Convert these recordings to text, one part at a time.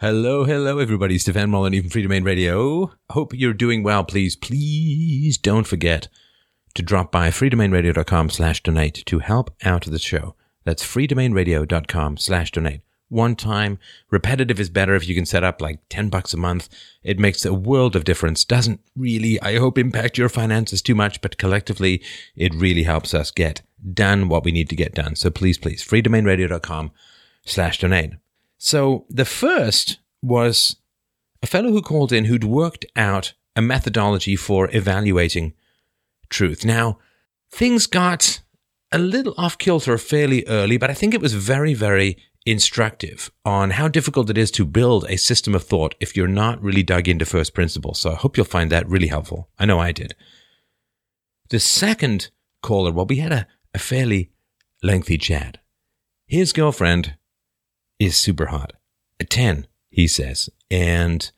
Hello, hello, everybody. Stefan even Freedomain Radio. Hope you're doing well. Please, please don't forget to drop by freedomainradio.com slash donate to help out the show. That's freedomainradio.com slash donate. One time, repetitive is better if you can set up like 10 bucks a month. It makes a world of difference. Doesn't really, I hope, impact your finances too much, but collectively, it really helps us get done what we need to get done. So please, please, freedomainradio.com slash donate. So the first was a fellow who called in who'd worked out a methodology for evaluating truth. Now, things got a little off kilter fairly early, but I think it was very, very instructive on how difficult it is to build a system of thought if you're not really dug into first principles. So I hope you'll find that really helpful. I know I did. The second caller, well, we had a, a fairly lengthy chat. His girlfriend is super hot. A 10, he says. And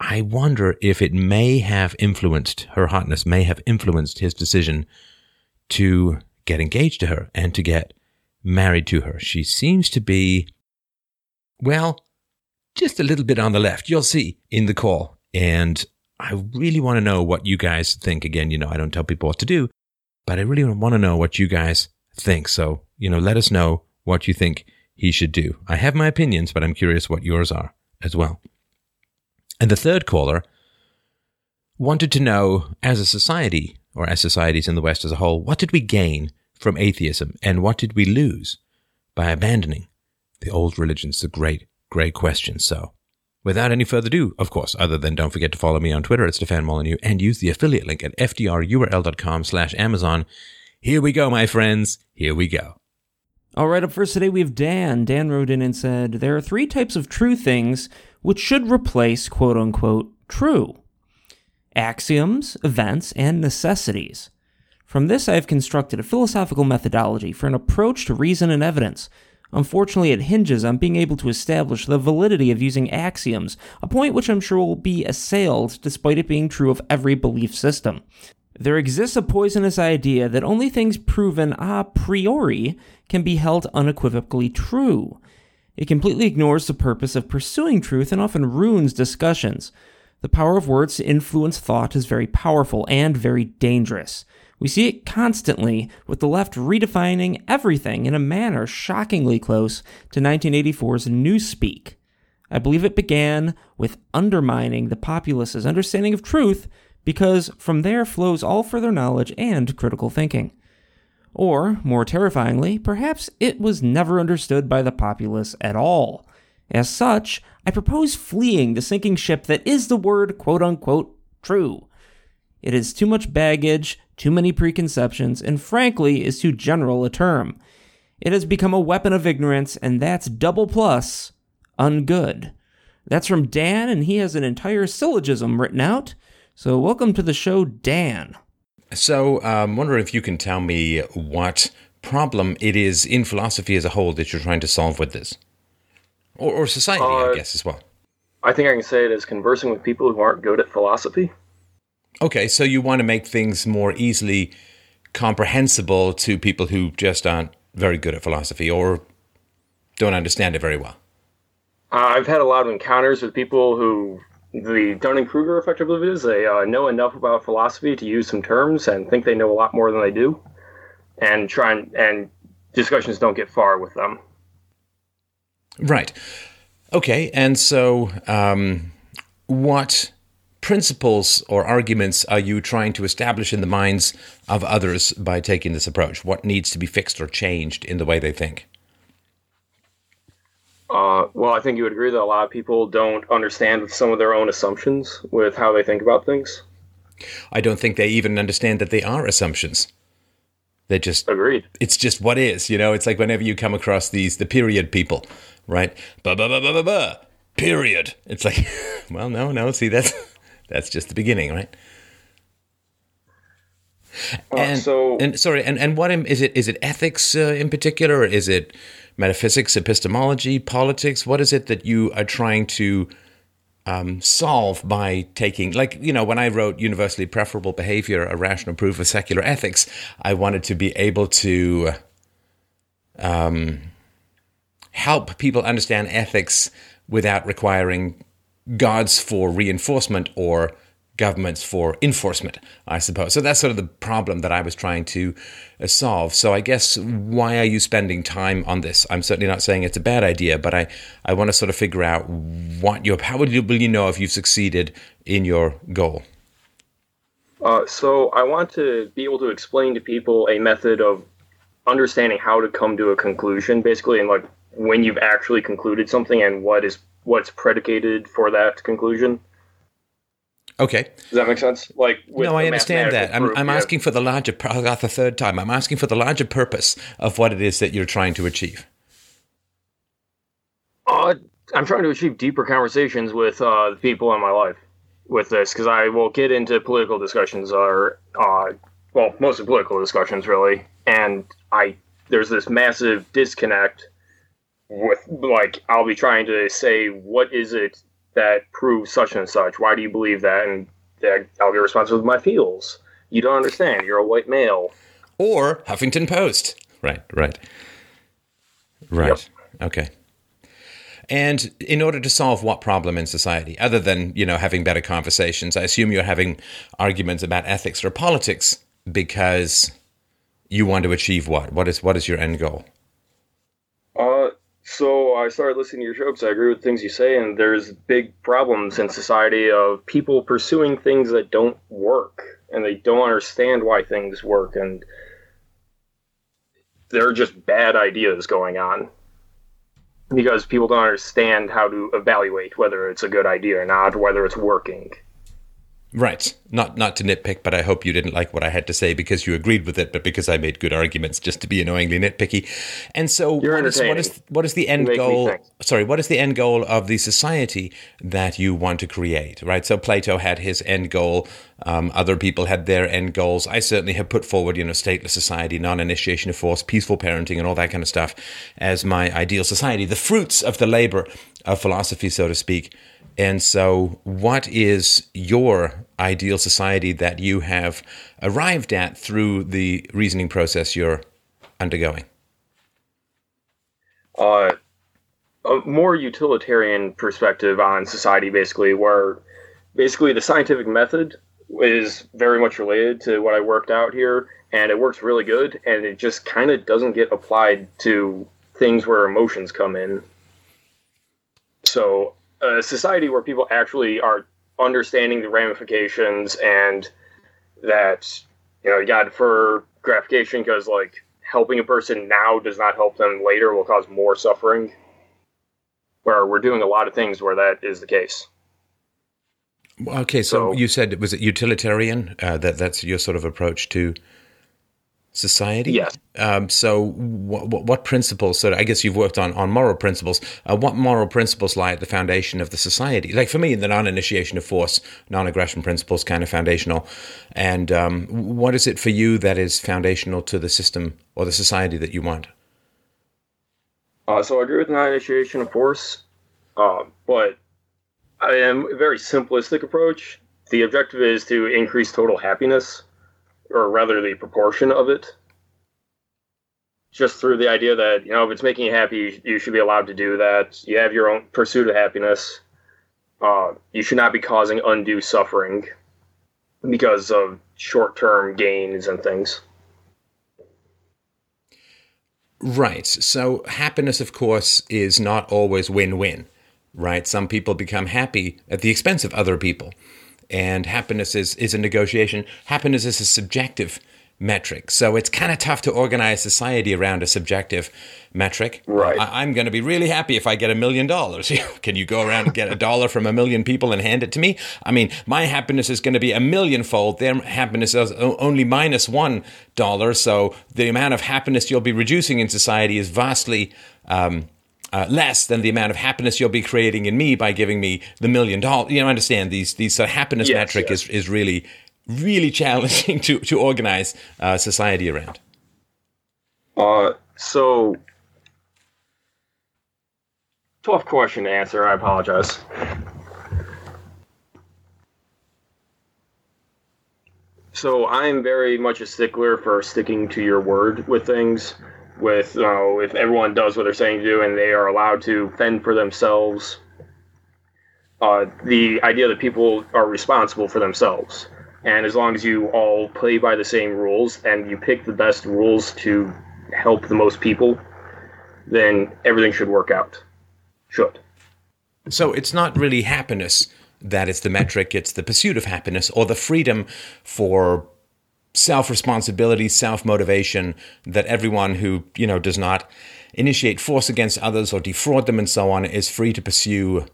I wonder if it may have influenced her hotness, may have influenced his decision to get engaged to her and to get married to her. She seems to be, well, just a little bit on the left. You'll see in the call. And I really want to know what you guys think. Again, you know, I don't tell people what to do, but I really want to know what you guys think. So, you know, let us know what you think he should do. I have my opinions, but I'm curious what yours are as well. And the third caller wanted to know, as a society, or as societies in the West as a whole, what did we gain from atheism and what did we lose by abandoning the old religions? The great, great question. So, without any further ado, of course, other than don't forget to follow me on Twitter at Stefan Molyneux and use the affiliate link at fdrurl.com slash Amazon. Here we go, my friends. Here we go. All right, up first today we have Dan. Dan wrote in and said, There are three types of true things which should replace quote unquote true axioms, events, and necessities. From this, I have constructed a philosophical methodology for an approach to reason and evidence. Unfortunately, it hinges on being able to establish the validity of using axioms, a point which I'm sure will be assailed despite it being true of every belief system. There exists a poisonous idea that only things proven a priori can be held unequivocally true. It completely ignores the purpose of pursuing truth and often ruins discussions. The power of words to influence thought is very powerful and very dangerous. We see it constantly, with the left redefining everything in a manner shockingly close to 1984's Newspeak. I believe it began with undermining the populace's understanding of truth because from there flows all further knowledge and critical thinking. Or, more terrifyingly, perhaps it was never understood by the populace at all. As such, I propose fleeing the sinking ship that is the word quote unquote true. It is too much baggage, too many preconceptions, and frankly is too general a term. It has become a weapon of ignorance, and that's double plus ungood. That's from Dan, and he has an entire syllogism written out. So, welcome to the show, Dan. So, I'm um, wondering if you can tell me what problem it is in philosophy as a whole that you're trying to solve with this, or, or society, uh, I guess, as well. I think I can say it as conversing with people who aren't good at philosophy. Okay, so you want to make things more easily comprehensible to people who just aren't very good at philosophy or don't understand it very well. Uh, I've had a lot of encounters with people who the Dunning Kruger effect, I believe it is. They uh, know enough about philosophy to use some terms and think they know a lot more than they do, and try and, and discussions don't get far with them. Right. Okay. And so, um, what principles or arguments are you trying to establish in the minds of others by taking this approach? What needs to be fixed or changed in the way they think? Uh, well, I think you would agree that a lot of people don't understand some of their own assumptions with how they think about things. I don't think they even understand that they are assumptions. They just agreed. It's just what is, you know. It's like whenever you come across these the period people, right? Ba ba ba ba ba ba. Period. It's like, well, no, no. See, that's that's just the beginning, right? Uh, and so, and sorry, and and what is it? Is it ethics uh, in particular, or is it? Metaphysics, epistemology, politics? What is it that you are trying to um, solve by taking, like, you know, when I wrote Universally Preferable Behavior, a rational proof of secular ethics, I wanted to be able to um, help people understand ethics without requiring gods for reinforcement or governments for enforcement, I suppose. So that's sort of the problem that I was trying to uh, solve. So I guess why are you spending time on this? I'm certainly not saying it's a bad idea, but I, I want to sort of figure out what your how will you, will you know if you've succeeded in your goal? Uh, so I want to be able to explain to people a method of understanding how to come to a conclusion, basically, and like when you've actually concluded something and what is what's predicated for that conclusion. Okay. Does that make sense? Like, no, I understand that. I'm, I'm asking for the larger. I got the third time. I'm asking for the larger purpose of what it is that you're trying to achieve. Uh, I'm trying to achieve deeper conversations with uh, the people in my life with this because I will get into political discussions or, uh, well, mostly political discussions really, and I there's this massive disconnect with like I'll be trying to say what is it that proves such and such? Why do you believe that? And I'll be responsible with my feels. You don't understand. You're a white male. Or Huffington Post. Right, right. Right. Yep. Okay. And in order to solve what problem in society, other than, you know, having better conversations, I assume you're having arguments about ethics or politics because you want to achieve what? What is what is your end goal? Uh so I started listening to your show because I agree with things you say, and there's big problems in society of people pursuing things that don't work, and they don't understand why things work, and there are just bad ideas going on because people don't understand how to evaluate whether it's a good idea or not, whether it's working. Right. Not not to nitpick, but I hope you didn't like what I had to say because you agreed with it, but because I made good arguments just to be annoyingly nitpicky. And so what is, what is what is the end goal sorry, what is the end goal of the society that you want to create? Right. So Plato had his end goal, um, other people had their end goals. I certainly have put forward, you know, stateless society, non initiation of force, peaceful parenting, and all that kind of stuff as my ideal society, the fruits of the labor of philosophy, so to speak. And so, what is your ideal society that you have arrived at through the reasoning process you're undergoing? Uh, a more utilitarian perspective on society, basically, where basically the scientific method is very much related to what I worked out here, and it works really good, and it just kind of doesn't get applied to things where emotions come in. So a society where people actually are understanding the ramifications and that you know you got for gratification because like helping a person now does not help them later will cause more suffering. Where we're doing a lot of things where that is the case. Okay so, so you said was it utilitarian? Uh, that that's your sort of approach to society. Yes. Um, so, what, what, principles? So, I guess you've worked on on moral principles. Uh, what moral principles lie at the foundation of the society? Like for me, the non-initiation of force, non-aggression principles, kind of foundational. And um, what is it for you that is foundational to the system or the society that you want? Uh, so, I agree with non-initiation of force, uh, but I am a very simplistic approach. The objective is to increase total happiness or rather the proportion of it. Just through the idea that you know if it's making you happy you should be allowed to do that. You have your own pursuit of happiness. Uh, you should not be causing undue suffering because of short-term gains and things. Right. So happiness of course is not always win-win right? Some people become happy at the expense of other people and happiness is, is a negotiation. Happiness is a subjective metric. So it's kind of tough to organize society around a subjective metric. Right. I, am going to be really happy if I get a million dollars. Can you go around and get a dollar from a million people and hand it to me? I mean, my happiness is going to be a millionfold. Their happiness is only minus one dollar. So the amount of happiness you'll be reducing in society is vastly um, uh, less than the amount of happiness you'll be creating in me by giving me the million dollars. You know, understand these these uh, happiness yes, metric yes. is is really really challenging to to organize uh, society around. Uh, so tough question to answer. I apologize. So I'm very much a stickler for sticking to your word with things with you know if everyone does what they're saying to do and they are allowed to fend for themselves uh, the idea that people are responsible for themselves. And as long as you all play by the same rules and you pick the best rules to help the most people, then everything should work out. Should. So it's not really happiness that is the metric, it's the pursuit of happiness or the freedom for self responsibility, self motivation that everyone who, you know, does not initiate force against others or defraud them and so on is free to pursue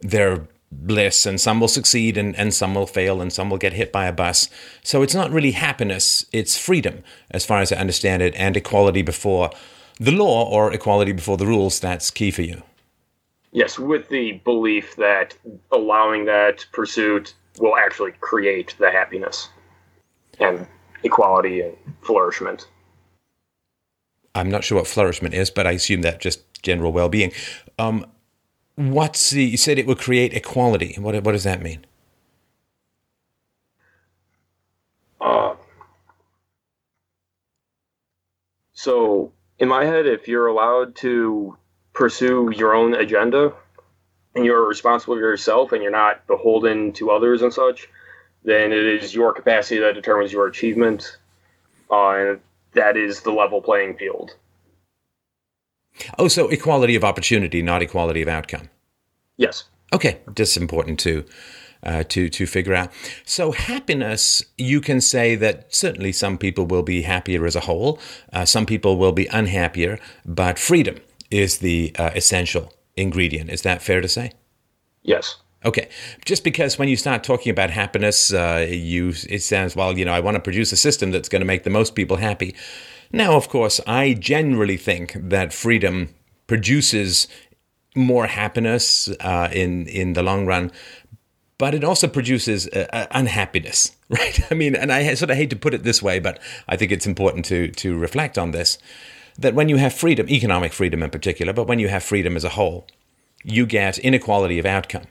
their bliss and some will succeed and, and some will fail and some will get hit by a bus. So it's not really happiness, it's freedom, as far as I understand it, and equality before the law or equality before the rules. That's key for you. Yes, with the belief that allowing that pursuit will actually create the happiness and equality and flourishment. I'm not sure what flourishment is, but I assume that just general well being. Um, what's the, you said it would create equality. What, what does that mean? Uh, so, in my head, if you're allowed to pursue your own agenda and you're responsible for yourself and you're not beholden to others and such, then it is your capacity that determines your achievement. Uh, and that is the level playing field. Oh, so equality of opportunity, not equality of outcome. Yes. Okay, just important to uh, to to figure out. So happiness, you can say that certainly some people will be happier as a whole. Uh, some people will be unhappier, but freedom is the uh, essential ingredient. Is that fair to say? Yes. Okay, just because when you start talking about happiness, uh, you it sounds well. You know, I want to produce a system that's going to make the most people happy. Now, of course, I generally think that freedom produces more happiness uh, in in the long run, but it also produces uh, uh unhappiness, right? I mean, and I sort of hate to put it this way, but I think it's important to to reflect on this. That when you have freedom, economic freedom in particular, but when you have freedom as a whole, you get inequality of outcome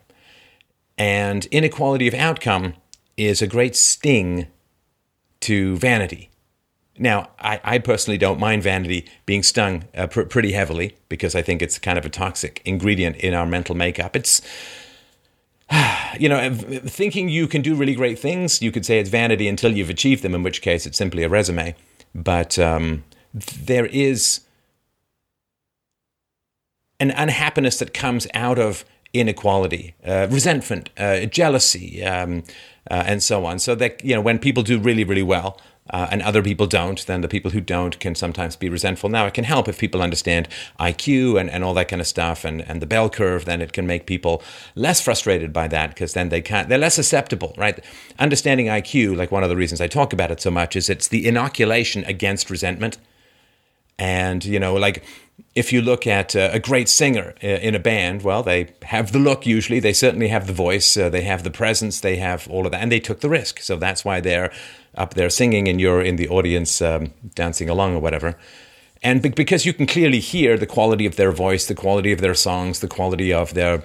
and inequality of outcome is a great sting to vanity. Now, I, I personally don't mind vanity being stung uh, pr- pretty heavily because I think it's kind of a toxic ingredient in our mental makeup. It's, you know, thinking you can do really great things, you could say it's vanity until you've achieved them, in which case it's simply a resume. But um, there is an unhappiness that comes out of inequality, uh, resentment, uh, jealousy, um, uh, and so on. So that you know, when people do really, really well. Uh, and other people don't, then the people who don't can sometimes be resentful. Now, it can help if people understand IQ and, and all that kind of stuff and, and the bell curve, then it can make people less frustrated by that because then they can't, they're less susceptible, right? Understanding IQ, like one of the reasons I talk about it so much, is it's the inoculation against resentment. And, you know, like if you look at uh, a great singer uh, in a band, well, they have the look usually. They certainly have the voice. Uh, they have the presence. They have all of that. And they took the risk. So that's why they're up there singing and you're in the audience um, dancing along or whatever. And be- because you can clearly hear the quality of their voice, the quality of their songs, the quality of their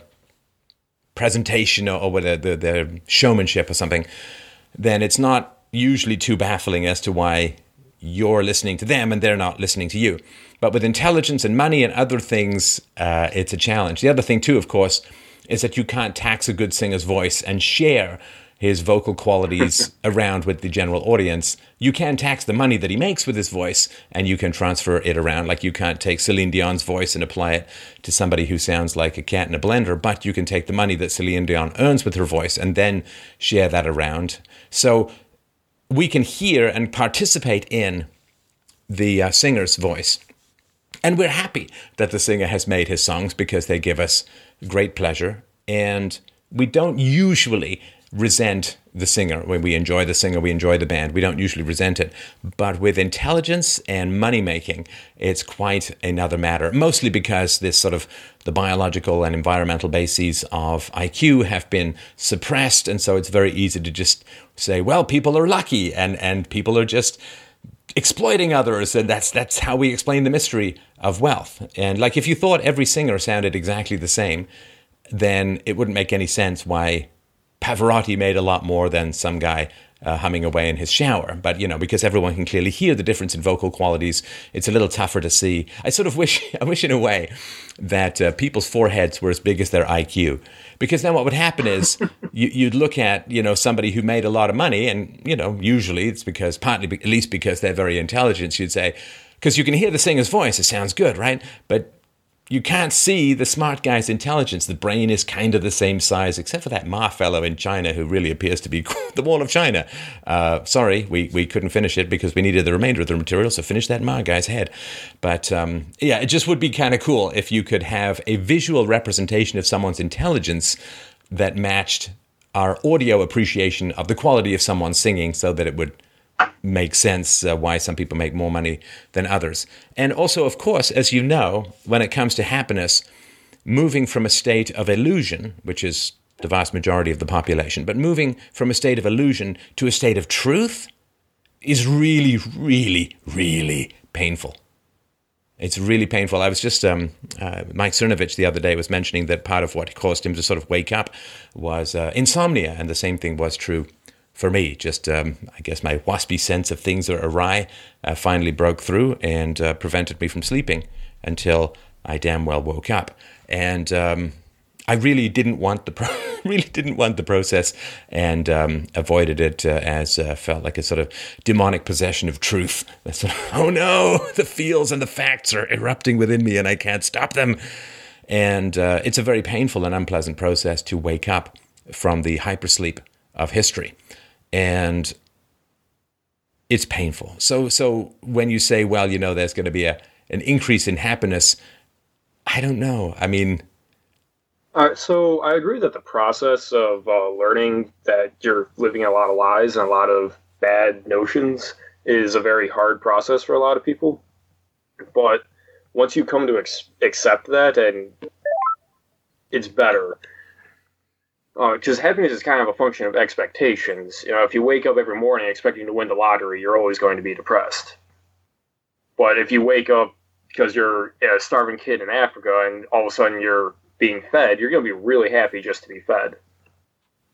presentation or, or their, their, their showmanship or something, then it's not usually too baffling as to why you're listening to them and they're not listening to you. But with intelligence and money and other things, uh, it's a challenge. The other thing, too, of course, is that you can't tax a good singer's voice and share his vocal qualities around with the general audience. You can tax the money that he makes with his voice and you can transfer it around. Like you can't take Celine Dion's voice and apply it to somebody who sounds like a cat in a blender, but you can take the money that Celine Dion earns with her voice and then share that around. So we can hear and participate in the uh, singer's voice. And we're happy that the singer has made his songs because they give us great pleasure. And we don't usually resent the singer. When we enjoy the singer, we enjoy the band. We don't usually resent it. But with intelligence and money making, it's quite another matter. Mostly because this sort of the biological and environmental bases of IQ have been suppressed. And so it's very easy to just say, well, people are lucky and, and people are just exploiting others and that's that's how we explain the mystery of wealth and like if you thought every singer sounded exactly the same then it wouldn't make any sense why Pavarotti made a lot more than some guy uh, humming away in his shower. But you know, because everyone can clearly hear the difference in vocal qualities, it's a little tougher to see. I sort of wish, I wish in a way that uh, people's foreheads were as big as their IQ, because then what would happen is you, would look at you know somebody who made a lot of money, and you know usually it's because partly at least because they're very intelligent. You'd say because you can hear the singer's voice, it sounds good, right? But you can't see the smart guy's intelligence. The brain is kind of the same size, except for that Ma fellow in China who really appears to be the wall of China. Uh, sorry, we, we couldn't finish it because we needed the remainder of the material, so finish that Ma guy's head. But um, yeah, it just would be kind of cool if you could have a visual representation of someone's intelligence that matched our audio appreciation of the quality of someone singing so that it would make sense uh, why some people make more money than others. And also, of course, as you know, when it comes to happiness, moving from a state of illusion, which is the vast majority of the population, but moving from a state of illusion to a state of truth is really, really, really painful. It's really painful. I was just, um, uh, Mike Cernovich the other day was mentioning that part of what caused him to sort of wake up was uh, insomnia, and the same thing was true for me. Just, um, I guess, my waspy sense of things are awry uh, finally broke through and uh, prevented me from sleeping until I damn well woke up. And um, I really didn't want the pro- really didn't want the process and um, avoided it uh, as uh, felt like a sort of demonic possession of truth. Sort of, oh no, the feels and the facts are erupting within me and I can't stop them. And uh, it's a very painful and unpleasant process to wake up from the hypersleep of history and it's painful. So so when you say, well, you know, there's going to be a an increase in happiness, I don't know. I mean. Uh, so I agree that the process of uh, learning that you're living a lot of lies and a lot of bad notions is a very hard process for a lot of people. But once you come to ex- accept that, and it's better because uh, happiness is kind of a function of expectations. You know, if you wake up every morning expecting to win the lottery, you're always going to be depressed. But if you wake up because you're a starving kid in Africa and all of a sudden you're being fed, you're going to be really happy just to be fed.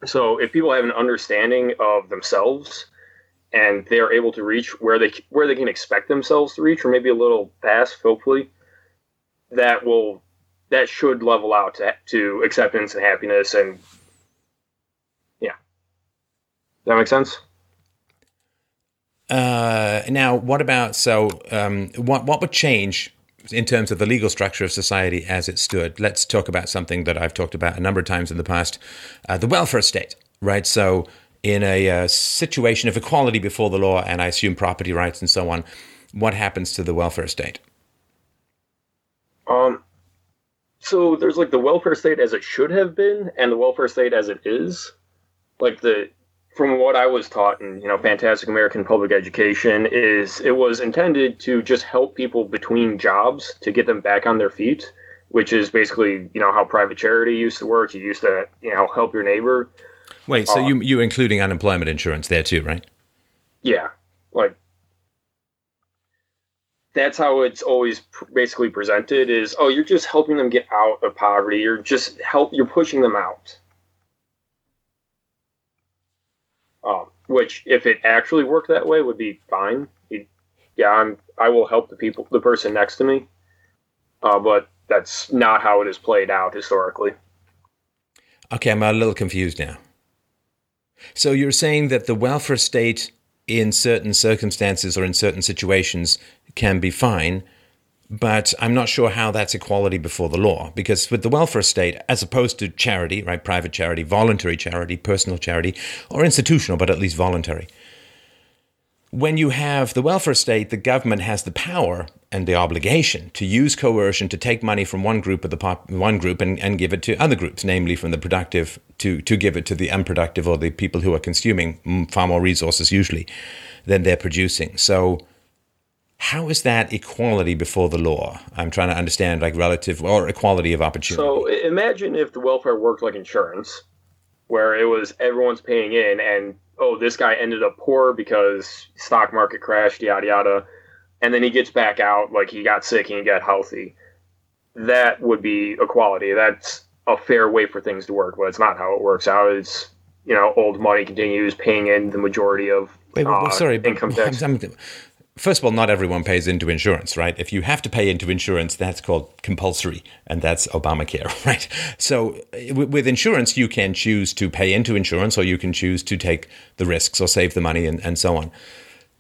So if people have an understanding of themselves and they're able to reach where they where they can expect themselves to reach, or maybe a little past, hopefully, that will that should level out to, to acceptance and happiness and that make sense? Uh, now, what about so? Um, what what would change in terms of the legal structure of society as it stood? Let's talk about something that I've talked about a number of times in the past: uh, the welfare state. Right. So, in a uh, situation of equality before the law, and I assume property rights and so on, what happens to the welfare state? Um. So there's like the welfare state as it should have been, and the welfare state as it is. Like the from what I was taught in you know Fantastic American Public Education is it was intended to just help people between jobs to get them back on their feet, which is basically you know how private charity used to work. You used to you know help your neighbor. Wait, so uh, you you including unemployment insurance there too, right? Yeah, like that's how it's always basically presented is oh you're just helping them get out of poverty you're just help you're pushing them out Um, which, if it actually worked that way, would be fine. yeah, I'm. I will help the people, the person next to me. Uh, but that's not how it is played out historically. Okay, I'm a little confused now. So you're saying that the welfare state, in certain circumstances or in certain situations, can be fine, but I'm not sure how that's equality before the law because with the welfare state, as opposed to charity, right, private charity, voluntary charity, personal charity, or institutional, but at least voluntary. When you have the welfare state, the government has the power and the obligation to use coercion to take money from one group of the pop, one group and, and give it to other groups, namely from the productive to, to give it to the unproductive or the people who are consuming mm, far more resources usually than they're producing. So how is that equality before the law? I'm trying to understand like relative or equality of opportunity. So imagine if the welfare worked like insurance, where it was everyone's paying in, and oh, this guy ended up poor because stock market crashed, yada yada, and then he gets back out like he got sick and he got healthy. That would be equality. That's a fair way for things to work, but it's not how it works out. It's you know old money continues paying in the majority of Wait, well, uh, sorry, but income tax. I'm- I'm- first of all, not everyone pays into insurance, right? If you have to pay into insurance, that's called compulsory, and that's Obamacare, right? So with insurance, you can choose to pay into insurance, or you can choose to take the risks or save the money, and, and so on.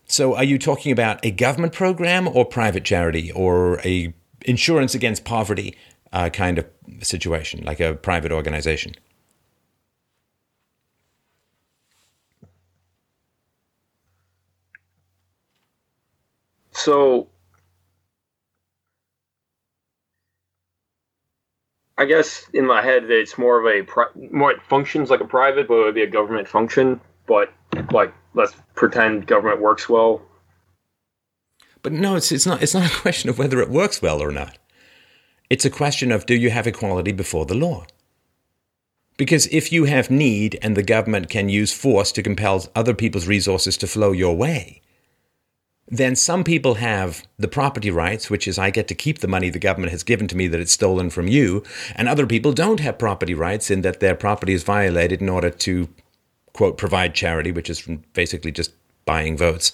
So are you talking about a government program or private charity or a insurance against poverty uh, kind of situation, like a private organization? So, I guess in my head it's more of a pri- more it functions like a private, but it would be a government function. But like, let's pretend government works well. But no, it's it's not it's not a question of whether it works well or not. It's a question of do you have equality before the law? Because if you have need and the government can use force to compel other people's resources to flow your way, then some people have the property rights, which is I get to keep the money the government has given to me that it's stolen from you, and other people don't have property rights in that their property is violated in order to, quote, provide charity, which is basically just buying votes.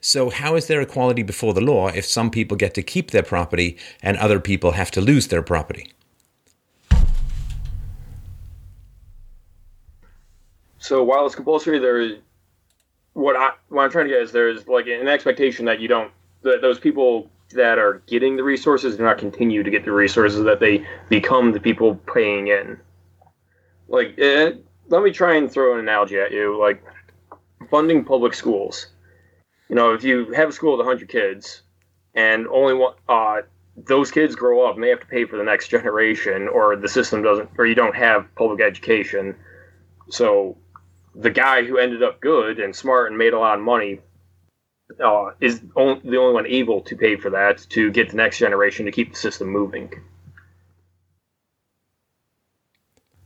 So, how is there equality before the law if some people get to keep their property and other people have to lose their property? So while it's compulsory, there, what I what I'm trying to get is there's like an expectation that you don't that those people that are getting the resources do not continue to get the resources that they become the people paying in. Like, eh, let me try and throw an analogy at you. Like funding public schools. You know, if you have a school with 100 kids, and only one, uh, those kids grow up and they have to pay for the next generation, or the system doesn't, or you don't have public education. So the guy who ended up good and smart and made a lot of money uh, is on, the only one able to pay for that to get the next generation to keep the system moving.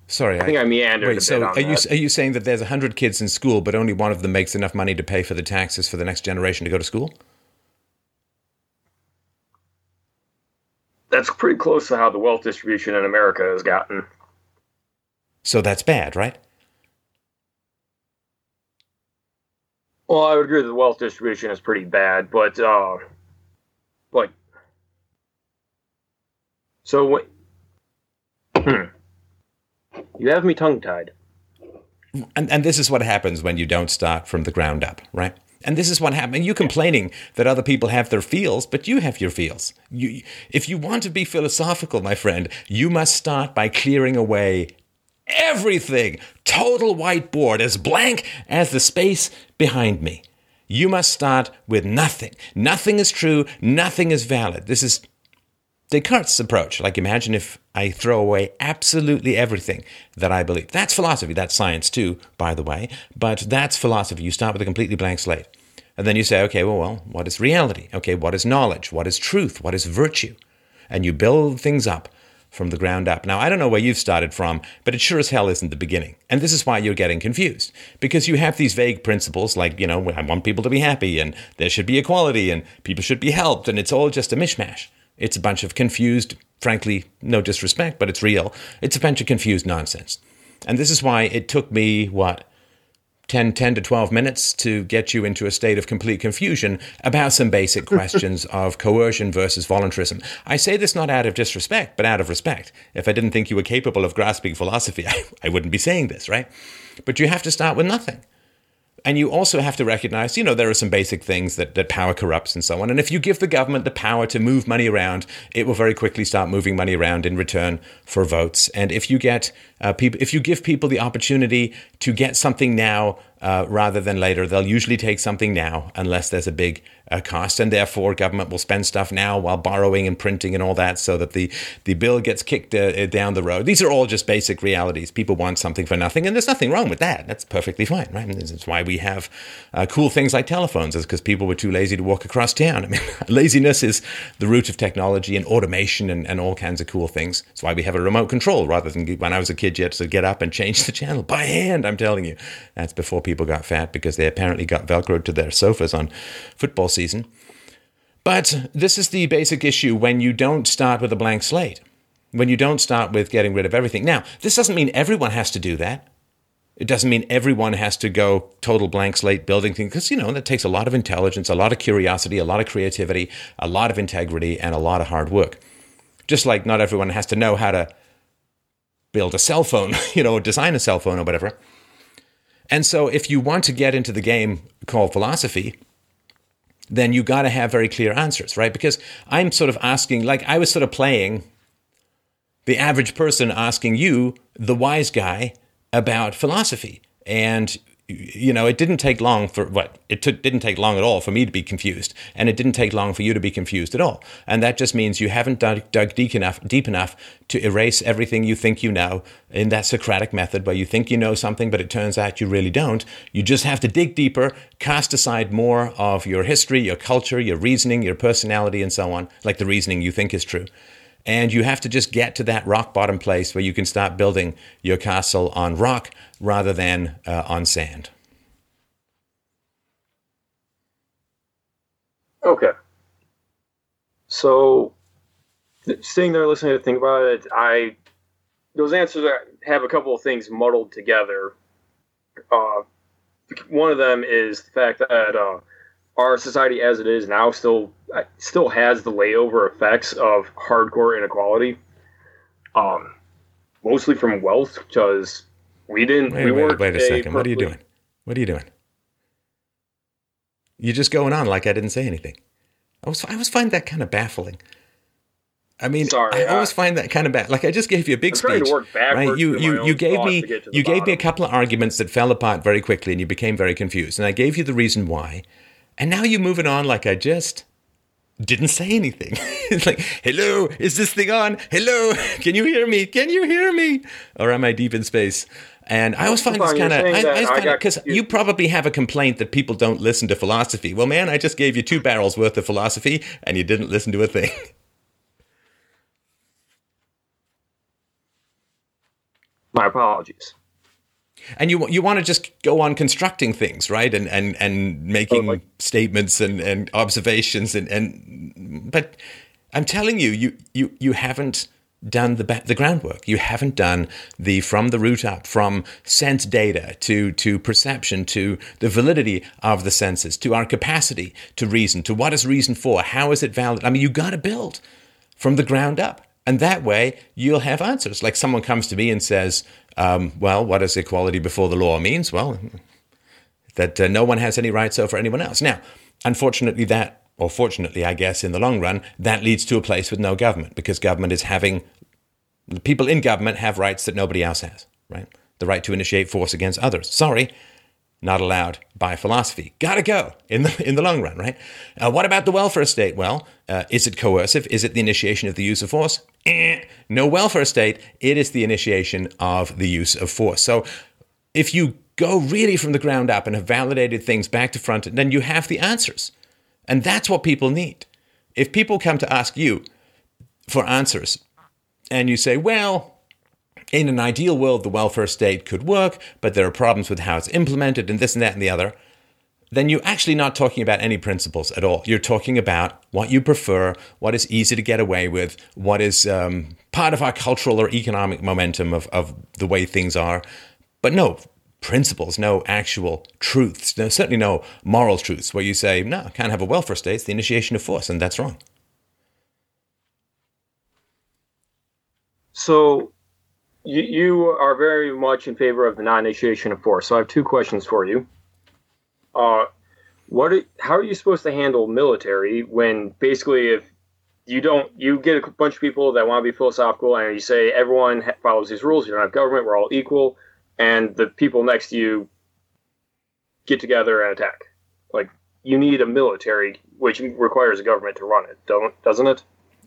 Sorry, I think I meandered a Wait, so are you are you saying that there's hundred kids in school, but only one of them makes enough money to pay for the taxes for the next generation to go to school? That's pretty close to how the wealth distribution in America has gotten. So that's bad, right? Well, I would agree that the wealth distribution is pretty bad, but uh, like, so what? Hmm. You have me tongue tied. And, and this is what happens when you don't start from the ground up, right? And this is what happens. You complaining that other people have their feels, but you have your feels. You, if you want to be philosophical, my friend, you must start by clearing away everything. Total whiteboard, as blank as the space behind me. You must start with nothing. Nothing is true. Nothing is valid. This is Descartes' approach. Like, imagine if I throw away absolutely everything that I believe. That's philosophy. That's science, too, by the way. But that's philosophy. You start with a completely blank slate. And then you say, okay, well, well, what is reality? Okay, what is knowledge? What is truth? What is virtue? And you build things up from the ground up. Now, I don't know where you've started from, but it sure as hell isn't the beginning. And this is why you're getting confused. Because you have these vague principles like, you know, I want people to be happy and there should be equality and people should be helped. And it's all just a mishmash. It's a bunch of confused, frankly, no disrespect, but it's real. It's a bunch of confused nonsense. And this is why it took me, what, 10, 10 to 12 minutes to get you into a state of complete confusion about some basic questions of coercion versus voluntarism. I say this not out of disrespect, but out of respect. If I didn't think you were capable of grasping philosophy, I, I wouldn't be saying this, right? But you have to start with nothing. And you also have to recognize, you know, there are some basic things that, that power corrupts and so on. And if you give the government the power to move money around, it will very quickly start moving money around in return for votes. And if you get uh, people, if you give people the opportunity to get something now uh, rather than later, they'll usually take something now unless there's a big uh, cost. And therefore, government will spend stuff now while borrowing and printing and all that so that the, the bill gets kicked uh, down the road. These are all just basic realities. People want something for nothing, and there's nothing wrong with that. That's perfectly fine, right? And this is why we have uh, cool things like telephones, is because people were too lazy to walk across town. I mean, laziness is the root of technology and automation and, and all kinds of cool things. That's why we have a remote control rather than when I was a kid, you had to get up and change the channel by hand. I'm telling you. That's before people got fat because they apparently got Velcro to their sofas on football season. But this is the basic issue when you don't start with a blank slate, when you don't start with getting rid of everything. Now, this doesn't mean everyone has to do that. It doesn't mean everyone has to go total blank slate building things because, you know, that takes a lot of intelligence, a lot of curiosity, a lot of creativity, a lot of integrity, and a lot of hard work. Just like not everyone has to know how to build a cell phone, you know, design a cell phone or whatever. And so if you want to get into the game called philosophy, then you got to have very clear answers, right? Because I'm sort of asking, like I was sort of playing the average person asking you, the wise guy, about philosophy. And you know, it didn't take long for what it took, didn't take long at all for me to be confused, and it didn't take long for you to be confused at all. And that just means you haven't dug, dug deep enough, deep enough to erase everything you think you know in that Socratic method, where you think you know something, but it turns out you really don't. You just have to dig deeper, cast aside more of your history, your culture, your reasoning, your personality, and so on, like the reasoning you think is true. And you have to just get to that rock bottom place where you can start building your castle on rock rather than uh, on sand. Okay. So, sitting there listening to think about it, I those answers have a couple of things muddled together. Uh, one of them is the fact that uh, our society, as it is now, still still has the layover effects of hardcore inequality. Um, mostly from wealth, because we didn't. Wait, we wait, wait a second. What are you doing? What are you doing? You're just going on like I didn't say anything. I was I always find that kind of baffling. I mean, Sorry, I always find that kind of bad. Like I just gave you a big I'm trying to speech, right? You you you gave me you gave me a couple of arguments that fell apart very quickly, and you became very confused. And I gave you the reason why, and now you're moving on like I just didn't say anything. it's like, hello, is this thing on? Hello, can you hear me? Can you hear me? Or am I deep in space? And I always find this kind of, I, I find because you probably have a complaint that people don't listen to philosophy. Well, man, I just gave you two barrels worth of philosophy, and you didn't listen to a thing. My apologies. And you you want to just go on constructing things, right? And and and making Totally. statements and, and observations and and but I'm telling you, you you you haven't done the ba- the groundwork. You haven't done the from the root up, from sense data to to perception to the validity of the senses, to our capacity to reason, to what is reason for, how is it valid? I mean, you got to build from the ground up. And that way you'll have answers. Like someone comes to me and says, um, well, what does equality before the law means? Well, that uh, no one has any rights over anyone else. Now, unfortunately, that, or fortunately, I guess, in the long run, that leads to a place with no government because government is having, the people in government have rights that nobody else has, right? The right to initiate force against others. Sorry, not allowed by philosophy. Gotta go in the in the long run, right? Uh, what about the welfare state? Well, uh, is it coercive? Is it the initiation of the use of force? Eh. No welfare state. It is the initiation of the use of force. So, if you go really from the ground up and have validated things back to front, then you have the answers, and that's what people need. If people come to ask you for answers, and you say, well, in an ideal world, the welfare state could work, but there are problems with how it's implemented and this and that and the other, then you're actually not talking about any principles at all. You're talking about what you prefer, what is easy to get away with, what is um, part of our cultural or economic momentum of, of the way things are, but no principles, no actual truths, no, certainly no moral truths where you say, no, can't have a welfare state, it's the initiation of force, and that's wrong. So, you, you are very much in favor of the non-initiation of force. So, I have two questions for you. Uh, what? Are, how are you supposed to handle military when basically, if you don't, you get a bunch of people that want to be philosophical, and you say everyone follows these rules. You don't have government. We're all equal, and the people next to you get together and attack. Like you need a military, which requires a government to run it, don't doesn't it?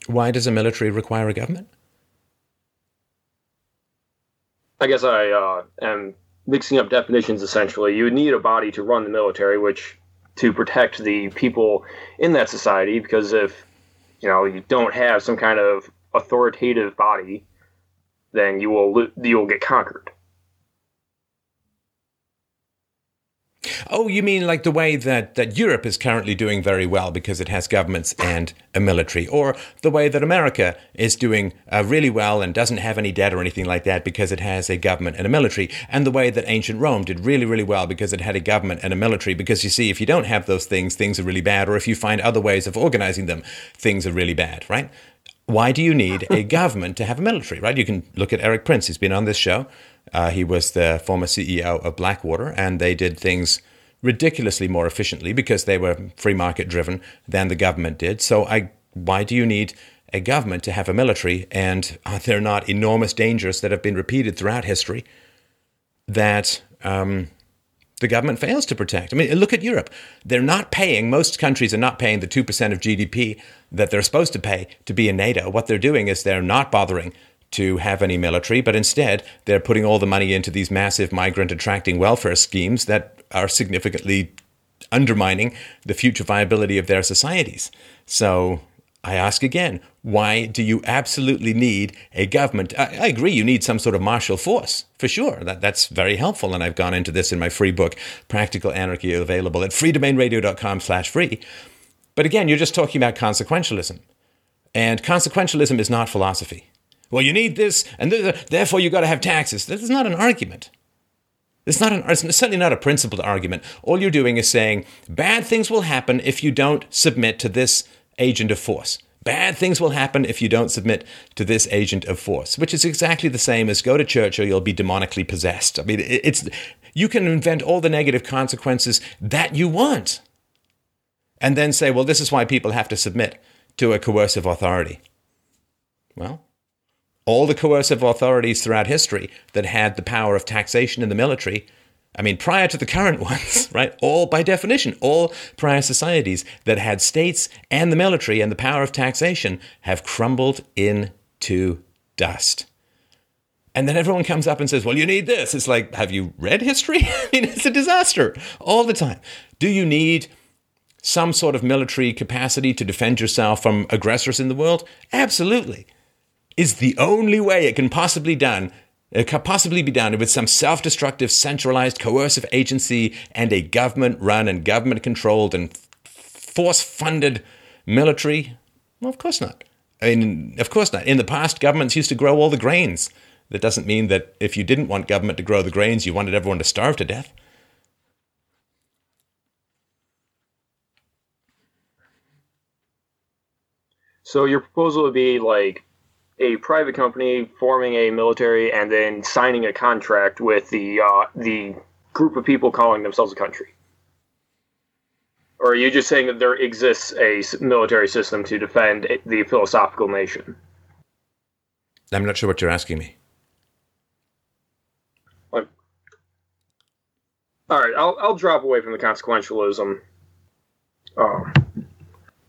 Why does a military require a government? I guess I uh, am mixing up definitions essentially. You would need a body to run the military, which to protect the people in that society, because if you know you don't have some kind of authoritative body, then you will lo- you will get conquered. Oh, you mean like the way that, that Europe is currently doing very well because it has governments and a military, or the way that America is doing uh, really well and doesn't have any debt or anything like that because it has a government and a military, and the way that ancient Rome did really, really well because it had a government and a military. Because you see, if you don't have those things, things are really bad, or if you find other ways of organizing them, things are really bad, right? Why do you need a government to have a military, right? You can look at Erik Prince. He's been on this show. Uh, he was the former CEO of Blackwater, and they did things ridiculously more efficiently because they were free market driven than the government did. So, I, why do you need a government to have a military? And are there not enormous dangers that have been repeated throughout history that um, the government fails to protect. I mean, look at Europe. They're not paying, most countries are not paying the 2% of GDP that they're supposed to pay to be in NATO. What they're doing is they're not bothering to have any military, but instead they're putting all the money into these massive migrant attracting welfare schemes that are significantly undermining the future viability of their societies. So I ask again, why do you absolutely need a government? I, I, agree, you need some sort of martial force, for sure. That, that's very helpful, and I've gone into this in my free book, Practical Anarchy, available at freedomainradio.com slash free. But again, you're just talking about consequentialism. And consequentialism is not philosophy. Well, you need this, and th- therefore you've got to have taxes. This is not an argument. It's not an, it's certainly not a principled argument. All you're doing is saying bad things will happen if you don't submit to this agent of force. Bad things will happen if you don't submit to this agent of force, which is exactly the same as go to church or you'll be demonically possessed. I mean, it's you can invent all the negative consequences that you want, and then say, well, this is why people have to submit to a coercive authority. Well, all the coercive authorities throughout history that had the power of taxation in the military I mean, prior to the current ones, right? All by definition, all prior societies that had states and the military and the power of taxation have crumbled into dust. And then everyone comes up and says, Well, you need this. It's like, have you read history? I mean, it's a disaster all the time. Do you need some sort of military capacity to defend yourself from aggressors in the world? Absolutely. Is the only way it can possibly done it could possibly be done with some self destructive, centralized, coercive agency and a government run and government controlled and force funded military? Well, of course not. I mean, of course not. In the past, governments used to grow all the grains. That doesn't mean that if you didn't want government to grow the grains, you wanted everyone to starve to death. So your proposal would be like a private company forming a military and then signing a contract with the uh, the group of people calling themselves a country? Or are you just saying that there exists a military system to defend the philosophical nation? I'm not sure what you're asking me. All right, I'll I'll drop away from the consequentialism, um,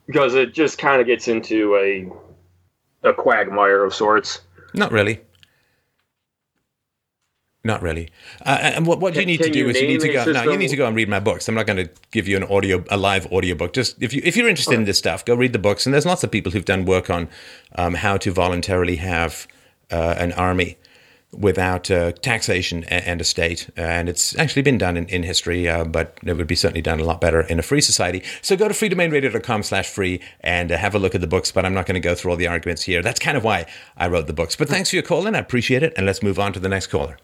because it just kind of gets into a a quagmire of sorts. Not really. Not really. Uh, and what, what can, you need to do is you need to go. No, you need to go and read my books. I'm not going to give you an audio, a live audio book. Just if you if you're interested in this stuff, go read the books. And there's lots of people who've done work on um, how to voluntarily have uh, an army without uh, taxation and a state. And it's actually been done in, in history, uh, but it would be certainly done a lot better in a free society. So go to freedomainradio.com slash free and uh, have a look at the books, but I'm not going to go through all the arguments here. That's kind of why I wrote the books. But thanks for your call in. I appreciate it. And let's move on to the next caller.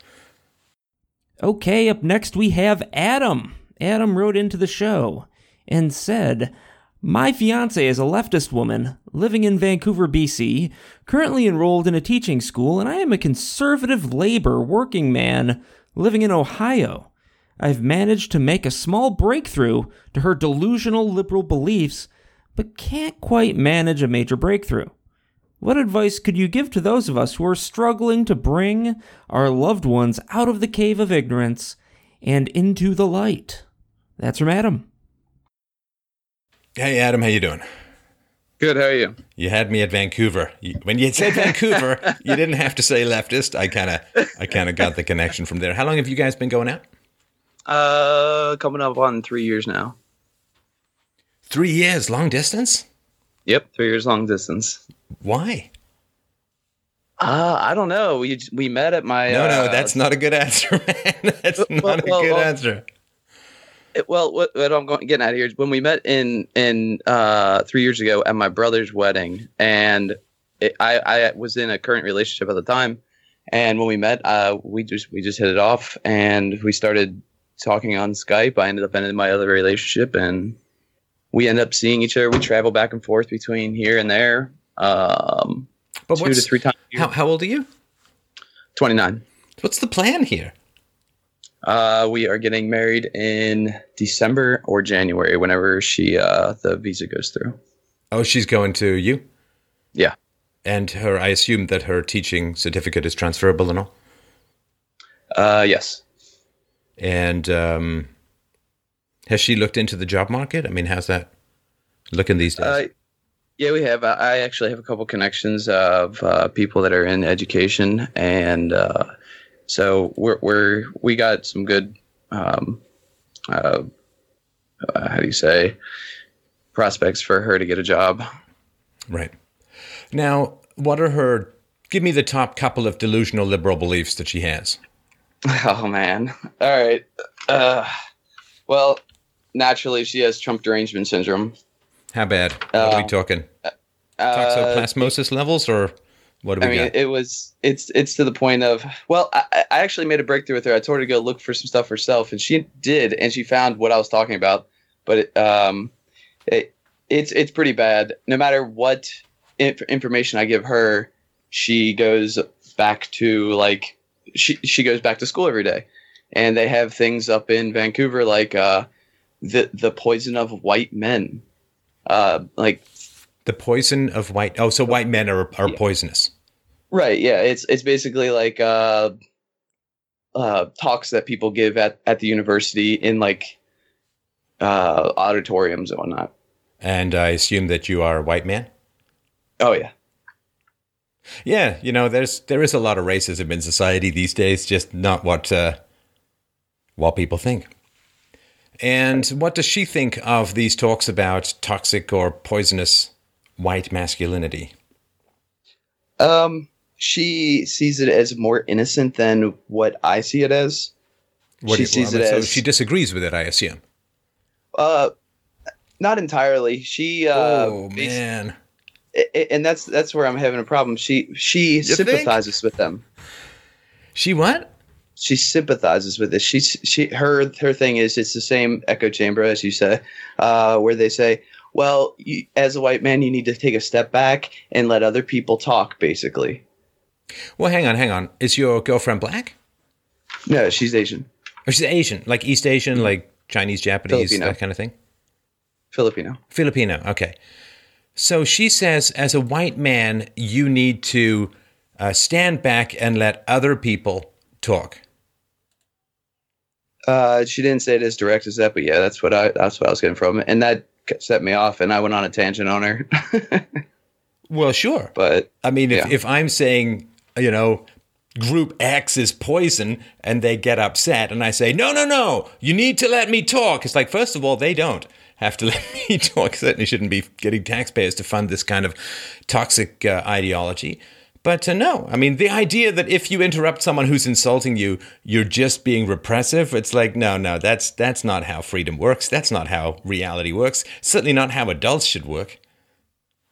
Okay, up next we have Adam. Adam wrote into the show and said, my fiance is a leftist woman living in Vancouver, BC, currently enrolled in a teaching school, and I am a conservative labor working man living in Ohio. I've managed to make a small breakthrough to her delusional liberal beliefs, but can't quite manage a major breakthrough. What advice could you give to those of us who are struggling to bring our loved ones out of the cave of ignorance and into the light? That's from Adam. Hey, Adam, how you doing? Good. How are you? You had me at Vancouver. when you said Vancouver, you didn't have to say leftist. I kind of, I kind of got the connection from there. How long have you guys been going out? Uh, coming up on three years now. Three years, long distance. Yep, three years long distance. Why? Uh, I don't know. We we met at my. No, no, uh, that's not a good answer, man. That's not well, a good well, answer. It- well, what, what I'm going, getting at here is when we met in in uh, three years ago at my brother's wedding, and it, I I was in a current relationship at the time, and when we met, uh, we just we just hit it off, and we started talking on Skype. I ended up ending my other relationship, and we end up seeing each other. We travel back and forth between here and there, um, But two to three times. a year. how, how old are you? Twenty nine. What's the plan here? Uh, we are getting married in December or January, whenever she uh, the visa goes through. Oh, she's going to you, Yeah. and her. I assume that her teaching certificate is transferable and all. Uh, yes. And um, has she looked into the job market? I mean, how's that looking these days? Uh, yeah, we have. I I actually have a couple connections of uh, people that are in education, and uh, so we're we're we got some good. Um, uh, uh, how do you say? Prospects for her to get a job. right. Now, what are her? Give me the top couple of delusional liberal beliefs that she has. Oh man! All right. Uh, well, naturally, she has Trump derangement syndrome. How bad? What are we Um, talking? Uh, Toxoplasmosis levels, or what do I we mean, got? it was it's it's to the point of well, I, I actually made a breakthrough with her. I told her to go look for some stuff herself, and she did, and she found what I was talking about. But it, um, it, it's it's pretty bad. No matter what inf- information I give her, she goes back to like she she goes back to school every day, and they have things up in Vancouver like uh, the the poison of white men, uh, like the poison of white. Oh, so white men are are Yeah. poisonous. Right. Yeah. It's it's basically like uh, uh, talks that people give at, at the university in like uh, auditoriums and whatnot. And I assume that you are a white man. Oh yeah. Yeah, you know, there's there is a lot of racism in society these days, just not what uh, what people think. And what does she think of these talks about toxic or poisonous white masculinity? Um, she sees it as more innocent than what I see it as. What She you- sees it so as- she disagrees with it, I assume. Uh, not entirely. She uh, oh man, and that's that's where I'm having a problem. She she think? sympathizes with them. she what? she sympathizes with this. She's she her her thing is it's the same echo chamber as you say, uh, where they say, well, you, as a white man, you need to take a step back and let other people talk. Basically, Well, hang on, hang on. Is your girlfriend black? no, she's Asian, Or she's Asian, like East Asian, like Chinese, Japanese, Filipino. that kind of thing? Filipino. Filipino. Okay. So she says, as a white man, you need to uh, stand back and let other people talk. Uh, she didn't say it as direct as that, but yeah, that's what I that's what I was getting from and that set me off, and I went on a tangent on her. Well, sure. but I mean, if, Yeah. if I'm saying, you know, group X is poison and they get upset and I say, no, no, no, you need to let me talk. It's like, first of all, they don't have to let me talk. Certainly shouldn't be getting taxpayers to fund this kind of toxic uh, ideology. But uh, no, I mean, the idea that if you interrupt someone who's insulting you, you're just being repressive. It's like, no, no, that's that's not how freedom works. That's not how reality works. Certainly not how adults should work.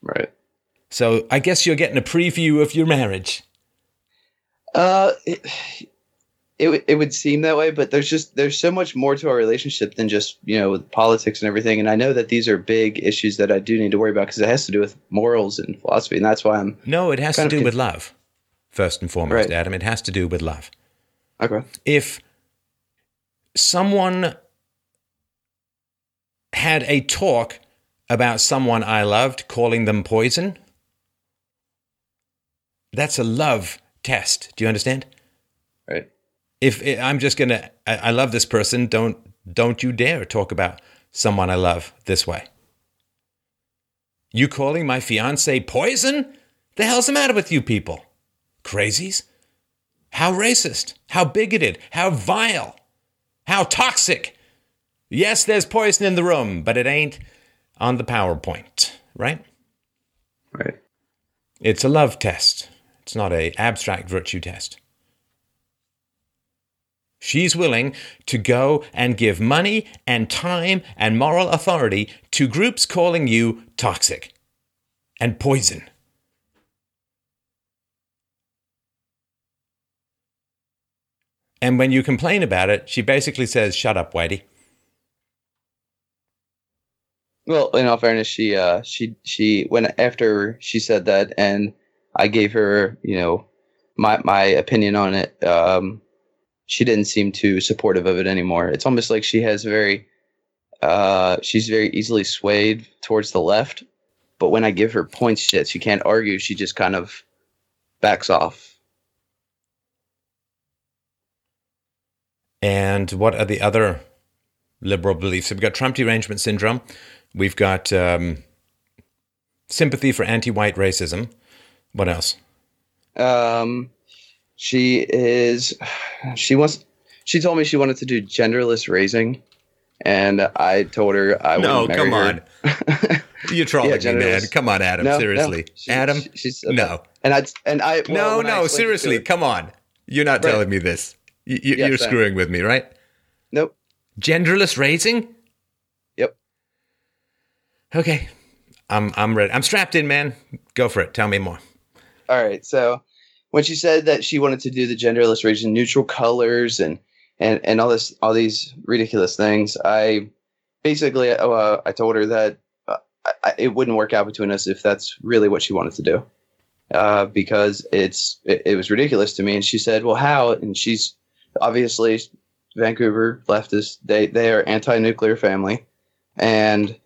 right. So I guess you're getting a preview of your marriage. Uh, it, it would- it would seem that way, but there's just there's so much more to our relationship than just you know with politics and everything. And I know that these are big issues that I do need to worry about because it has to do with morals and philosophy, and that's why I'm No, it has to do con- with love. First and foremost, Right. Adam, it has to do with love. okay. If someone had a talk about someone I loved, calling them poison, that's a love test. Do you understand? If i I'm just gonna, I, I love this person. Don't don't you dare talk about someone I love this way. You calling my fiance poison? The hell's the matter with you people? Crazies? How racist? How bigoted? How vile? How toxic? Yes, there's poison in the room, but it ain't on the PowerPoint, right? Right. It's a love test. It's not a abstract virtue test. She's willing to go and give money and time and moral authority to groups calling you toxic and poison. And when you complain about it, she basically says, Shut up, Whitey. Well, in all fairness, she uh she she when after she said that and I gave her, you know, my my opinion on it, um she didn't seem too supportive of it anymore. It's almost like she has very uh she's very easily swayed towards the left, but when I give her points that she can't argue, she just kind of backs off. And what are the other liberal beliefs? So We've got Trump derangement syndrome. We've got um, sympathy for anti-white racism. What else? Um, she is. She wants. She told me she wanted to do genderless raising, and I told her I no, would marry come her. on. You're trolling Yeah, me, man. Come on, Adam. No, no, seriously, she- Adam. she- she said no. And I and I no, well, I no. it to Seriously, her- come on. You're not Right. telling me this. You, you, Yes, you're screwing with me, right? Nope. Genderless raising. Yep. Okay, I'm I'm ready. I'm strapped in, man. Go for it. Tell me more. All right. So when she said that she wanted to do the genderless raising, neutral colors, and and and all this, all these ridiculous things, I basically uh, I told her that uh, I- it wouldn't work out between us if that's really what she wanted to do, uh, because it's it, it was ridiculous to me. And she said, "Well, how?" And she's obviously Vancouver leftist. They they are anti-nuclear family, and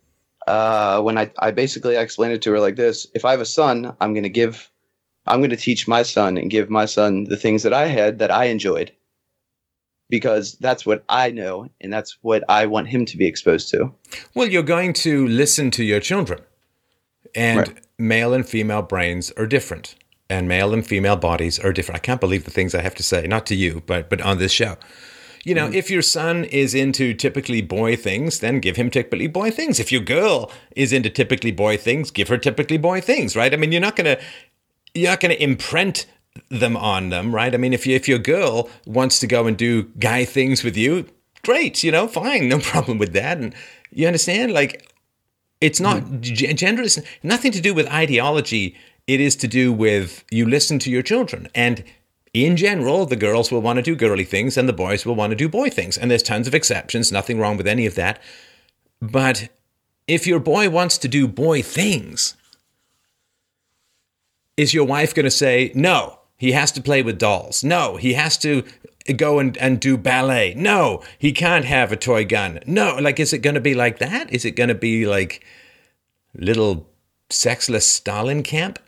uh, when I, I basically I explained it to her like this: if I have a son, I'm going to give, I'm going to teach my son and give my son the things that I had that I enjoyed, because that's what I know and that's what I want him to be exposed to. Well, you're going to listen to your children. And Right. male and female brains are different. And male and female bodies are different. I can't believe the things I have to say, not to you, but but on this show. You know, mm-hmm. if your son is into typically boy things, then give him typically boy things. If your girl is into typically boy things, give her typically boy things, right? I mean, you're not going to you're not going to imprint them on them, right? I mean, if you, if your girl wants to go and do guy things with you, great, you know, fine, no problem with that. And you understand, like, it's not hmm. g- gender is nothing to do with ideology. It is to do with you listen to your children, and in general, the girls will want to do girly things, and the boys will want to do boy things. And there's tons of exceptions. Nothing wrong with any of that. But if your boy wants to do boy things, is your wife going to say, no, he has to play with dolls? No, he has to go and, and do ballet? No, he can't have a toy gun. No, like, is it going to be like that? Is it going to be like little sexless Stalin camp?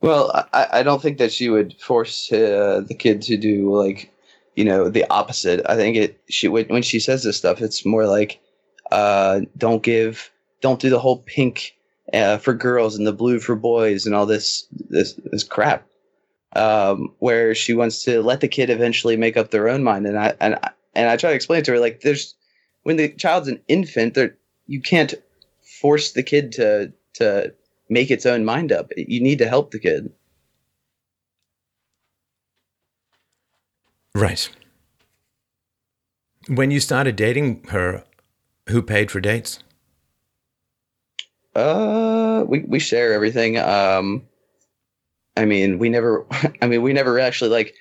Well, I, I don't think that she would force uh, the kid to do like, you know, the opposite. I think it she when when she says this stuff, it's more like, uh, don't give, don't do the whole pink uh, for girls and the blue for boys and all this this this crap. Um, where she wants to let the kid eventually make up their own mind, and I and I, and I try to explain to her like, there's when the child's an infant, there you can't force the kid to to make its own mind up. You need to help the kid. Right. When you started dating her, who paid for dates? Uh, we we share everything. Um, I mean, we never. I mean, we never actually like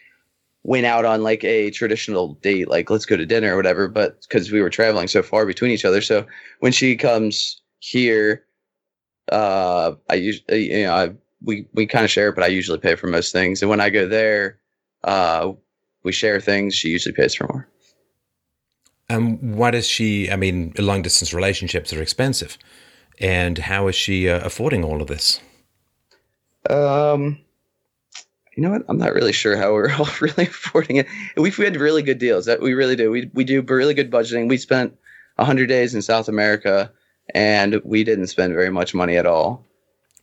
went out on like a traditional date, like let's go to dinner or whatever. But because we were traveling so far between each other, so when she comes here, uh, I usually you know I we we kind of share, but I usually pay for most things. And when I go there, uh, we share things. She usually pays for more. And um, does she? I mean, long distance relationships are expensive. And how is she uh, affording all of this? Um, you know what? I'm not really sure how we're all really affording it. We've had really good deals. That we really do. We we do really good budgeting. We spent hundred days in South America, and we didn't spend very much money at all.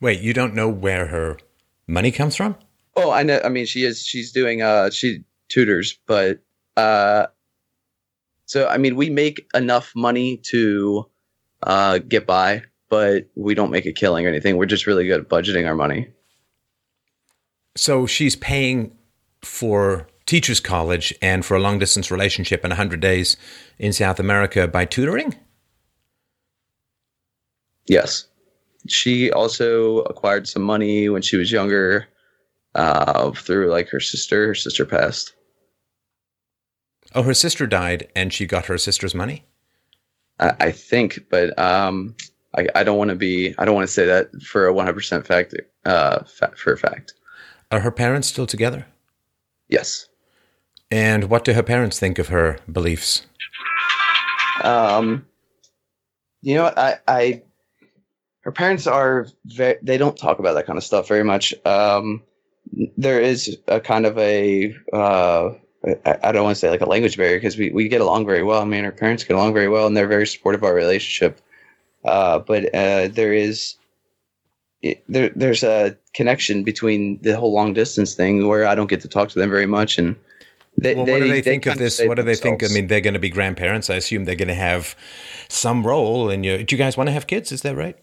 Wait, you don't know where her money comes from? Oh, I know. I mean, she is. She's doing. Uh, she tutors, but uh, so I mean, we make enough money to uh get by, but we don't make a killing or anything. We're just really good at budgeting our money. So she's paying for teachers college and for a long distance relationship and 100 days in South America by tutoring? Yes. She also acquired some money when she was younger uh, through like her sister. Her sister passed. Oh, her sister died and she got her sister's money? I, I think, but um, I, I don't want to be, I don't want to say that for a 100% fact, uh, fa- for a fact. Are her parents still together? Yes. And what do her parents think of her beliefs? Um, you know? I, I, her parents are very, they don't talk about that kind of stuff very much. Um, there is a kind of a, uh, I, I don't want to say like a language barrier because we, we get along very well. I mean, our parents get along very well and they're very supportive of our relationship. Uh, but uh, there is it, there there's a connection between the whole long distance thing where I don't get to talk to them very much and they, well, what do they, think of this? What do they think? I mean, they're going to be grandparents. I assume they're going to have some role in your. Do you guys want to have kids? Is that right?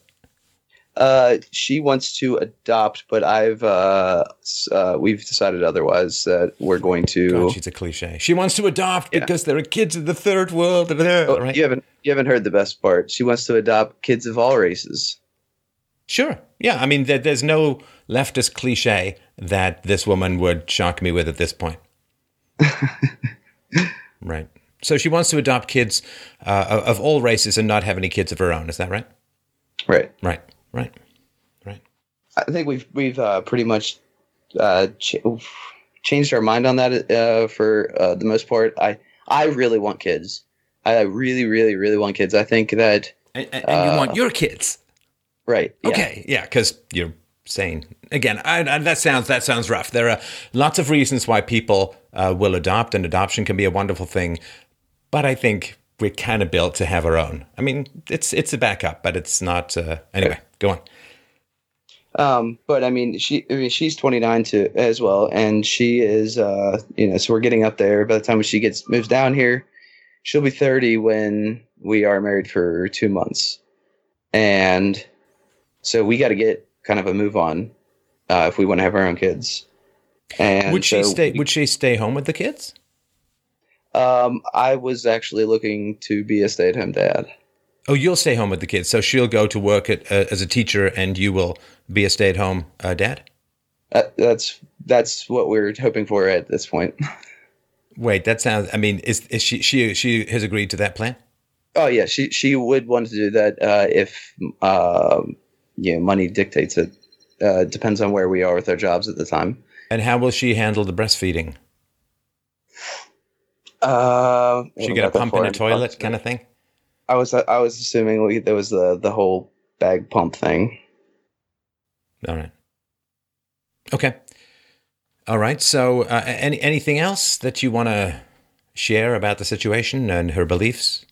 Uh, she wants to adopt, but I've uh, uh, we've decided otherwise that we're going to. God, she's a cliche. She wants to adopt Yeah. because there are kids in the third world. Oh, right? You haven't you haven't heard the best part. She wants to adopt kids of all races. Sure. Yeah. I mean, there, there's no leftist cliche that this woman would shock me with at this point. right. So she wants to adopt kids uh, of of all races and not have any kids of her own. Is that right? Right. Right. Right. Right. I think we've we've uh, pretty much uh, ch- changed our mind on that uh, for uh, the most part. I I really want kids. I really, really, really want kids. I think that And, and you Uh, want your kids. right. yeah. Okay, yeah, because you're saying again. I, I, that sounds that sounds rough. There are lots of reasons why people uh, will adopt, and adoption can be a wonderful thing. But I think we're kind of built to have our own. I mean, it's it's a backup, but it's not. Uh, anyway, go on. Um, but I mean, she, I mean, she's 29 too, as well, and she is, uh, you know, so we're getting up there. By the time she gets moves down here, she'll be 30 when we are married for two months, and so we got to get kind of a move on uh, if we want to have our own kids. And would she so stay? we- Would she stay home with the kids? Um, I was actually looking to be a stay-at-home dad. Oh, you'll stay home with the kids. So she'll go to work at, uh, as a teacher, and you will be a stay-at-home uh, dad. Uh, that's that's what we're hoping for at this point. Wait, that sounds. I mean, is is she she she has agreed to that plan? Oh yeah, she she would want to do that uh, if um, you know money dictates it. Uh, depends on where we are with our jobs at the time. And how will she handle the breastfeeding? Uh, She get a pump in a toilet, kind of thing. I was I was assuming we, there was the the whole bag pump thing. All right. Okay. All right. So, uh, any anything else that you want to share about the situation and her beliefs?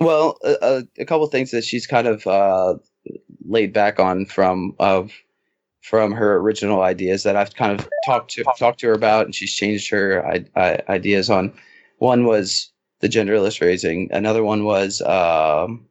Well, a, a, a couple things that she's kind of uh, laid back on from of from her original ideas that I've kind of talked to talked to her about, and she's changed her I, I, ideas on. One was the genderless raising. Another one was um,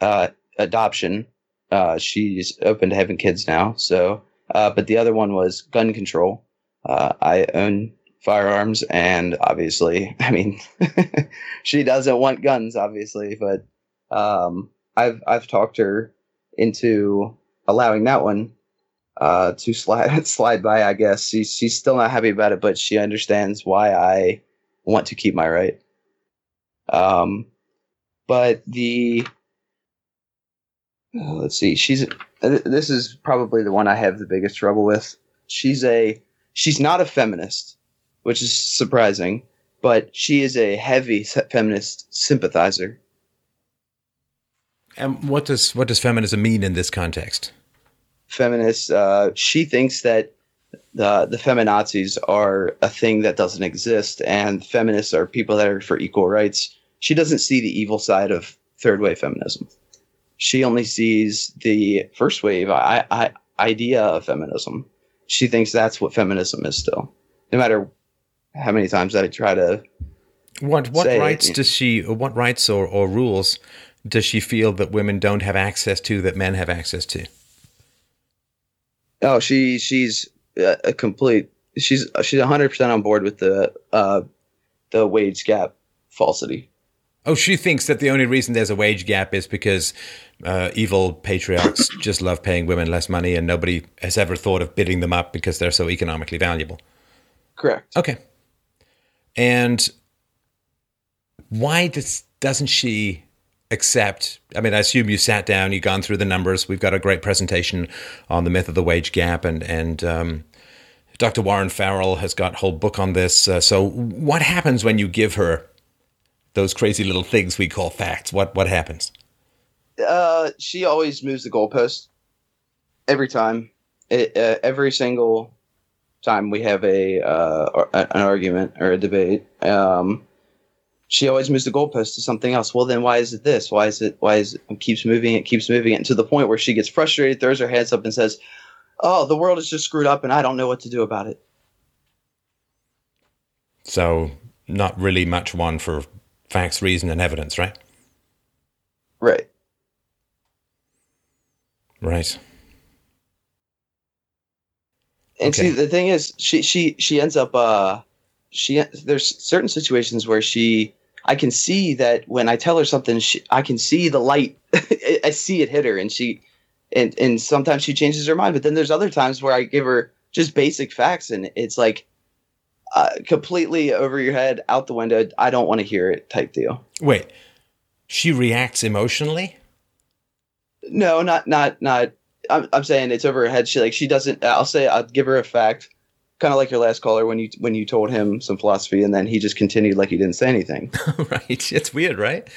uh, adoption. Uh, she's open to having kids now. So, uh, but the other one was gun control. Uh, I own firearms, and obviously, I mean, she doesn't want guns, obviously. But um, I've I've talked her into allowing that one uh, to slide slide by. I guess she's she's still not happy about it, but she understands why I want to keep my right. Um, but the uh, let's see, she's this is probably the one I have the biggest trouble with. She's a she's not a feminist, which is surprising, but she is a heavy feminist sympathizer. And what does what does feminism mean in this context? Feminist, uh, she thinks that the the feminazis are a thing that doesn't exist, and feminists are people that are for equal rights. She doesn't see the evil side of third wave feminism. She only sees the first wave I, I, idea of feminism. She thinks that's what feminism is still, no matter how many times I try to What what it, rights does she? What rights or, or rules does she feel that women don't have access to that men have access to? Oh, she she's a, complete. she's she's 100 percent on board with the uh, the wage gap falsity. Oh, she thinks that the only reason there's a wage gap is because uh, evil patriarchs just love paying women less money, and nobody has ever thought of bidding them up because they're so economically valuable. Correct. Okay. And why does, doesn't she accept? I mean, I assume you sat down, you've gone through the numbers. We've got a great presentation on the myth of the wage gap, and and um, Dr. Warren Farrell has got a whole book on this. Uh, so, what happens when you give her those crazy little things we call facts? What what happens? Uh, she always moves the goalpost every time. It, uh, every single time we have a uh, an argument or a debate, um, she always moves the goalpost to something else. Well, then why is it this? Why is it? Why is it? it keeps moving it, keeps moving it to the point where she gets frustrated, throws her hands up, and says, "Oh, the world is just screwed up, and I don't know what to do about it." So, not really much one for facts, reason, and evidence, right? Right. Right. And Okay. see, the thing is, she she she ends up. uh She there's certain situations where she. I can see that when I tell her something, she, I can see the light. I see it hit her, and she, and and sometimes she changes her mind. But then there's other times where I give her just basic facts, and it's like uh, completely over your head, out the window. I don't want to hear it, type deal. Wait, she reacts emotionally? No, not not not. I'm I'm saying it's over her head. She like she doesn't. I'll say I'll give her a fact, kind of like your last caller when you when you told him some philosophy and then he just continued like he didn't say anything. right. It's weird, right?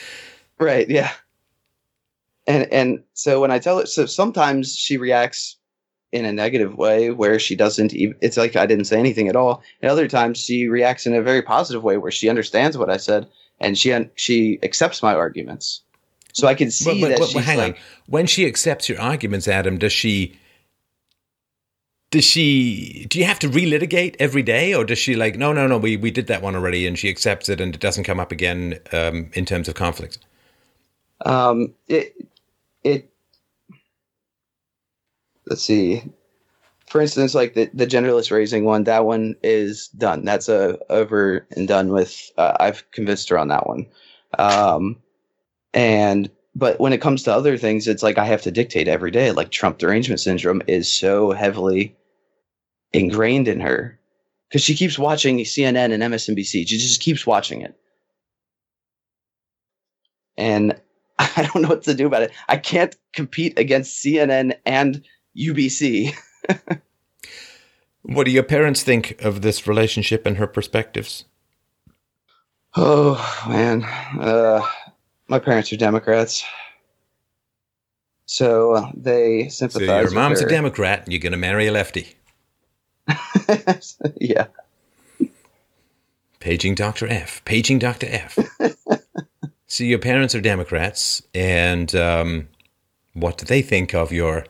right? Yeah. And and so when I tell her, so sometimes she reacts in a negative way where she doesn't even. It's like I didn't say anything at all. And other times she reacts in a very positive way where she understands what I said and she un- she accepts my arguments. So I can see But- but- that but she's hang like. on. When she accepts your arguments, Adam, does she does she do you have to relitigate every day or does she like no no no we, we did that one already and she accepts it and it doesn't come up again um, in terms of conflict Um, it it. Let's see. For instance, like the the genderless raising one, that one is done. That's a over and done with. Uh, I've convinced her on that one. Um, and but when it comes to other things, it's like I have to dictate every day. Like Trump derangement syndrome is so heavily ingrained in her because she keeps watching CNN and MSNBC. She just keeps watching it. And I don't know what to do about it. I can't compete against CNN and UBC. what do your parents think of this relationship and her perspectives Oh man, uh, my parents are Democrats, so they so sympathize. your with mom's a democrat and you're going to marry a lefty yeah, paging dr f paging dr f so your parents are democrats and um, what do they think of your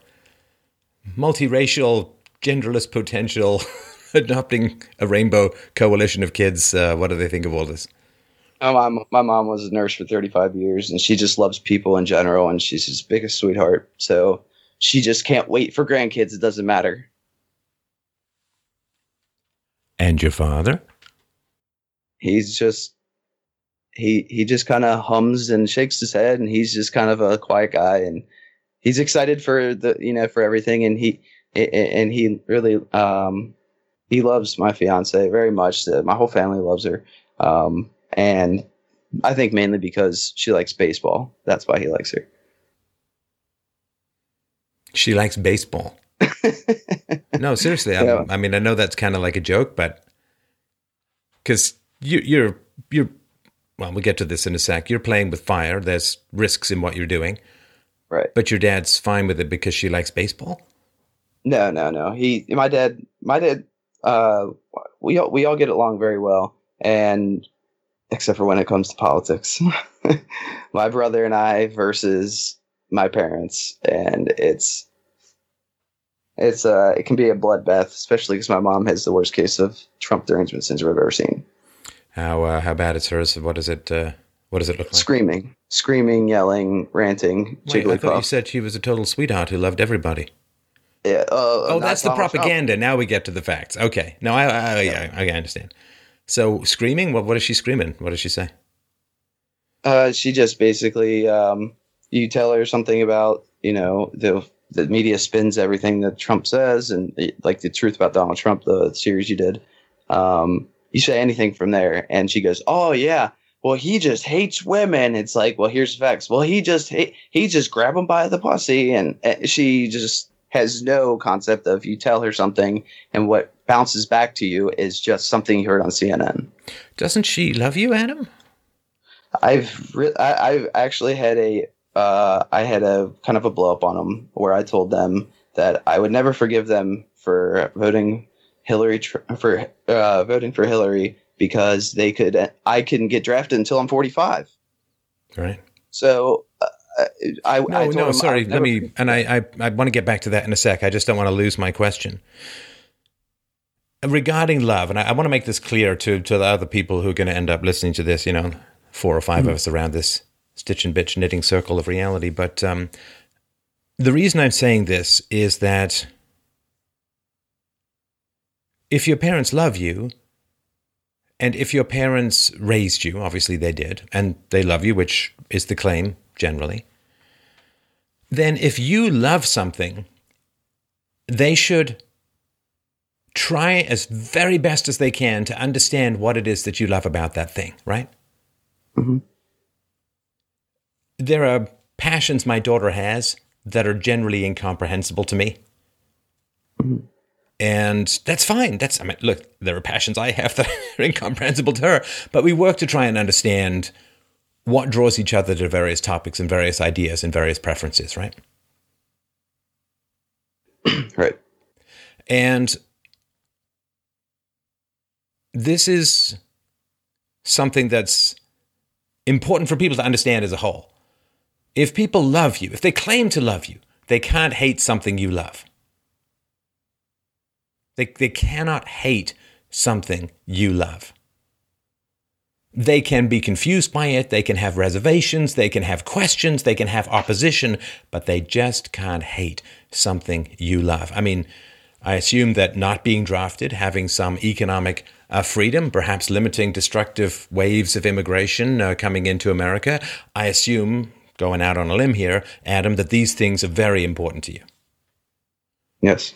multiracial genderless potential adopting a rainbow coalition of kids uh, what do they think of all this my mom. My mom was a nurse for 35 years, and she just loves people in general, and she's his biggest sweetheart. So she just can't wait for grandkids. It doesn't matter. And your father He's just he he just kind of hums and shakes his head, and he's just kind of a quiet guy, and he's excited for the you know for everything, and he and he really um he loves my fiance very much. My whole family loves her, um, and I think mainly because she likes baseball. That's why he likes her. She likes baseball. no, seriously. Yeah. I mean, I know that's kind of like a joke, but because you, you're you're well, we'll get to this in a sec. You're playing with fire. There's risks in what you're doing, right? but your dad's fine with it because she likes baseball. No, no, no. He, my dad, my dad. Uh, we all we all get along very well, and except for when it comes to politics, my brother and I versus my parents, and it's it's uh it can be a bloodbath, especially because my mom has the worst case of Trump derangement syndrome I've ever seen. How uh, how bad is hers? What does it uh, What does it look like? Screaming, screaming, yelling, ranting, Wait, I thought you said she was a total sweetheart who loved everybody. uh, Oh, that's the Donald Trump. propaganda. Now we get to the facts. Okay. No, I, I yeah, I, I understand. So screaming. What? What is she screaming? What does she say? Uh, she just basically, um, you tell her something about, you know, the the media spins everything that Trump says, and like the truth about Donald Trump, the series you did. Um, you say anything from there, and she goes, "Oh yeah, well he just hates women." It's like, well, here's the facts. Well, he just hate, he just grab him by the pussy, and she just has no concept of you tell her something, and what bounces back to you is just something you heard on CNN. Doesn't she love you, Adam? I've re- I, I've actually had a uh, I had a kind of a blow up on them where I told them that I would never forgive them for voting Hillary tr- for uh, voting for Hillary because they could I couldn't get drafted until I'm 45. Right. So uh, I, I No, told no, sorry. Let me, and I, I, I want to get back to that in a sec. I just don't want to lose my question. Regarding love, and I, I want to make this clear to, to the other people who are going to end up listening to this, you know, four or 5 of us around this stitch and bitch knitting circle of reality. But um, the reason I'm saying this is that if your parents love you, and if your parents raised you, obviously they did, and they love you, which is the claim generally, then if you love something, they should try as very best as they can to understand what it is that you love about that thing, right? Mhm. There are passions my daughter has that are generally incomprehensible to me. And that's fine. That's, I mean, look, there are passions I have that are incomprehensible to her, but we work to try and understand what draws each other to various topics and various ideas and various preferences, right? right. And this is something that's important for people to understand as a whole. If people love you, if they claim to love you, they can't hate something you love. They, they cannot hate something you love. They can be confused by it, they can have reservations, they can have questions, they can have opposition, but they just can't hate something you love. I mean, I assume that not being drafted, having some economic uh, freedom, perhaps limiting destructive waves of immigration uh, coming into America, I assume, going out on a limb here, Adam, that these things are very important to you. Yes.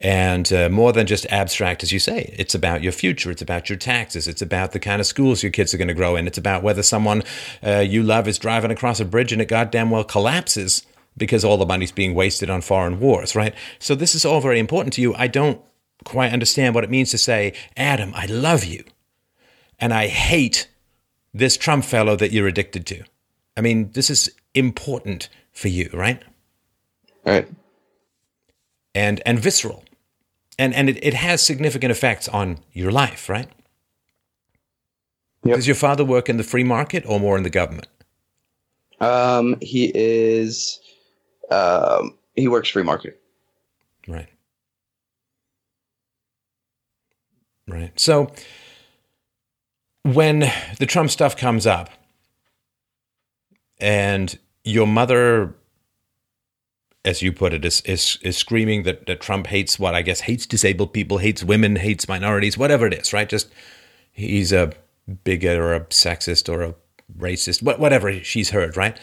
And uh, more than just abstract, as you say, it's about your future. It's about your taxes. It's about the kind of schools your kids are going to grow in. It's about whether someone uh, you love is driving across a bridge and it goddamn well collapses because all the money's being wasted on foreign wars, right? So this is all very important to you. I don't quite understand what it means to say, Adam, I love you, and I hate this Trump fellow that you're addicted to. I mean, this is important for you, right? Right. And and visceral. And and it, it has significant effects on your life, right? Yep. Does your father work in the free market or more in the government? Um, he is. Um, he works free market. Right. Right. So when the Trump stuff comes up and your mother as you put it is is, is screaming that, that Trump hates what I guess hates disabled people, hates women, hates minorities, whatever it is, right? Just he's a bigot or a sexist or a racist, what whatever she's heard, right?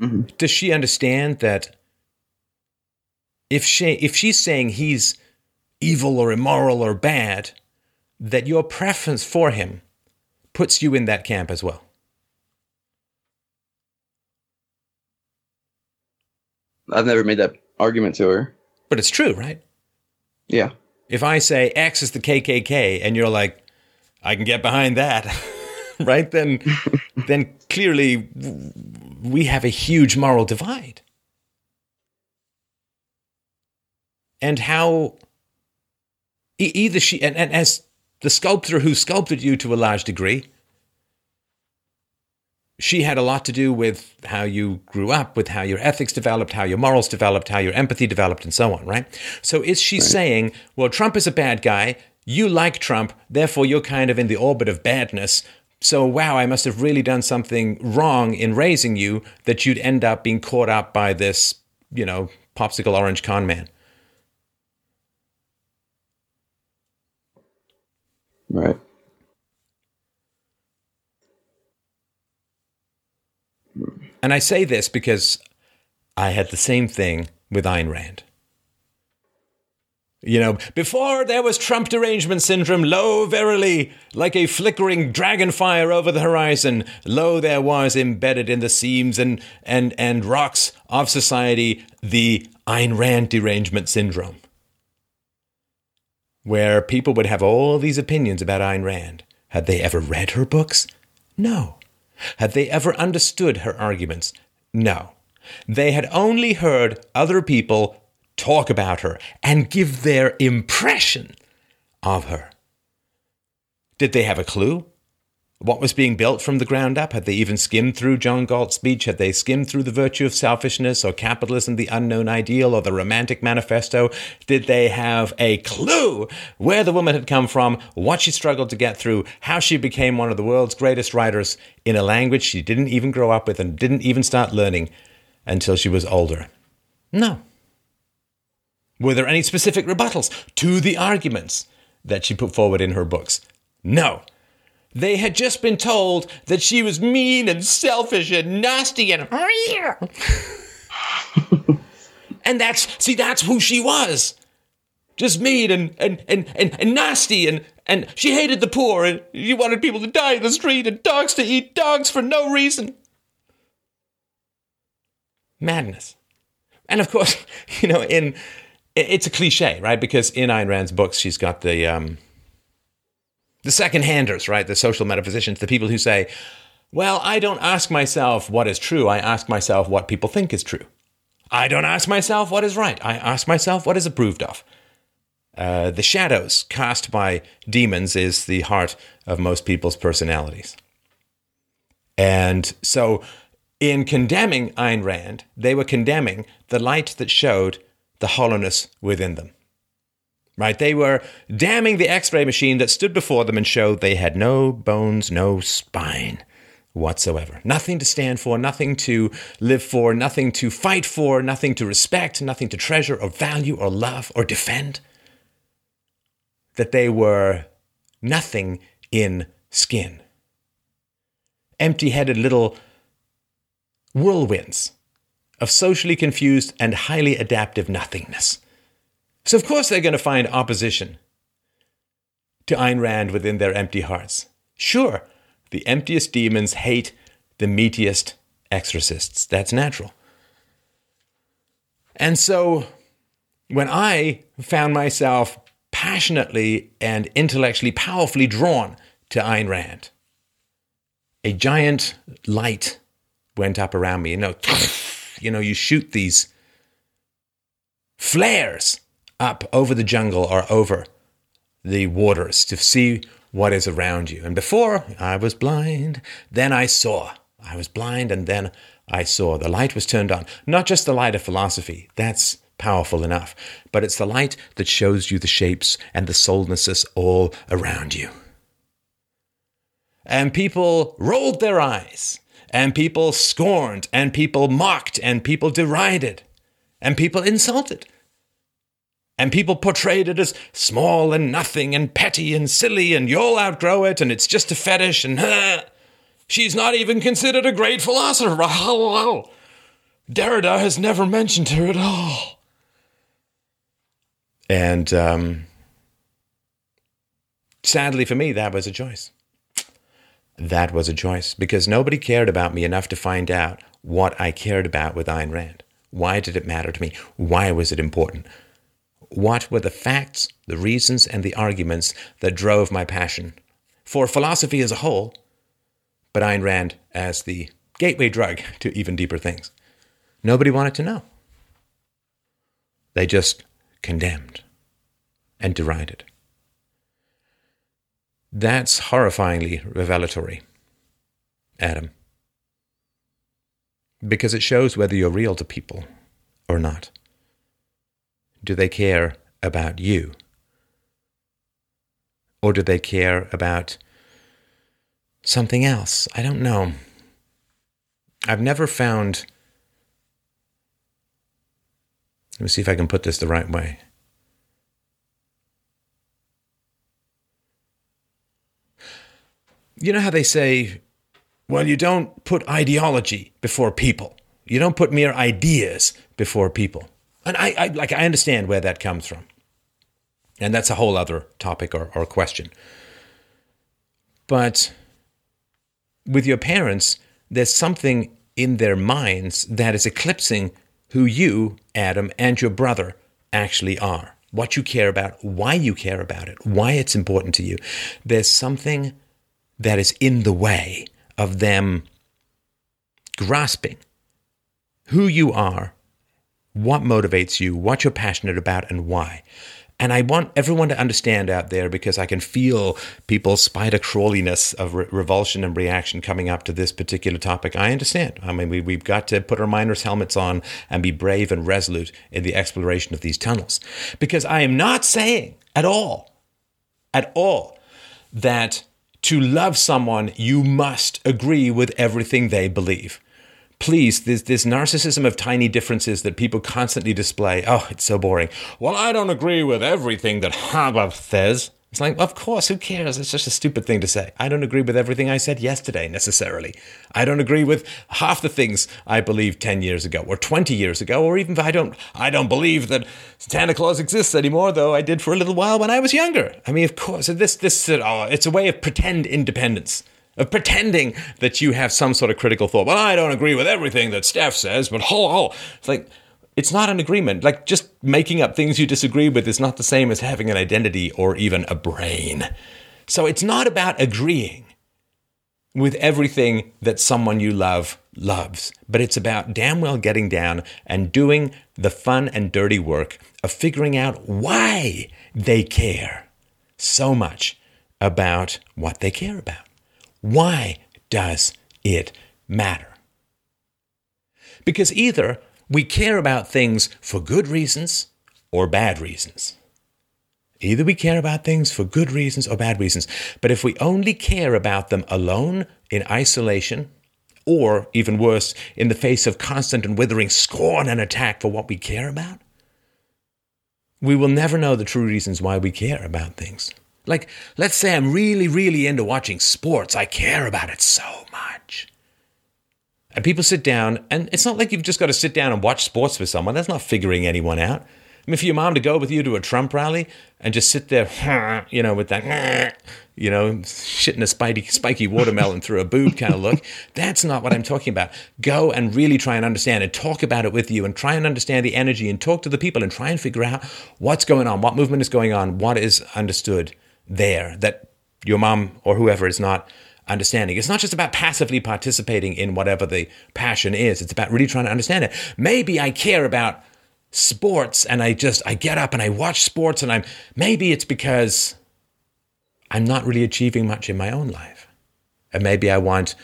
Mm-hmm. Does she understand that if she if she's saying he's evil or immoral or bad, that your preference for him puts you in that camp as well? I've never made that argument to her. But it's true, right? Yeah. If I say X is the KKK and you're like, I can get behind that, right? Then, then clearly we have a huge moral divide. And how either she, and, and as the sculptor who sculpted you to a large degree, she had a lot to do with how you grew up, with how your ethics developed, how your morals developed, how your empathy developed, and so on, right? So is she right. saying, well, Trump is a bad guy, you like Trump, therefore you're kind of in the orbit of badness. So, wow, I must have really done something wrong in raising you that you'd end up being caught up by this, you know, popsicle orange con man. Right. And I say this because I had the same thing with Ayn Rand. You know, before there was Trump derangement syndrome, lo, verily, like a flickering dragon fire over the horizon, lo, there was embedded in the seams and, and, and rocks of society the Ayn Rand derangement syndrome, where people would have all these opinions about Ayn Rand. Had they ever read her books? No. Had they ever understood her arguments? No. They had only heard other people talk about her and give their impression of her. Did they have a clue? What was being built from the ground up? Had they even skimmed through John Galt's speech? Had they skimmed through The Virtue of Selfishness or Capitalism, the Unknown Ideal or The Romantic Manifesto? Did they have a clue where the woman had come from, what she struggled to get through, how she became one of the world's greatest writers in a language she didn't even grow up with and didn't even start learning until she was older? No. Were there any specific rebuttals to the arguments that she put forward in her books? No. They had just been told that she was mean and selfish and nasty and. and that's, see, that's who she was. Just mean and, and, and, and, and nasty and, and she hated the poor and she wanted people to die in the street and dogs to eat dogs for no reason. Madness. And of course, you know, in it's a cliche, right? Because in Ayn Rand's books, she's got the um, the second handers, right? The social metaphysicians, the people who say, well, I don't ask myself what is true. I ask myself what people think is true. I don't ask myself what is right. I ask myself what is approved of. Uh, the shadows cast by demons is the heart of most people's personalities. And so, in condemning Ayn Rand, they were condemning the light that showed the hollowness within them right? They were damning the x ray machine that stood before them and showed they had no bones, no spine whatsoever. Nothing to stand for, nothing to live for, nothing to fight for, nothing to respect, nothing to treasure or value or love or defend. That they were nothing in skin. Empty headed little whirlwinds of socially confused and highly adaptive nothingness so, of course, they're going to find opposition to Ayn Rand within their empty hearts. Sure, the emptiest demons hate the meatiest exorcists. That's natural. And so, when I found myself passionately and intellectually powerfully drawn to Ayn Rand, a giant light went up around me. You know, you know, you shoot these flares up over the jungle or over the waters to see what is around you. And before I was blind, then I saw. I was blind and then I saw. The light was turned on. Not just the light of philosophy, that's powerful enough, but it's the light that shows you the shapes and the soulnesses all around you. And people rolled their eyes, and people scorned, and people mocked, and people derided, and people insulted. And people portrayed it as small and nothing and petty and silly and you'll outgrow it and it's just a fetish and uh, she's not even considered a great philosopher. Derrida has never mentioned her at all. And um, sadly for me, that was a choice. That was a choice because nobody cared about me enough to find out what I cared about with Ayn Rand. Why did it matter to me? Why was it important? What were the facts, the reasons, and the arguments that drove my passion for philosophy as a whole, but Ayn Rand as the gateway drug to even deeper things. Nobody wanted to know. They just condemned and derided. That's horrifyingly revelatory, Adam, because it shows whether you're real to people or not. Do they care about you? Or do they care about something else? I don't know. I've never found. Let me see if I can put this the right way. you know how they say, well, you don't put ideology before people. You don't put mere ideas before people. And I, I like I understand where that comes from. And that's a whole other topic or, or question. But with your parents, there's something in their minds that is eclipsing who you, Adam, and your brother actually are. What you care about, why you care about it, why it's important to you. There's something that is in the way of them grasping who you are, what motivates you, what you're passionate about, and why. And I want everyone to understand out there because I can feel people's spider crawliness of re- revulsion and reaction coming up to this particular topic. I understand. I mean, we, we've got to put our miners' helmets on and be brave and resolute in the exploration of these tunnels. Because I am not saying at all, at all, that to love someone, you must agree with everything they believe please, this this narcissism of tiny differences that people constantly display. Oh, it's so boring. Well, I don't agree with everything that Harbaugh says. It's like, of course, who cares? It's just a stupid thing to say. I don't agree with everything I said yesterday necessarily. I don't agree with half the things I believed 10 years ago or 20 years ago, or even I don't I don't believe that Santa Claus exists anymore, though I did for a little while when I was younger. I mean, of course, this this uh, it's a way of pretend independence of pretending that you have some sort of critical thought. Well, I don't agree with everything that Steph says, but ho, ho. It's like, it's not an agreement. Like, just making up things you disagree with is not the same as having an identity or even a brain. So it's not about agreeing with everything that someone you love loves, but it's about damn well getting down and doing the fun and dirty work of figuring out why they care so much about what they care about. Why does it matter? Because either we care about things for good reasons or bad reasons. Either we care about things for good reasons or bad reasons. But if we only care about them alone, in isolation, or even worse, in the face of constant and withering scorn and attack for what we care about, we will never know the true reasons why we care about things. Like, let's say I'm really, really into watching sports. I care about it so much. And people sit down, and it's not like you've just got to sit down and watch sports with someone. That's not figuring anyone out. I mean, for your mom to go with you to a Trump rally and just sit there, you know, with that, you know, shitting a spiky, spiky watermelon through a boob kind of look, that's not what I'm talking about. Go and really try and understand and talk about it with you and try and understand the energy and talk to the people and try and figure out what's going on, what movement is going on, what is understood there that your mom or whoever is not understanding. It's not just about passively participating in whatever the passion is. It's about really trying to understand it. Maybe I care about sports and I just I get up and I watch sports and I'm maybe it's because I'm not really achieving much in my own life. And maybe I want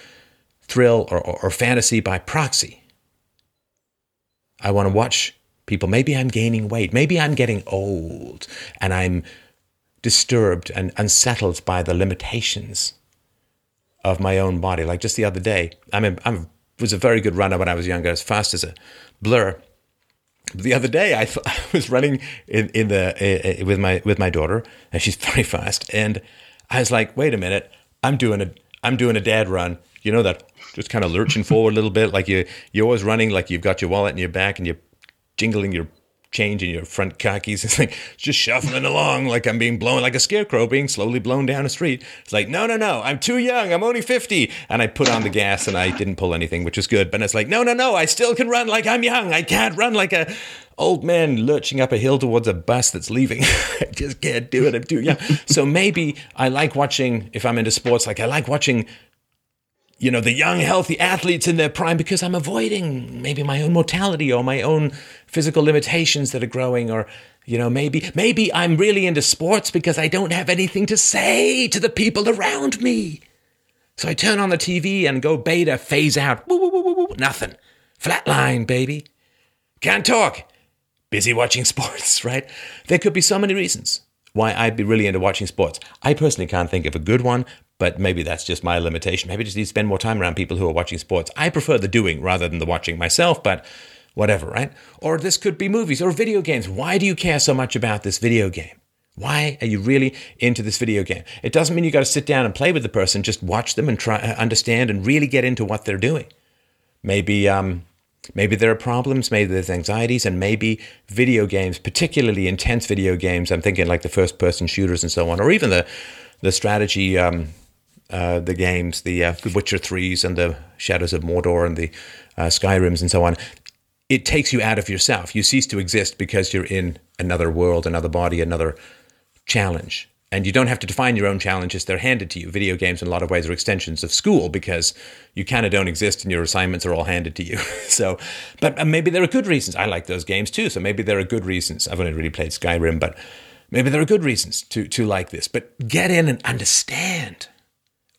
thrill or, or, or fantasy by proxy. I want to watch people. Maybe I'm gaining weight. Maybe I'm getting old and I'm disturbed and unsettled by the limitations of my own body. Like just the other day, I mean, I was a very good runner when I was younger, as fast as a blur. But The other day, I, I was running in, in the uh, with my with my daughter, and she's very fast. And I was like, "Wait a minute! I'm doing a I'm doing a dad run. You know that just kind of lurching forward a little bit, like you you're always running, like you've got your wallet in your back and you're jingling your change in your front khakis. It's like just shuffling along like I'm being blown like a scarecrow being slowly blown down a street. It's like, no, no, no, I'm too young. I'm only 50. And I put on the gas and I didn't pull anything, which is good. But it's like, no, no, no, I still can run like I'm young. I can't run like a old man lurching up a hill towards a bus that's leaving. I just can't do it. I'm too young. so maybe I like watching, if I'm into sports, like I like watching you know, the young, healthy athletes in their prime because I'm avoiding maybe my own mortality or my own physical limitations that are growing or you know maybe maybe I'm really into sports because I don't have anything to say to the people around me. So I turn on the TV and go beta phase out. Woo, woo, woo, Nothing. Flatline, baby. Can't talk. Busy watching sports, right? There could be so many reasons why I'd be really into watching sports. I personally can't think of a good one, but maybe that's just my limitation. Maybe I just need to spend more time around people who are watching sports. I prefer the doing rather than the watching myself, but whatever, right? Or this could be movies or video games. Why do you care so much about this video game? Why are you really into this video game? It doesn't mean you got to sit down and play with the person. Just watch them and try uh, understand and really get into what they're doing. Maybe um, maybe there are problems, maybe there's anxieties, and maybe video games, particularly intense video games. I'm thinking like the first person shooters and so on, or even the the strategy um, uh, the games, the uh, Witcher threes and the Shadows of Mordor and the uh, Skyrims and so on. It takes you out of yourself. You cease to exist because you're in another world, another body, another challenge. And you don't have to define your own challenges, they're handed to you. Video games, in a lot of ways, are extensions of school because you kind of don't exist and your assignments are all handed to you. so, but uh, maybe there are good reasons. I like those games too. So maybe there are good reasons. I've only really played Skyrim, but maybe there are good reasons to, to like this. But get in and understand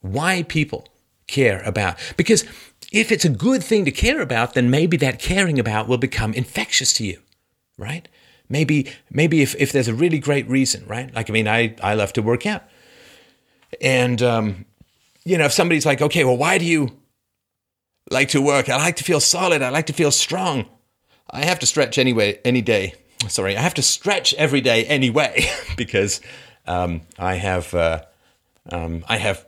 why people care about. Because if it's a good thing to care about, then maybe that caring about will become infectious to you, right? Maybe, maybe if, if there's a really great reason, right? Like, I mean, I, I love to work out. And, um, you know, if somebody's like, okay, well, why do you like to work? I like to feel solid. I like to feel strong. I have to stretch anyway, any day. Sorry, I have to stretch every day anyway because um, I have uh, um, I have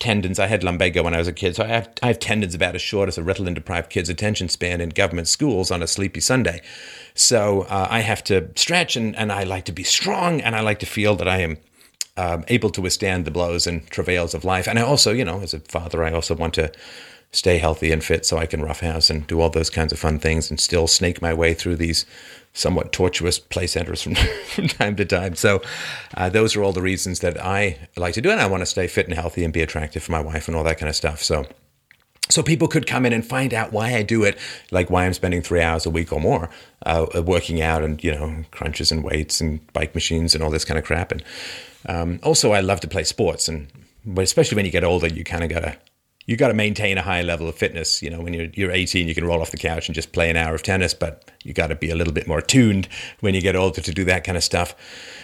tendons. I had lumbago when I was a kid, so I have I have tendons about as short as a Ritalin deprived kid's attention span in government schools on a sleepy Sunday. So uh, I have to stretch, and and I like to be strong, and I like to feel that I am. Um, able to withstand the blows and travails of life. And I also, you know, as a father, I also want to stay healthy and fit so I can roughhouse and do all those kinds of fun things and still snake my way through these somewhat tortuous play centers from, from time to time. So, uh, those are all the reasons that I like to do it. I want to stay fit and healthy and be attractive for my wife and all that kind of stuff. So, so people could come in and find out why I do it, like why I'm spending three hours a week or more uh, working out and you know crunches and weights and bike machines and all this kind of crap. And um, also, I love to play sports, and but especially when you get older, you kind of gotta you got to maintain a high level of fitness. You know, when you're you're 18, you can roll off the couch and just play an hour of tennis, but you got to be a little bit more tuned when you get older to do that kind of stuff.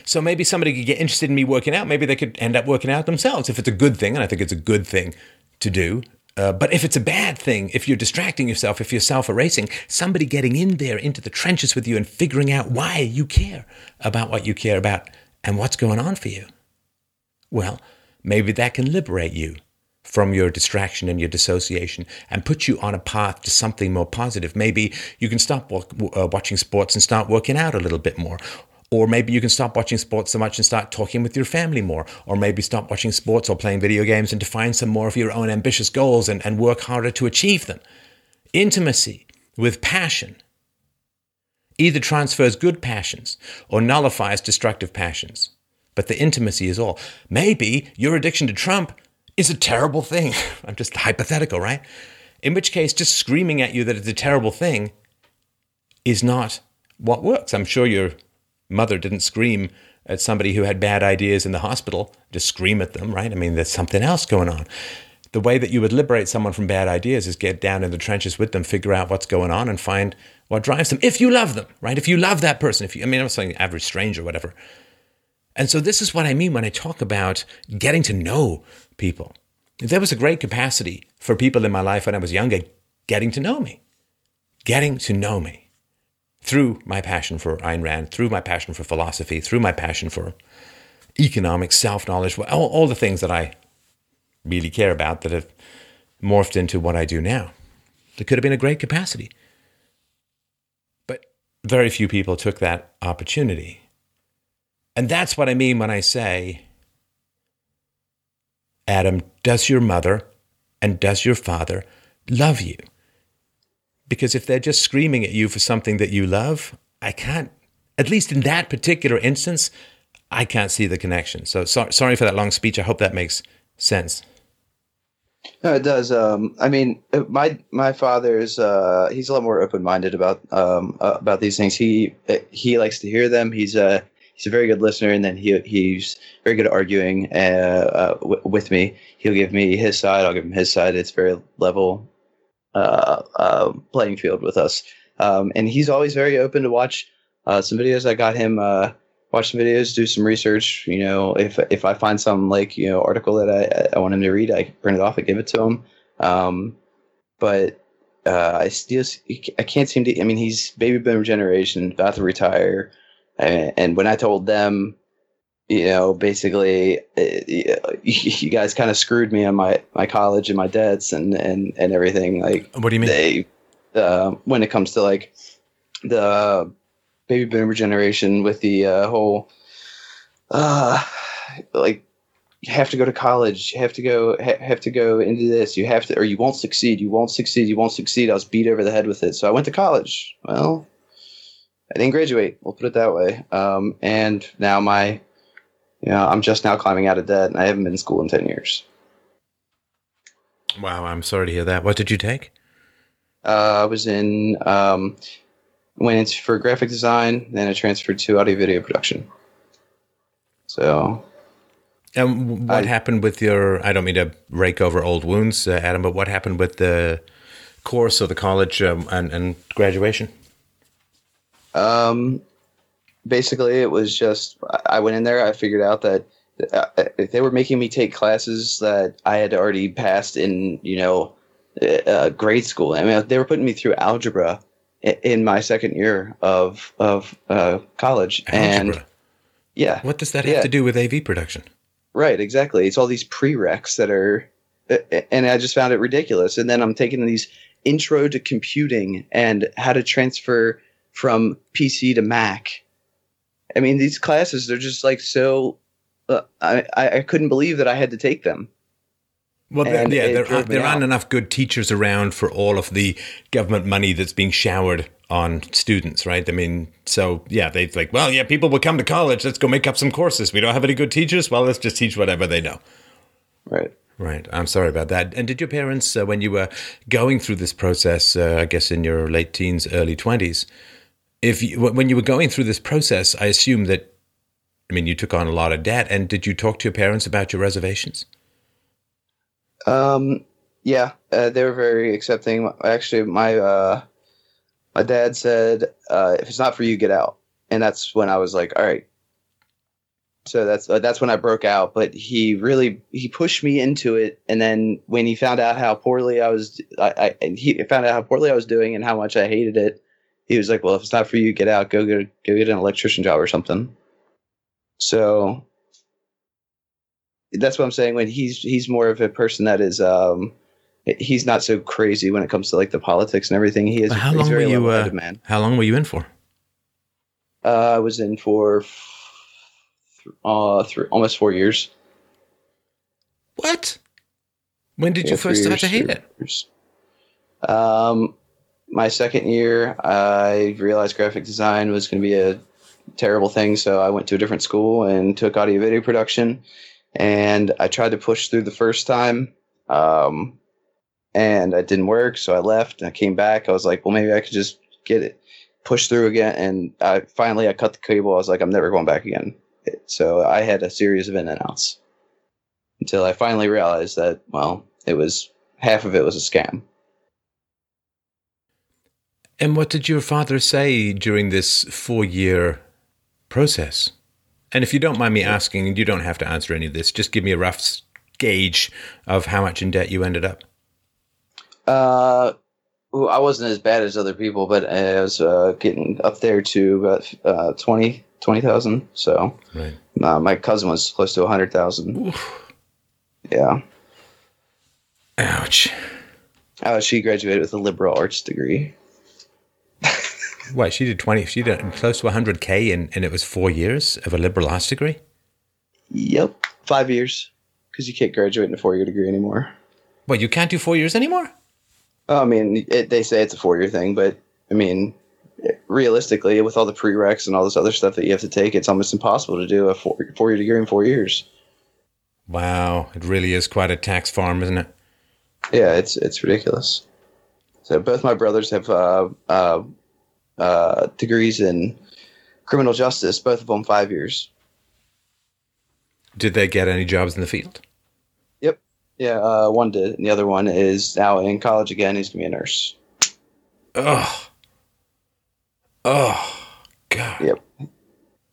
So maybe somebody could get interested in me working out. Maybe they could end up working out themselves if it's a good thing, and I think it's a good thing to do. Uh, but if it's a bad thing, if you're distracting yourself, if you're self erasing, somebody getting in there into the trenches with you and figuring out why you care about what you care about and what's going on for you, well, maybe that can liberate you from your distraction and your dissociation and put you on a path to something more positive. Maybe you can stop uh, watching sports and start working out a little bit more. Or maybe you can stop watching sports so much and start talking with your family more. Or maybe stop watching sports or playing video games and define some more of your own ambitious goals and, and work harder to achieve them. Intimacy with passion either transfers good passions or nullifies destructive passions. But the intimacy is all. Maybe your addiction to Trump is a terrible thing. I'm just hypothetical, right? In which case, just screaming at you that it's a terrible thing is not what works. I'm sure your mother didn't scream at somebody who had bad ideas in the hospital, just scream at them, right? I mean, there's something else going on. The way that you would liberate someone from bad ideas is get down in the trenches with them, figure out what's going on, and find what drives them. If you love them, right? If you love that person, if you, I mean, I'm saying average stranger whatever. And so this is what I mean when I talk about getting to know people. There was a great capacity for people in my life when I was younger getting to know me, getting to know me through my passion for Ayn Rand, through my passion for philosophy, through my passion for economics, self knowledge, all, all the things that I really care about that have morphed into what I do now. There could have been a great capacity. But very few people took that opportunity. And that's what I mean when I say Adam, does your mother and does your father love you? Because if they're just screaming at you for something that you love, I can't, at least in that particular instance, I can't see the connection. So, so sorry for that long speech. I hope that makes sense. No, it does. Um, I mean, uh, my my father is uh, he's a lot more open minded about um, uh, about these things. He he likes to hear them. He's uh, he's a very good listener, and then he he's very good at arguing uh, uh, w- with me. He'll give me his side, I'll give him his side. It's very level uh, uh playing field with us, um, and he's always very open to watch uh, some videos. I got him uh, watch some videos, do some research. You know, if if I find some like you know article that I, I want him to read, I print it off and give it to him. Um, but uh, I still I can't seem to. I mean, he's baby boomer generation, about to retire. And when I told them you know, basically, uh, you guys kind of screwed me on my, my college and my debts and, and, and everything. Like, What do you mean? they, uh, when it comes to like the baby boomer generation with the uh, whole, uh, like, you have to go to college. You have to go. Ha- have to go into this. You have to, or you won't succeed. You won't succeed. You won't succeed. I was beat over the head with it. So I went to college. Well, I didn't graduate. We'll put it that way. Um, and now my, you know, I'm just now climbing out of debt, and I haven't been in school in ten years. Wow, I'm sorry to hear that. What did you take? Uh, I was in um, went into for graphic design, then I transferred to audio video production. So Um, what I- happened with your? I don't mean to rake over old wounds, uh, Adam, but what happened with the course of the college um, and, and graduation? Um, basically, it was just I- went in there. I figured out that uh, they were making me take classes that I had already passed in, you know, uh, grade school. I mean, they were putting me through algebra in my second year of of uh, college, and yeah, What does that have Yeah. to do with AV production? Right, exactly. It's all these prereqs that are, and I just found it ridiculous. And then I'm taking these intro to computing and how to transfer from PC to Mac. I mean, these classes they're just like so. Uh, I I couldn't believe that I had to take them. Well, And yeah, there, aren't, there aren't enough good teachers around for all of the government money that's being showered on students, right? I mean, so yeah, they like, well, yeah, people will come to college. Let's go make up some courses. We don't have any good teachers. Well, let's just teach whatever they know. Right. Right. I'm sorry about that. And did your parents, uh, when you were going through this process, uh, I guess in your late teens, early 20s, if you, when you were going through this process, I assume that, I mean, you took on a lot of debt. And did you talk to your parents about your reservations? Um, yeah, uh, they were very accepting. Actually, my uh, my dad said, uh, "If it's not for you, get out." And that's when I was like, "All right." So that's uh, that's when I broke out. But he really he pushed me into it, and then when he found out how poorly I was, I, I he found out how poorly I was doing and how much I hated it. He was like, "Well, if it's not for you, get out. Go get go get an electrician job or something." So that's what I'm saying. When he's he's more of a person that is um he's not so crazy when it comes to like the politics and everything. He is How long were you, uh, man. How long were you in for? Uh, I was in for th- uh almost four years. What? When did Yeah, you first start to hate it? years. Um, my second year, I realized graphic design was going to be a terrible thing, so I went to a different school and took audio video production. And I tried to push through the first time, um, and it didn't work. So I left. I came back. I was like, well, maybe I could just get it, push through again. And I finally I cut the cable. I was like, I'm never going back again. So I had a series of in and outs until I finally realized that well, it was half of it was a scam. And what did your father say during this four year process? And if you don't mind me asking, and you don't have to answer any of this, just give me a rough gauge of how much in debt you ended up. Uh, I wasn't as bad as other people, but I was uh, getting up there to about uh, 20 20,000. So Right. uh, my cousin was close to 100,000. Yeah. Ouch. Uh, she graduated with a liberal arts degree. What, she did 20, she did close to 100K and, and it was four years of a liberal arts degree? Yep. Five years. Because you can't graduate in a four year degree anymore. What, you can't do four years anymore? Oh, I mean, it, they say it's a four year thing, but I mean, realistically, with all the prereqs and all this other stuff that you have to take, it's almost impossible to do a four, four year degree in four years. Wow, it really is quite a tax farm, isn't it? Yeah, it's it's ridiculous. So both my brothers have uh, uh, uh, degrees in criminal justice. Both of them five years. Did they get any jobs in the field? Yep. Yeah, uh, one did, and the other one is now in college again. He's gonna be a nurse. Oh. Oh, God. Yep.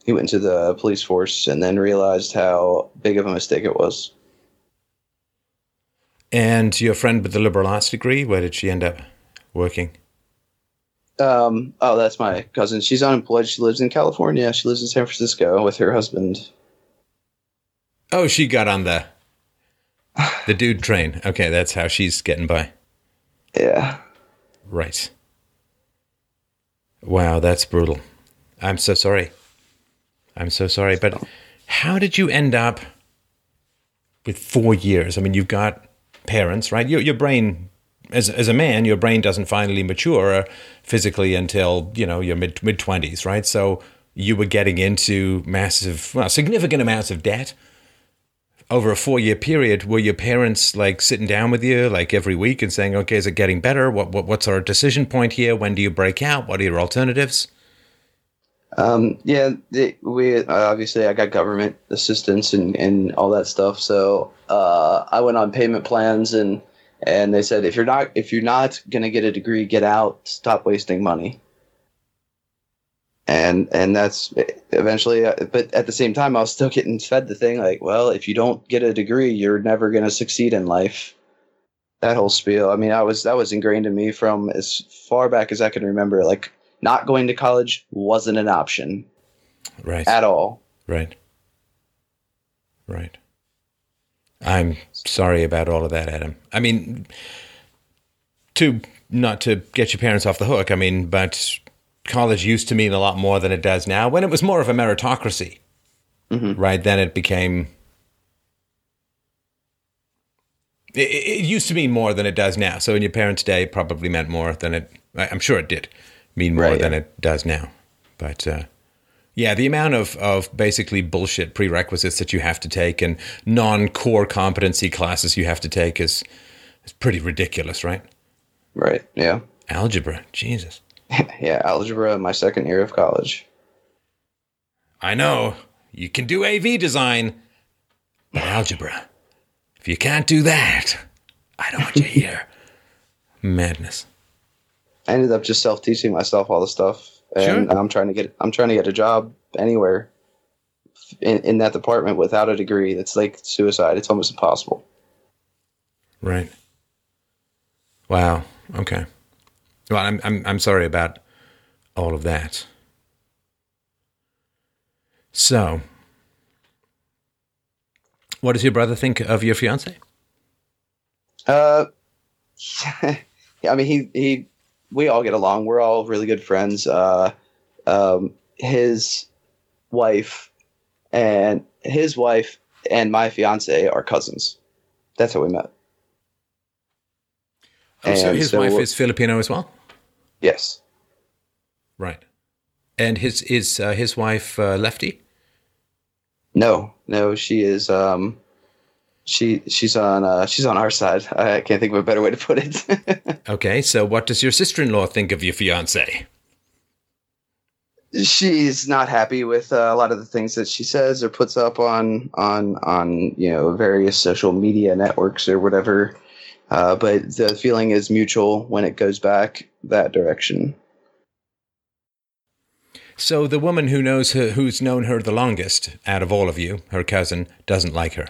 He went into the police force and then realized how big of a mistake it was. And your friend with the liberal arts degree, where did she end up working? Um, oh, that's my cousin. She's unemployed. She lives in California. She lives in San Francisco with her husband. Oh, she got on the the dude train. Okay, that's how she's getting by. Yeah. Right. Wow, that's brutal. I'm so sorry. I'm so sorry. But how did you end up with four years? I mean, you've got parents, right? Your, your brain, as, as a man, your brain doesn't finally mature physically until, you know, your mid mid 20s, right? So you were getting into massive, well, significant amounts of debt over a four year period. Were your parents like sitting down with you like every week and saying, okay, is it getting better? What, what What's our decision point here? When do you break out? What are your alternatives? Um, yeah, we obviously I got government assistance and, and all that stuff. So uh, I went on payment plans and and they said if you're not if you're not gonna get a degree, get out. Stop wasting money. And and that's eventually. uh, But at the same time, I was still getting fed the thing like, well, if you don't get a degree, you're never gonna succeed in life. That whole spiel. I mean, I was that was ingrained in me from as far back as I can remember. Like not going to college wasn't an option Right. at all. Right. Right. I'm sorry about all of that, Adam. I mean, to not to get your parents off the hook, I mean, but college used to mean a lot more than it does now. When it was more of a meritocracy, right? Then it became. It, used to mean more than it does now. So in your parents' day, it probably meant more than it. I'm sure it did mean more Right, than yeah. it does now. But uh, yeah, the amount of, of basically bullshit prerequisites that you have to take and non core competency classes you have to take is is pretty ridiculous, right? Right. Yeah. Algebra, Jesus. yeah. Algebra, my second year of college. I know you can do AV design, but algebra, if you can't do that, I don't want you here. Madness. I ended up just self teaching myself all the stuff, and Sure. I'm trying to get I'm trying to get a job anywhere in, in that department without a degree. That's like suicide. It's almost impossible. Right. Wow. Okay. Well, I'm I'm I'm sorry about all of that. So, what does your brother think of your fiance? Uh, yeah, I mean, he he, we all get along. We're all really good friends. Uh, um, his wife and his wife and my fiance are cousins. That's how we met. Oh, so his so- wife is Filipino as well, Yes. right? And his is uh, his wife uh, lefty? No, no, she is. Um, she she's on uh, she's on our side. I can't think of a better way to put it. Okay. So, what does your sister-in-law think of your fiance? she's not happy with uh, a lot of the things that she says or puts up on on on you know various social media networks or whatever. Uh, but the feeling is mutual when it goes back that direction. So, the woman who knows her, who's known her the longest out of all of you, her cousin, doesn't like her.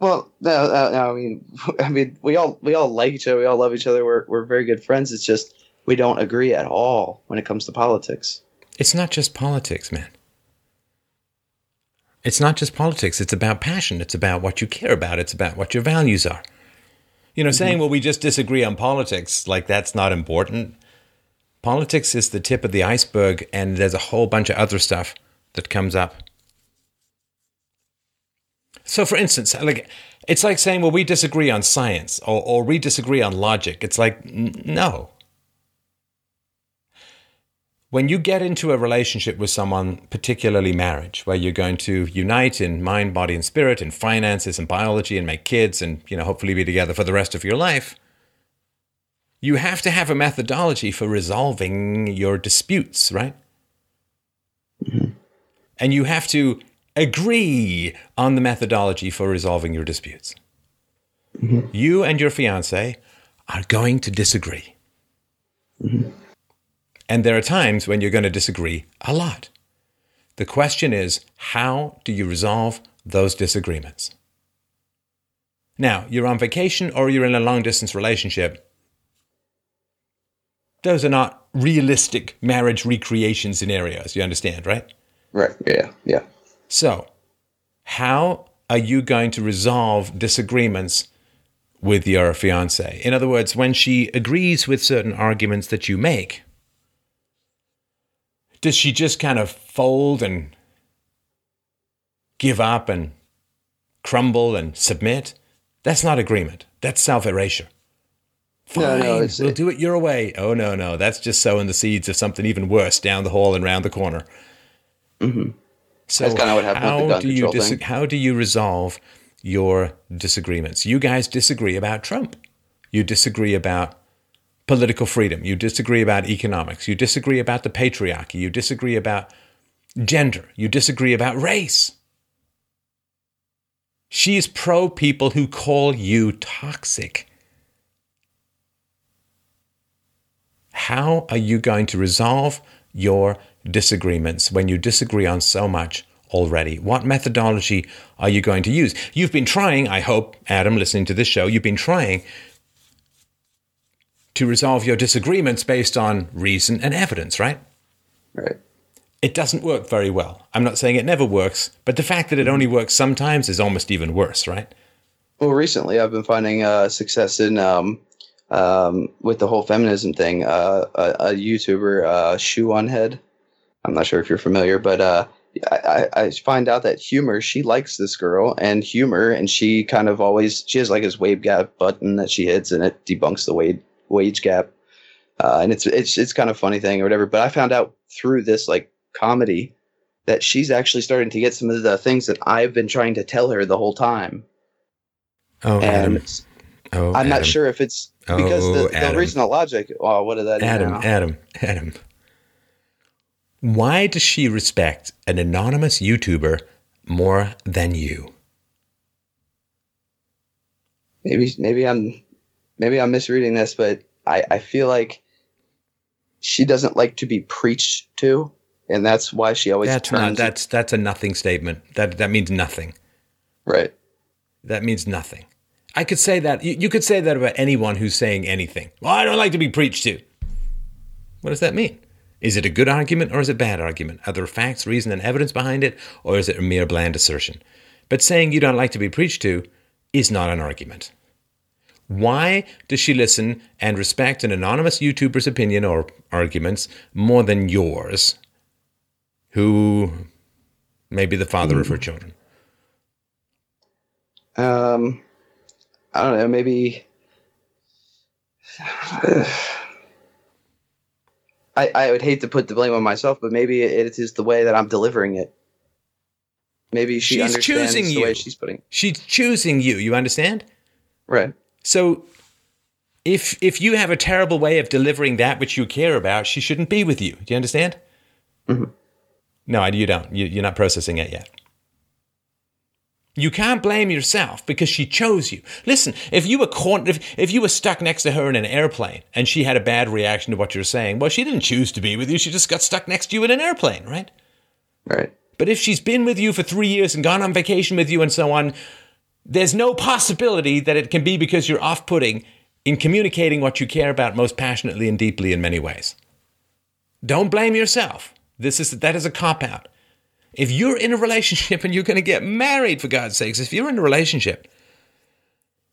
Well, no, uh, no, I mean, I mean, we all we all like each other. We all love each other. We're we're very good friends. It's just we don't agree at all when it comes to politics. It's not just politics, man. It's not just politics. It's about passion. It's about what you care about. It's about what your values are. You know, saying, well, we just disagree on politics, like that's not important. Politics is the tip of the iceberg, and there's a whole bunch of other stuff that comes up. So, for instance, like it's like saying, well, we disagree on science or, or we disagree on logic. It's like, n- no. When you get into a relationship with someone, particularly marriage, where you're going to unite in mind, body, and spirit, in finances and biology, and make kids, and you know, hopefully be together for the rest of your life, you have to have a methodology for resolving your disputes, right? Mm-hmm. And you have to agree on the methodology for resolving your disputes. Mm-hmm. You and your fiance are going to disagree. Mm-hmm. And there are times when you're going to disagree a lot. The question is, how do you resolve those disagreements? Now, you're on vacation or you're in a long distance relationship. Those are not realistic marriage recreation scenarios, you understand, right? Right. Yeah. Yeah. So, how are you going to resolve disagreements with your fiance? In other words, when she agrees with certain arguments that you make, does she just kind of fold and give up and crumble and submit? That's not agreement. That's self erasure. Fine, No, no, we'll do it your way. Oh no, no, that's just sowing the seeds of something even worse down the hall and round the corner. Mhm. So That's kinda what happened with the how gun do you dis- how do you resolve your disagreements? You guys disagree about Trump. You disagree about political freedom. You disagree about economics. You disagree about the patriarchy. You disagree about gender. You disagree about race. She's pro people who call you toxic. How are you going to resolve your disagreements when you disagree on so much already? What methodology are you going to use? You've been trying, I hope, Adam, listening to this show, you've been trying to resolve your disagreements based on reason and evidence, right? Right. It doesn't work very well. I'm not saying it never works, but the fact that it only works sometimes is almost even worse, right? Well, recently I've been finding uh, success in um, um, with the whole feminism thing. Uh, a, a YouTuber, uh, Shoe on Head. I'm not sure if you're familiar, but uh, I, I find out that Humor she likes this girl and Humor, and she kind of always she has like this wage gap button that she hits, and it debunks the wage wage gap. Uh, and it's it's it's kind of funny thing or whatever. But I found out through this like comedy that she's actually starting to get some of the things that I've been trying to tell her the whole time. Oh, And Adam. Oh, I'm not sure if it's because Oh, the, the Adam. reasonable logic. Oh, what did that? Adam? Adam, Adam. Why does she respect an anonymous YouTuber more than you? Maybe maybe I'm maybe I'm misreading this, but I I feel like she doesn't like to be preached to, and that's why she always That's turns. not. That's that's a nothing statement. That that means nothing. right. That means nothing. I could say that. You, you could say that about anyone who's saying anything. Well, I don't like to be preached to. What does that mean? Is it a good argument or is it a bad argument? Are there facts, reason, and evidence behind it, or is it a mere bland assertion? But saying you don't like to be preached to is not an argument. Why does she listen and respect an anonymous YouTuber's opinion or arguments more than yours, who may be the father of her children? Um, I don't know. Maybe. I, I would hate to put the blame on myself, but maybe it is the way that I'm delivering it. Maybe she She's understands choosing the you. way she's putting. She's choosing you. You understand? Right. So if if you have a terrible way of delivering that which you care about, she shouldn't be with you. Do you understand? Mhm. No, you don't. You, you're not processing it yet. You can't blame yourself because she chose you. Listen, if you were caught, if, if you were stuck next to her in an airplane and she had a bad reaction to what you're saying, well, she didn't choose to be with you. She just got stuck next to you in an airplane, right? Right. But if she's been with you for three years and gone on vacation with you and so on, there's no possibility that it can be because you're off putting in communicating what you care about most passionately and deeply in many ways. Don't blame yourself. This is that is a cop out. If you're in a relationship and you're going to get married, for God's sakes, if you're in a relationship,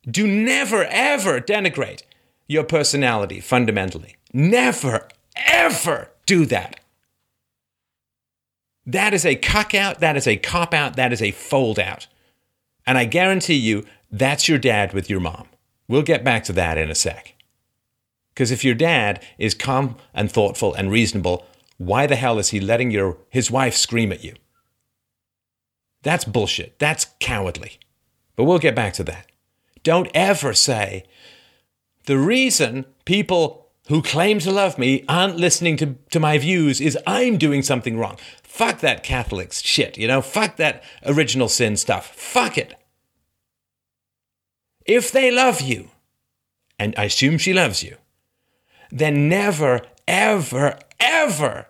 do never ever denigrate your personality fundamentally. Never ever do that. That is a cuck out. That is a cop out. That is a fold out. And I guarantee you, that's your dad with your mom. We'll get back to that in a sec. Because if your dad is calm and thoughtful and reasonable, why the hell is he letting your his wife scream at you? That's bullshit. That's cowardly. But we'll get back to that. Don't ever say the reason people who claim to love me aren't listening to, to my views is I'm doing something wrong. Fuck that Catholic shit, you know? Fuck that original sin stuff. Fuck it. If they love you, and I assume she loves you, then never, ever, ever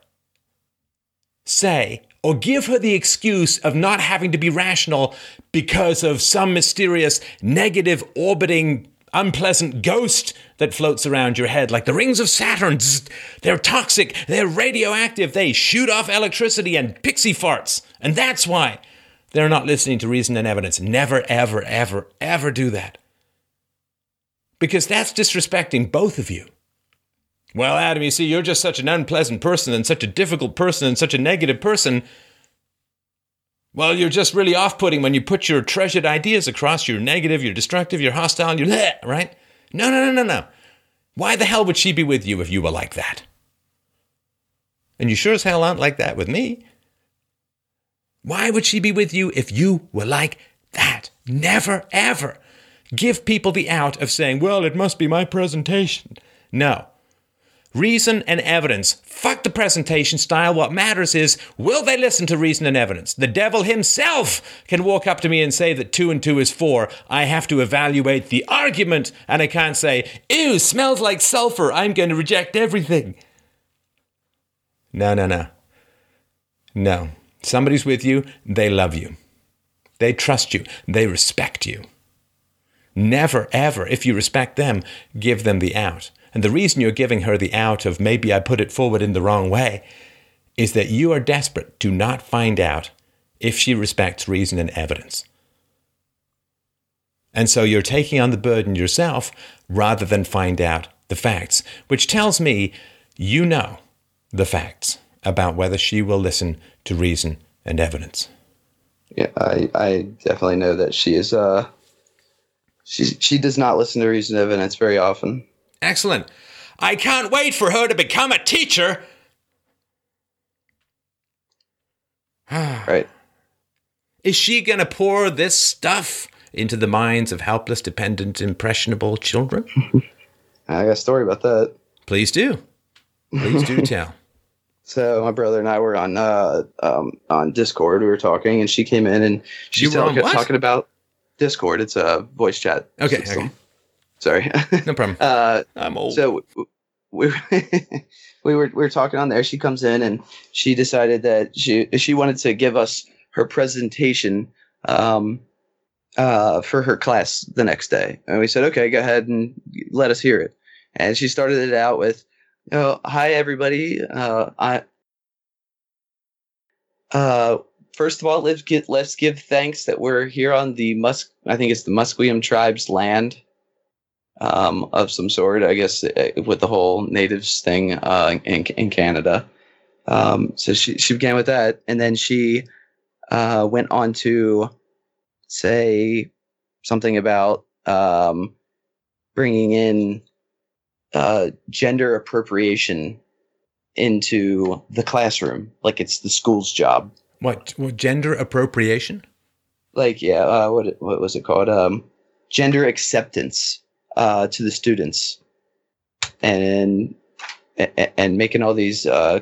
say or give her the excuse of not having to be rational because of some mysterious negative orbiting unpleasant ghost that floats around your head like the rings of Saturn. They're toxic, they're radioactive, they shoot off electricity and pixie farts. And that's why they're not listening to reason and evidence. Never, ever, ever, ever do that. Because that's disrespecting both of you. Well, Adam, you see, you're just such an unpleasant person and such a difficult person and such a negative person. Well, you're just really off putting when you put your treasured ideas across. You're negative, you're destructive, you're hostile, you're bleh, right? No, no, no, no, no. Why the hell would she be with you if you were like that? And you sure as hell aren't like that with me. Why would she be with you if you were like that? Never, ever give people the out of saying, well, it must be my presentation. No. Reason and evidence. Fuck the presentation style. What matters is, will they listen to reason and evidence? The devil himself can walk up to me and say that two and two is four. I have to evaluate the argument, and I can't say, ew, smells like sulfur. I'm going to reject everything. No, no, no. No. Somebody's with you, they love you. They trust you. They respect you. Never, ever, if you respect them, give them the out. And the reason you're giving her the out of maybe I put it forward in the wrong way is that you are desperate to not find out if she respects reason and evidence. And so you're taking on the burden yourself rather than find out the facts, which tells me you know the facts about whether she will listen to reason and evidence. Yeah, I, I definitely know that she is. Uh, she she does not listen to reason and evidence very often. Excellent. I can't wait for her to become a teacher. right. Is she going to pour this stuff into the minds of helpless, dependent, impressionable children? I got a story about that. Please do. Please do tell. So my brother and I were on uh, um, on Discord. We were talking, and she came in and she's You were on talking, talking about Discord. It's a voice chat. Okay, system. okay. Sorry. No problem. uh, I'm old. so we we were we were talking on there. She comes in and she decided that she she wanted to give us her presentation um, uh, for her class the next day, and we said, okay, go ahead and let us hear it. And she started it out with, "Oh, hi everybody. Uh, I uh, first of all, let's get let's give thanks that we're here on the Musk. I think it's the Musqueam tribe's land." Um, of some sort, I guess, uh, with the whole natives thing uh, in, in Canada. Um, so she, she began with that. And then she uh, went on to say something about um, bringing in uh, gender appropriation into the classroom, like it's the school's job. What, what gender appropriation? Like, yeah, uh, what, what was it called? Um, gender acceptance uh, to the students and and, making all these uh,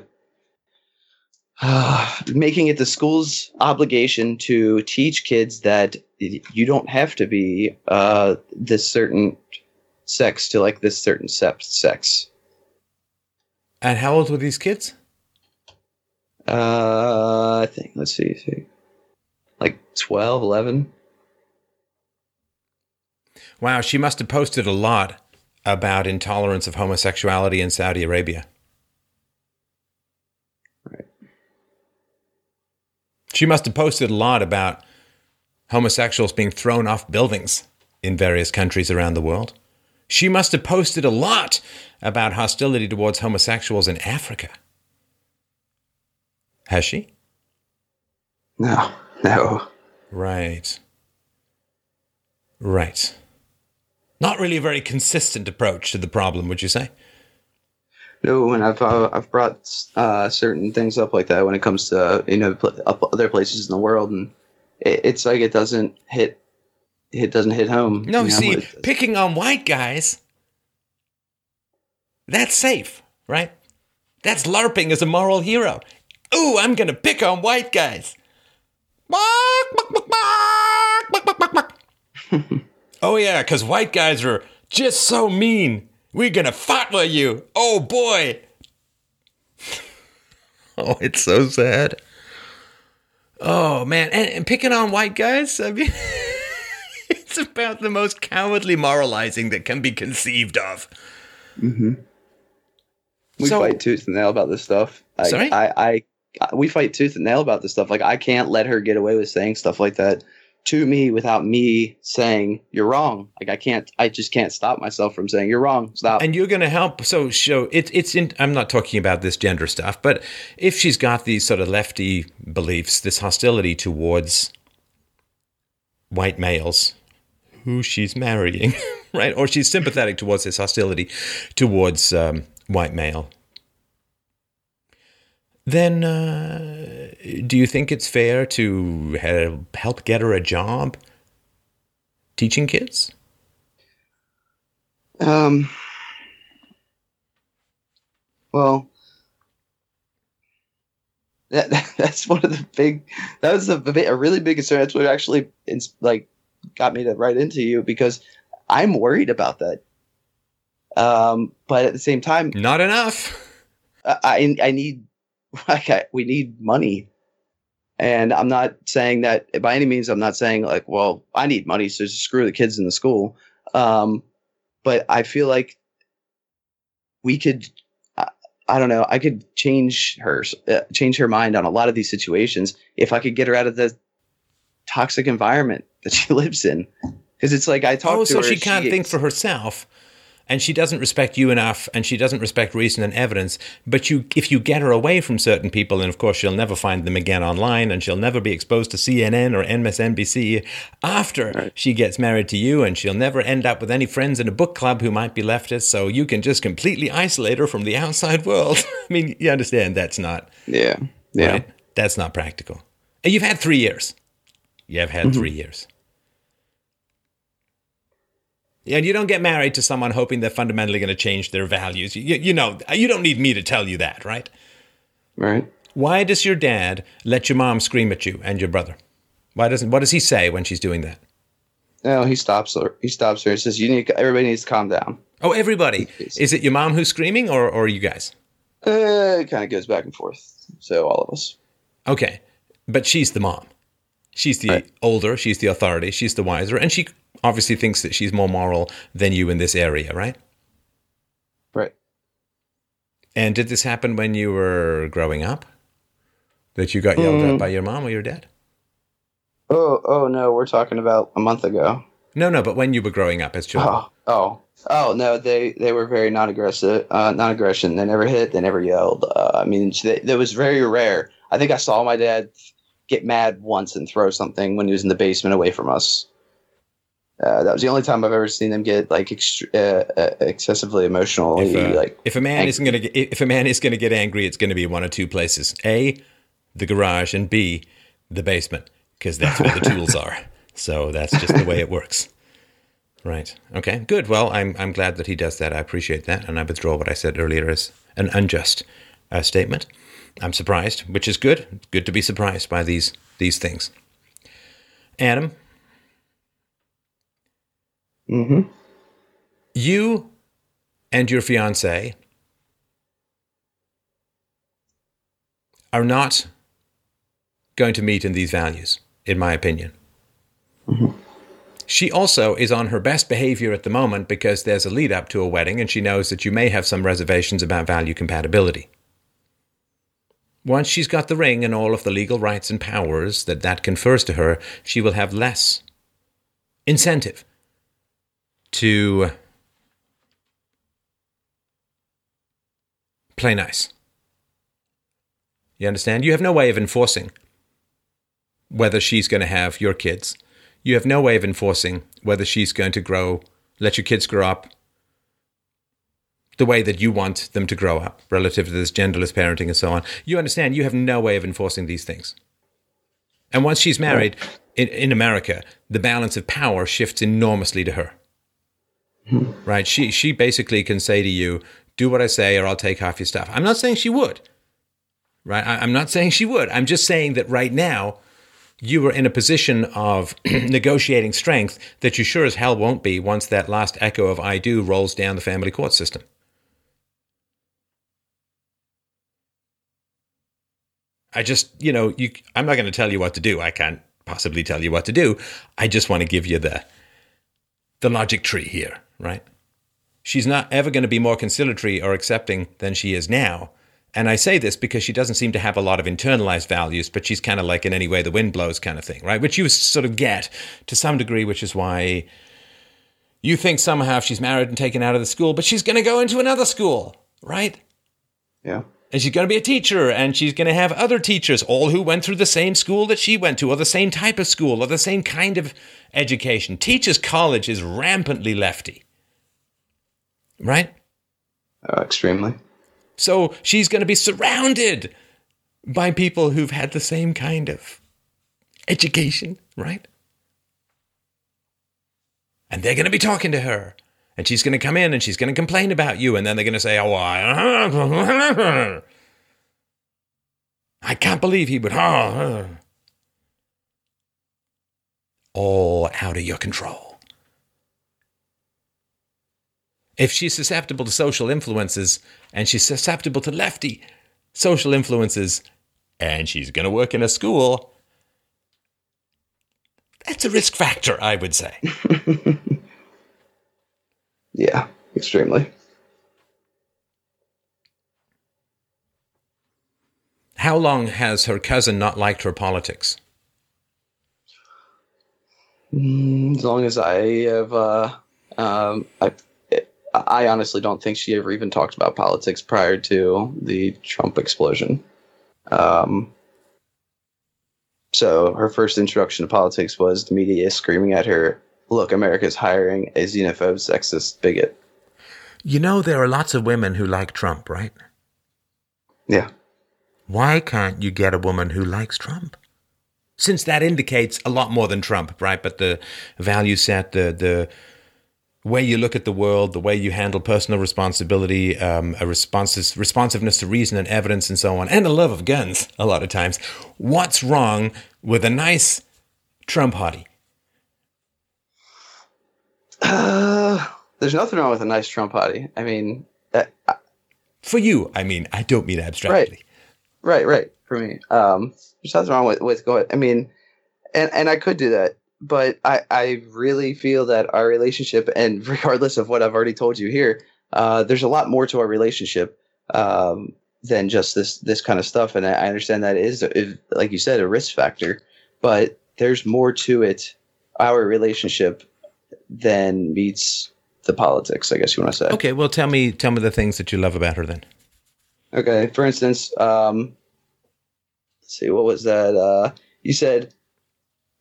uh, making it the school's obligation to teach kids that you don't have to be uh, this certain sex to like this certain sex. And how old were these kids? Uh, I think let's see, see, like 12, 11. Wow, she must have posted a lot about intolerance of homosexuality in Saudi Arabia. Right. She must have posted a lot about homosexuals being thrown off buildings in various countries around the world. She must have posted a lot about hostility towards homosexuals in Africa. Has she? No, no. Right. Right. Not really a very consistent approach to the problem, would you say? No, and I've uh, I've brought uh, certain things up like that when it comes to you know other places in the world, and it, it's like it doesn't hit it doesn't hit home. No, you know? see, picking on white guys, that's safe, right? That's LARPing as a moral hero. Ooh, I'm going to pick on white guys. oh, yeah, because white guys are just so mean. We're going to fight with you. Oh, boy. oh, it's so sad. Oh, man. And, and picking on white guys, I mean. it's about the most cowardly moralizing that can be conceived of. Mm-hmm. we So- fight tooth and nail about this stuff. I, Sorry? I, I we fight tooth and nail about this stuff. Like I can't let her get away with saying stuff like that to me without me saying you're wrong. Like I can't, I just can't stop myself from saying you're wrong. Stop. And you're going to help. So show it, it's in. I'm not talking about this gender stuff, but if she's got these sort of lefty beliefs, this hostility towards white males who she's marrying, right? Or she's sympathetic towards this hostility towards um, white male. Then, uh, do you think it's fair to help get her a job teaching kids? Um. Well, that, that's one of the big. That was a, a really big concern. That's what actually like got me to write into you because I'm worried about that. Um, but at the same time, not enough. I I need like we need money, and I'm not saying that by any means. I'm not saying like, well, I need money, so screw the kids in the school. Um, but I feel like we could. I, I don't know. I could change her, uh, change her mind on a lot of these situations if I could get her out of the toxic environment that she lives in. Because it's like I talk oh, to so her. she can't think for herself, and she doesn't respect you enough, and she doesn't respect reason and evidence. But you, if you get her away from certain people, and of course she'll never find them again online, and she'll never be exposed to CNN or MSNBC after right. she gets married to you, and she'll never end up with any friends in a book club who might be leftist. So you can just completely isolate her from the outside world. I mean, you understand that's not. Yeah. Yeah. Right? That's not practical. And you've had three years. You have had mm-hmm. three years. And you don't get married to someone hoping they're fundamentally going to change their values. You, you know, you don't need me to tell you that, right? Right. Why does your dad let your mom scream at you and your brother? Why doesn't? What does he say when she's doing that? No, he stops her. He stops her. He says, "You need. Everybody needs to calm down." Oh, everybody. Is it your mom who's screaming, or or you guys? Uh, it kind of goes back and forth. So all of us. Okay, but she's the mom. She's the right. older. She's the authority. She's the wiser, and she obviously thinks that she's more moral than you in this area, right? Right. And did this happen when you were growing up? That you got yelled mm. at by your mom or your dad? Oh, oh no, we're talking about a month ago. No, no, but when you were growing up as children. Oh, oh, oh no, they they were very non-aggressive, uh, non-aggression. They never hit, they never yelled. Uh, I mean, that was very rare. I think I saw my dad get mad once and throw something when he was in the basement away from us. Uh, that was the only time I've ever seen them get like ext- uh, uh, excessively emotional. If, uh, like if a man angry. isn't gonna get, if a man is gonna get angry, it's gonna be one of two places: a, the garage, and b, the basement, because that's where the tools are. So that's just the way it works. Right. Okay. Good. Well, I'm I'm glad that he does that. I appreciate that, and I withdraw what I said earlier as an unjust uh, statement. I'm surprised, which is good. Good to be surprised by these these things. Adam, Mm-hmm. You and your fiance are not going to meet in these values, in my opinion. Mm-hmm. She also is on her best behavior at the moment because there's a lead up to a wedding and she knows that you may have some reservations about value compatibility. Once she's got the ring and all of the legal rights and powers that that confers to her, she will have less incentive to play nice. You understand? You have no way of enforcing whether she's going to have your kids. You have no way of enforcing whether she's going to grow, let your kids grow up the way that you want them to grow up relative to this genderless parenting and so on. You understand? You have no way of enforcing these things. And once she's married in, in America, the balance of power shifts enormously to her right? She she basically can say to you, "Do what I say, or I'll take half your stuff." I'm not saying she would, right? I, I'm not saying she would. I'm just saying that right now, you are in a position of negotiating strength that you sure as hell won't be once that last echo of "I do" rolls down the family court system. I just, you know, you, I'm not going to tell you what to do. I can't possibly tell you what to do. I just want to give you the the logic tree here right? She's not ever going to be more conciliatory or accepting than she is now. And I say this because she doesn't seem to have a lot of internalized values, but she's kind of like in any way the wind blows kind of thing, right? Which you sort of get to some degree, which is why you think somehow she's married and taken out of the school, but she's going to go into another school, right? Yeah. And she's going to be a teacher, and she's going to have other teachers, all who went through the same school that she went to, or the same type of school, or the same kind of education. Teachers' college is rampantly lefty, right? Uh, extremely. So she's going to be surrounded by people who've had the same kind of education, right? And they're going to be talking to her. And she's going to come in and she's going to complain about you. And then they're going to say, Oh, I, I can't believe he would. All out of your control. If she's susceptible to social influences and she's susceptible to lefty social influences and she's going to work in a school, that's a risk factor, I would say. yeah, extremely. How long has her cousin not liked her politics? Mm, as long as I have, uh, um, I, I honestly don't think she ever even talked about politics prior to the Trump explosion. Um, so her first introduction to politics was the media screaming at her, "Look, America's hiring a xenophobe, sexist bigot." You know, there are lots of women who like Trump, right? Yeah. Why can't you get a woman who likes Trump? Since that indicates a lot more than Trump, right? But the value set, the the way you look at the world, the way you handle personal responsibility, um, a responses, responsiveness to reason and evidence, and so on, and a love of guns. A lot of times, what's wrong with a nice Trump hottie? Uh, there's nothing wrong with a nice Trump hottie. I mean, uh, for you, I mean, I don't mean abstractly. Right, right, right. For me, um, there's nothing wrong with with going. I mean, and and I could do that but I, I really feel that our relationship, and regardless of what I've already told you here, uh, there's a lot more to our relationship um, than just this this kind of stuff. And I, I understand that is, is, like you said, a risk factor, but there's more to it, our relationship, than meets the politics. I guess you want to say. Okay, well, tell me tell me the things that you love about her then. Okay, for instance, um, let's see, what was that? Uh, you said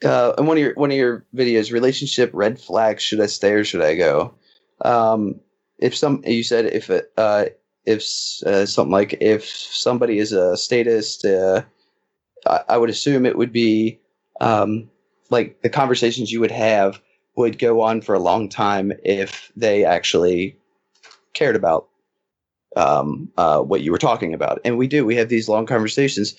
uh, in one of your one of your videos, relationship red flags. Should I stay or should I go? Um, if some you said if it, uh, if uh, something like if somebody is a statist, uh, I, I would assume it would be um, like the conversations you would have would go on for a long time if they actually cared about um, uh, what you were talking about. And we do. We have these long conversations,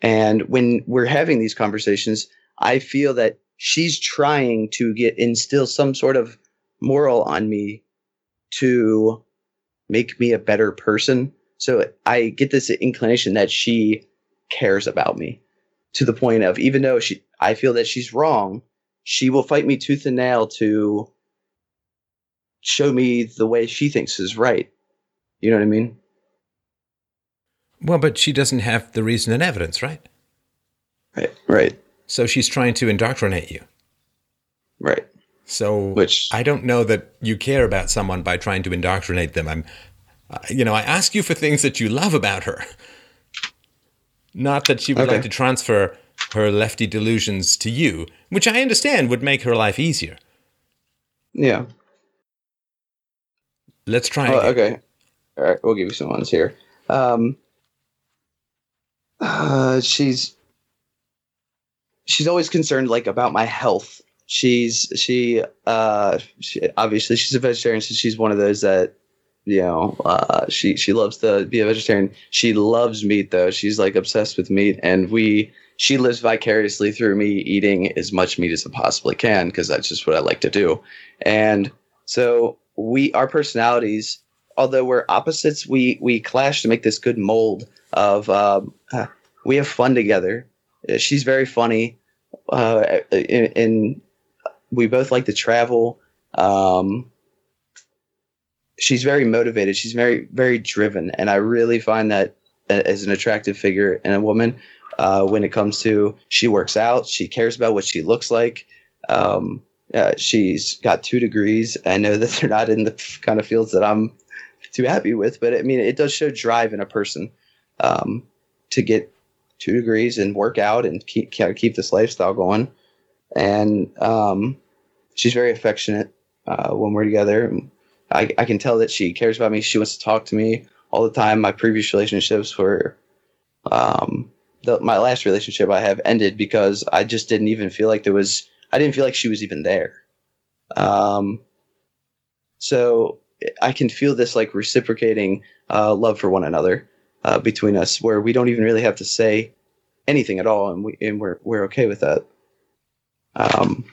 and when we're having these conversations I feel that she's trying to get instill some sort of moral on me to make me a better person. So I get this inclination that she cares about me to the point of even though she I feel that she's wrong, she will fight me tooth and nail to show me the way she thinks is right. You know what I mean? Well, but she doesn't have the reason and evidence, right? Right, right. So she's trying to indoctrinate you. Right. So Which I don't know that you care about someone by trying to indoctrinate them. I'm, uh, you know, I ask you for things that you love about her, not that she would Okay. like to transfer her lefty delusions to you, which I understand would make her life easier. yeah. Let's try. Oh, okay. All right, we'll give you some ones here. Um, uh, she's she's always concerned like about my health. She's she uh she, obviously she's a vegetarian, so she's one of those that you know uh she she loves to be a vegetarian. She loves meat though. She's like obsessed with meat, and we she lives vicariously through me eating as much meat as I possibly can because that's just what I like to do. And so we our personalities although we're opposites we we clash to make this good mold of um, uh, we have fun together Uh, she's very funny uh, and, we both like to travel um, she's very motivated she's very very driven and i really find that as an attractive figure in a woman. Uh, when it comes to she works out, she cares about what she looks like. Um, uh, she's got two degrees. I know that they're not in the kind of fields that I'm too happy with, but I mean, it does show drive in a person um, to get two degrees and work out and keep keep this lifestyle going. And um, she's very affectionate uh, when we're together. I, I can tell that she cares about me. She wants to talk to me all the time. My previous relationships were, um, the, my last relationship I have ended because I just didn't even feel like there was. I didn't feel like she was even there. Um, so I can feel this like reciprocating uh, love for one another uh, between us, where we don't even really have to say anything at all, and we and we're we're okay with that. Um,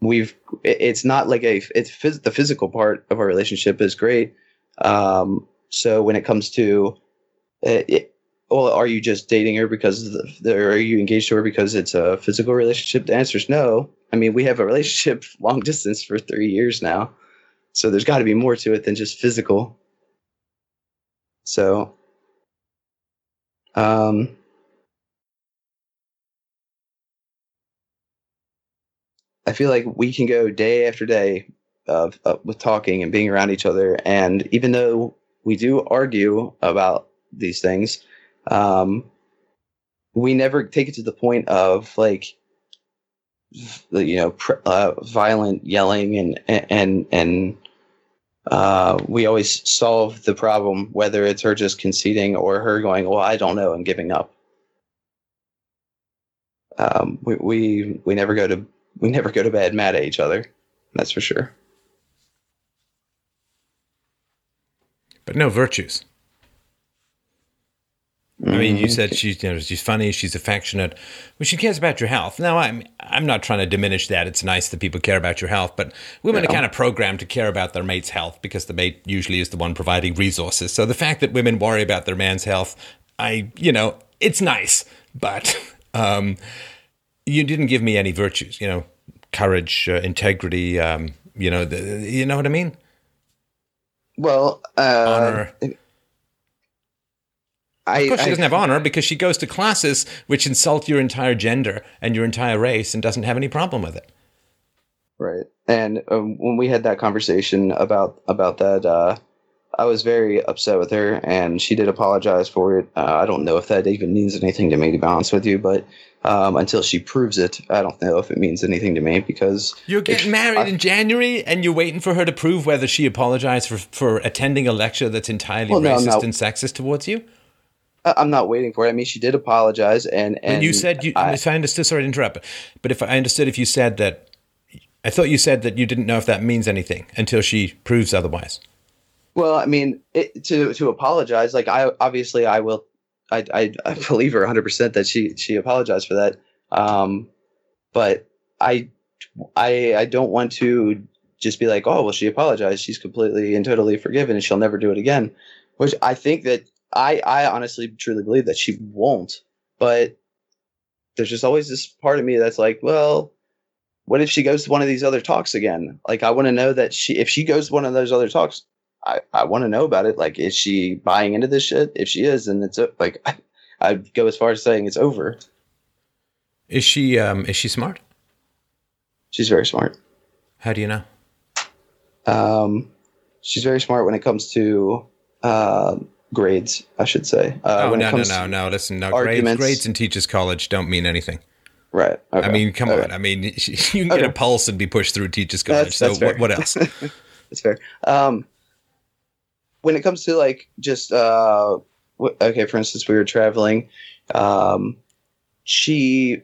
we've it's not like a it's phys- the physical part of our relationship is great. Um, so when it comes to uh, it, well, are you just dating her because the, the, are you engaged to her because it's a physical relationship? The answer is no. I mean, we have a relationship long distance for three years now, so there's got to be more to it than just physical. So, um, I feel like we can go day after day of, uh, with talking and being around each other, and even though we do argue about these things, um, we never take it to the point of like you know pr- uh, violent yelling and and and uh, we always solve the problem whether it's her just conceding or her going well i don't know and giving up. Um, we, we we never go to we never go to bed mad at each other that's for sure. But no virtues I mean, you said she's you know, she's funny, she's affectionate, well, she cares about your health. Now, I'm I'm not trying to diminish that. It's nice that people care about your health, but women yeah. are kind of programmed to care about their mate's health because the mate usually is the one providing resources. So the fact that women worry about their man's health, I you know, it's nice, but um, you didn't give me any virtues. You know, courage, uh, integrity. Um, you know, the, you know what I mean. Well, uh, honor. It, I, of course, she doesn't have honor because she goes to classes which insult your entire gender and your entire race and doesn't have any problem with it. Right. And um, when we had that conversation about about that, uh, I was very upset with her, and she did apologize for it. Uh, I don't know if that even means anything to me, to be honest with you, but um, until she proves it, I don't know if it means anything to me because you're getting married I, in January, and you're waiting for her to prove whether she apologized for for attending a lecture that's entirely well, racist no, and sexist towards you. I'm not waiting for it. I mean, she did apologize, and and you said you. I, if I understood, sorry to interrupt, but if I understood, if you said that, I thought you said that you didn't know if that means anything until she proves otherwise. Well, I mean, it, to to apologize, like I obviously I will, I I, I believe her 100 percent that she she apologized for that. Um, but I I I don't want to just be like, oh well, she apologized. She's completely and totally forgiven, and she'll never do it again. Which I think that I I honestly truly believe that she won't. But there's just always this part of me that's like, well, what if she goes to one of these other talks again? Like I want to know that she if she goes to one of those other talks, I I want to know about it. Like is she buying into this shit? If she is, then it's like I, I'd go as far as saying it's over. Is she um is she smart? She's very smart. How do you know? Um, she's very smart when it comes to um, grades, I should say. Uh, oh no, no, no, no! Listen, no grades, grades in teachers' college don't mean anything. Right. Okay. I mean, come okay. on. I mean, you can get okay. a pulse and be pushed through teachers' college. That's, that's so what, what, else? that's fair. Um, when it comes to like just uh, okay, for instance, we were traveling. Um, she,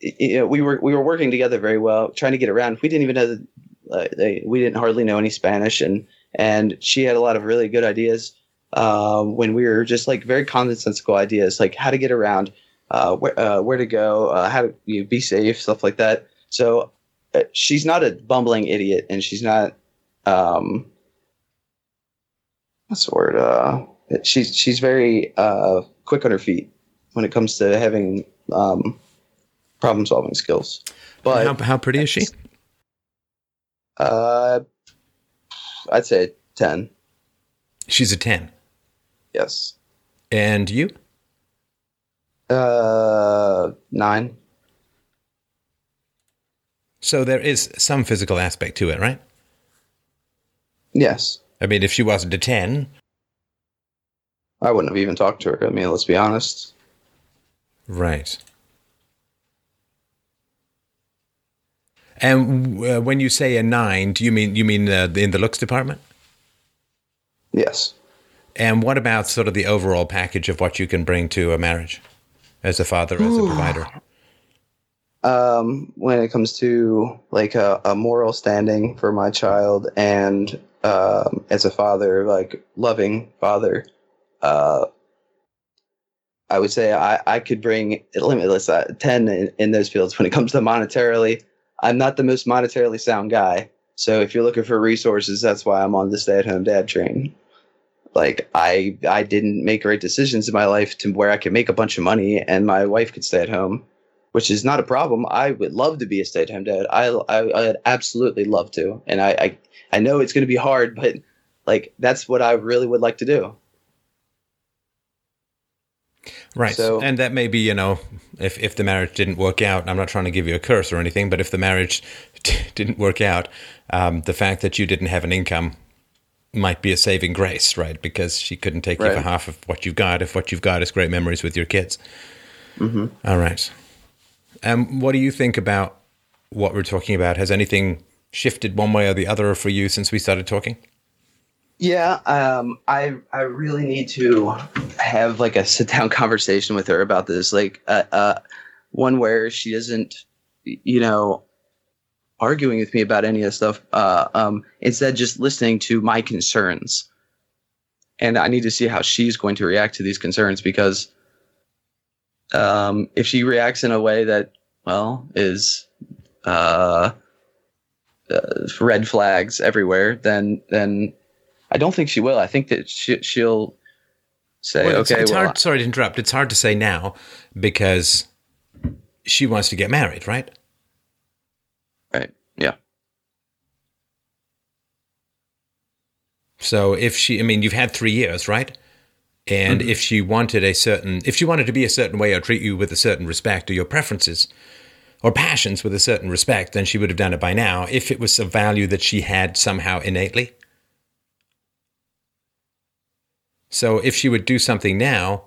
you know, we were we were working together very well, trying to get around. We didn't even know that uh, they, we didn't hardly know any Spanish, and and she had a lot of really good ideas um, when we were just like very commonsensical ideas, like how to get around, uh, where, uh, where to go, uh, how to you know, be safe, stuff like that. So uh, she's not a bumbling idiot, and she's not. Um, what's the word? Uh, she's she's very uh, quick on her feet when it comes to having um, problem solving skills. But how, how pretty is she? Uh, I'd say ten. She's a ten. Yes. And you? Uh, nine. So there is some physical aspect to it, right? Yes. I mean, if she wasn't a 10, I wouldn't have even talked to her. I mean, let's be honest. right. And uh, when you say a 9, do you mean you mean uh, in the looks department? Yes. And what about sort of the overall package of what you can bring to a marriage as a father, as a provider? Um, when it comes to like a, a moral standing for my child and um, as a father, like loving father, uh, I would say I, I could bring limitless uh, 10 in, in those fields. When it comes to monetarily, I'm not the most monetarily sound guy. So if you're looking for resources, that's why I'm on the stay at home dad train. Like I I didn't make great decisions in my life to where I could make a bunch of money and my wife could stay at home, which is not a problem. I would love to be a stay at home dad. I, I I'd absolutely love to. And I I, I know it's going to be hard, but like that's what I really would like to do. Right. So- and that may be, you know, if, if the marriage didn't work out, I'm not trying to give you a curse or anything, but if the marriage didn't work out, um, the fact that you didn't have an income might be a saving grace, right? Because she couldn't take you for half of what you've got if what you've got is great memories with your kids. Mm-hmm. All right. Um, what do you think about what we're talking about? Has anything shifted one way or the other for you since we started talking? Yeah, um, I I really need to have like a sit down conversation with her about this, like uh, uh, one where she isn't, you know, arguing with me about any of this stuff. Uh, um, instead, just listening to my concerns, and I need to see how she's going to react to these concerns because, um, if she reacts in a way that well is, uh, uh red flags everywhere, then then I don't think she will. I think that she, she'll say, Well, it's, okay, it's well, hard. Sorry to interrupt. It's hard to say now because she wants to get married, right, yeah, So if she, I mean, you've had three years, right? And mm-hmm. if she wanted a certain, if she wanted to be a certain way or treat you with a certain respect or your preferences or passions with a certain respect, then she would have done it by now if it was a value that she had somehow innately. So if she would do something now,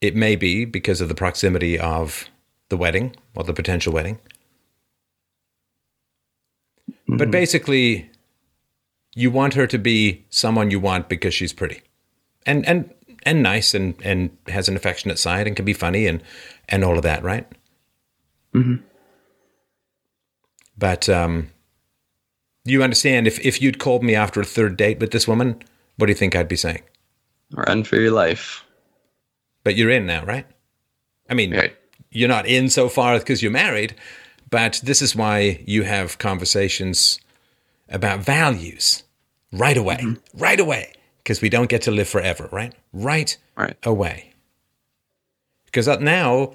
it may be because of the proximity of the wedding or the potential wedding. But mm-hmm. basically, you want her to be someone you want because she's pretty and and and nice and and has an affectionate side and can be funny and and all of that right Mhm. but um you understand if if you'd called me after a third date with this woman what do you think i'd be saying run for your life. but you're in now right i mean Right. you're not in so far because you're married but this is why you have conversations about values right away. Mm-hmm. Right away. Because we don't get to live forever right? Right Right. away. Because up uh, now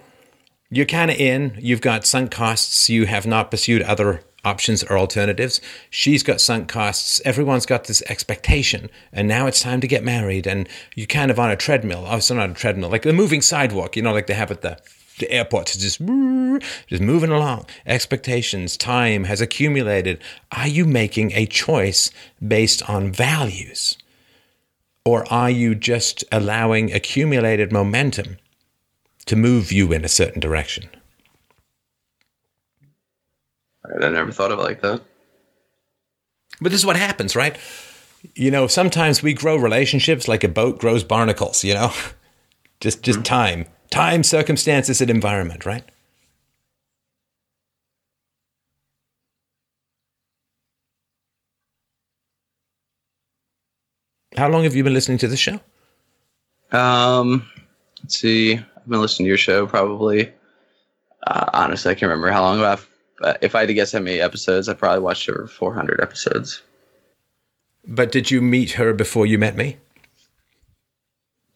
you're kind of in you've got sunk costs you have not pursued other options or alternatives. She's got sunk costs everyone's got this expectation and now it's time to get married and you're kind of on a treadmill oh it's not a treadmill like a moving sidewalk you know like they have at the the airports just just moving along expectations time has accumulated are you making a choice based on values or are you just allowing accumulated momentum to move you in a certain direction? I never thought of it like that. But this is what happens, right? You know, sometimes we grow relationships like a boat grows barnacles, you know? Just just mm-hmm. time. Time, circumstances, and environment, right? How long have you been listening to this show? Um, let's see. I've been listening to your show probably. Uh, honestly, I can't remember how long. I've, uh, if I had to guess how many episodes, I probably watched over 400 episodes. But did you meet her before you met me?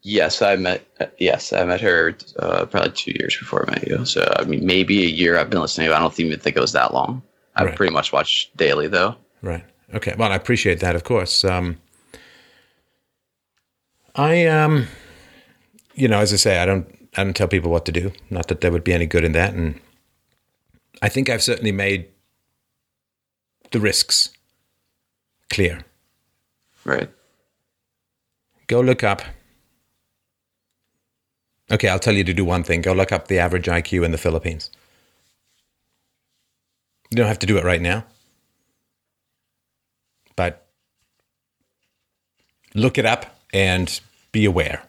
Yes, I met. Yes, I met her uh, probably two years before I met you. So I mean, maybe a year. I've been listening. I don't even think it was that long. I Right. pretty much watch daily though. Right. Okay. Well, I appreciate that, of course. Um, I, um, you know, as I say, I don't I don't tell people what to do. Not that there would be any good in that. And I think I've certainly made the risks clear. Right. Go look up. Okay, I'll tell you to do one thing. Go look up the average IQ in the Philippines. You don't have to do it right now. But look it up and be aware.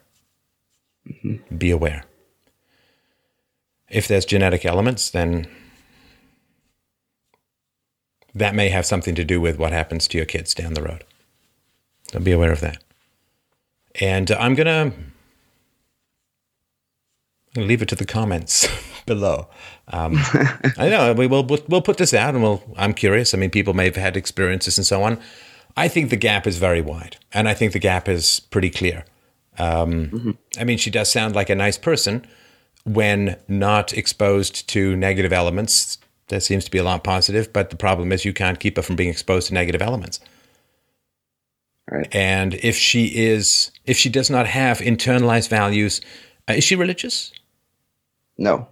Mm-hmm. Be aware. If there's genetic elements, then that may have something to do with what happens to your kids down the road. So be aware of that. And I'm going to leave it to the comments below. Um, I know we will we'll put this out, and we'll. I'm curious. I mean, people may have had experiences and so on. I think the gap is very wide, and I think the gap is pretty clear. Um, mm-hmm. I mean, she does sound like a nice person when not exposed to negative elements. There seems to be a lot positive, but the problem is you can't keep her from being exposed to negative elements. Right. And if she is, if she does not have internalized values, uh, is she religious? No.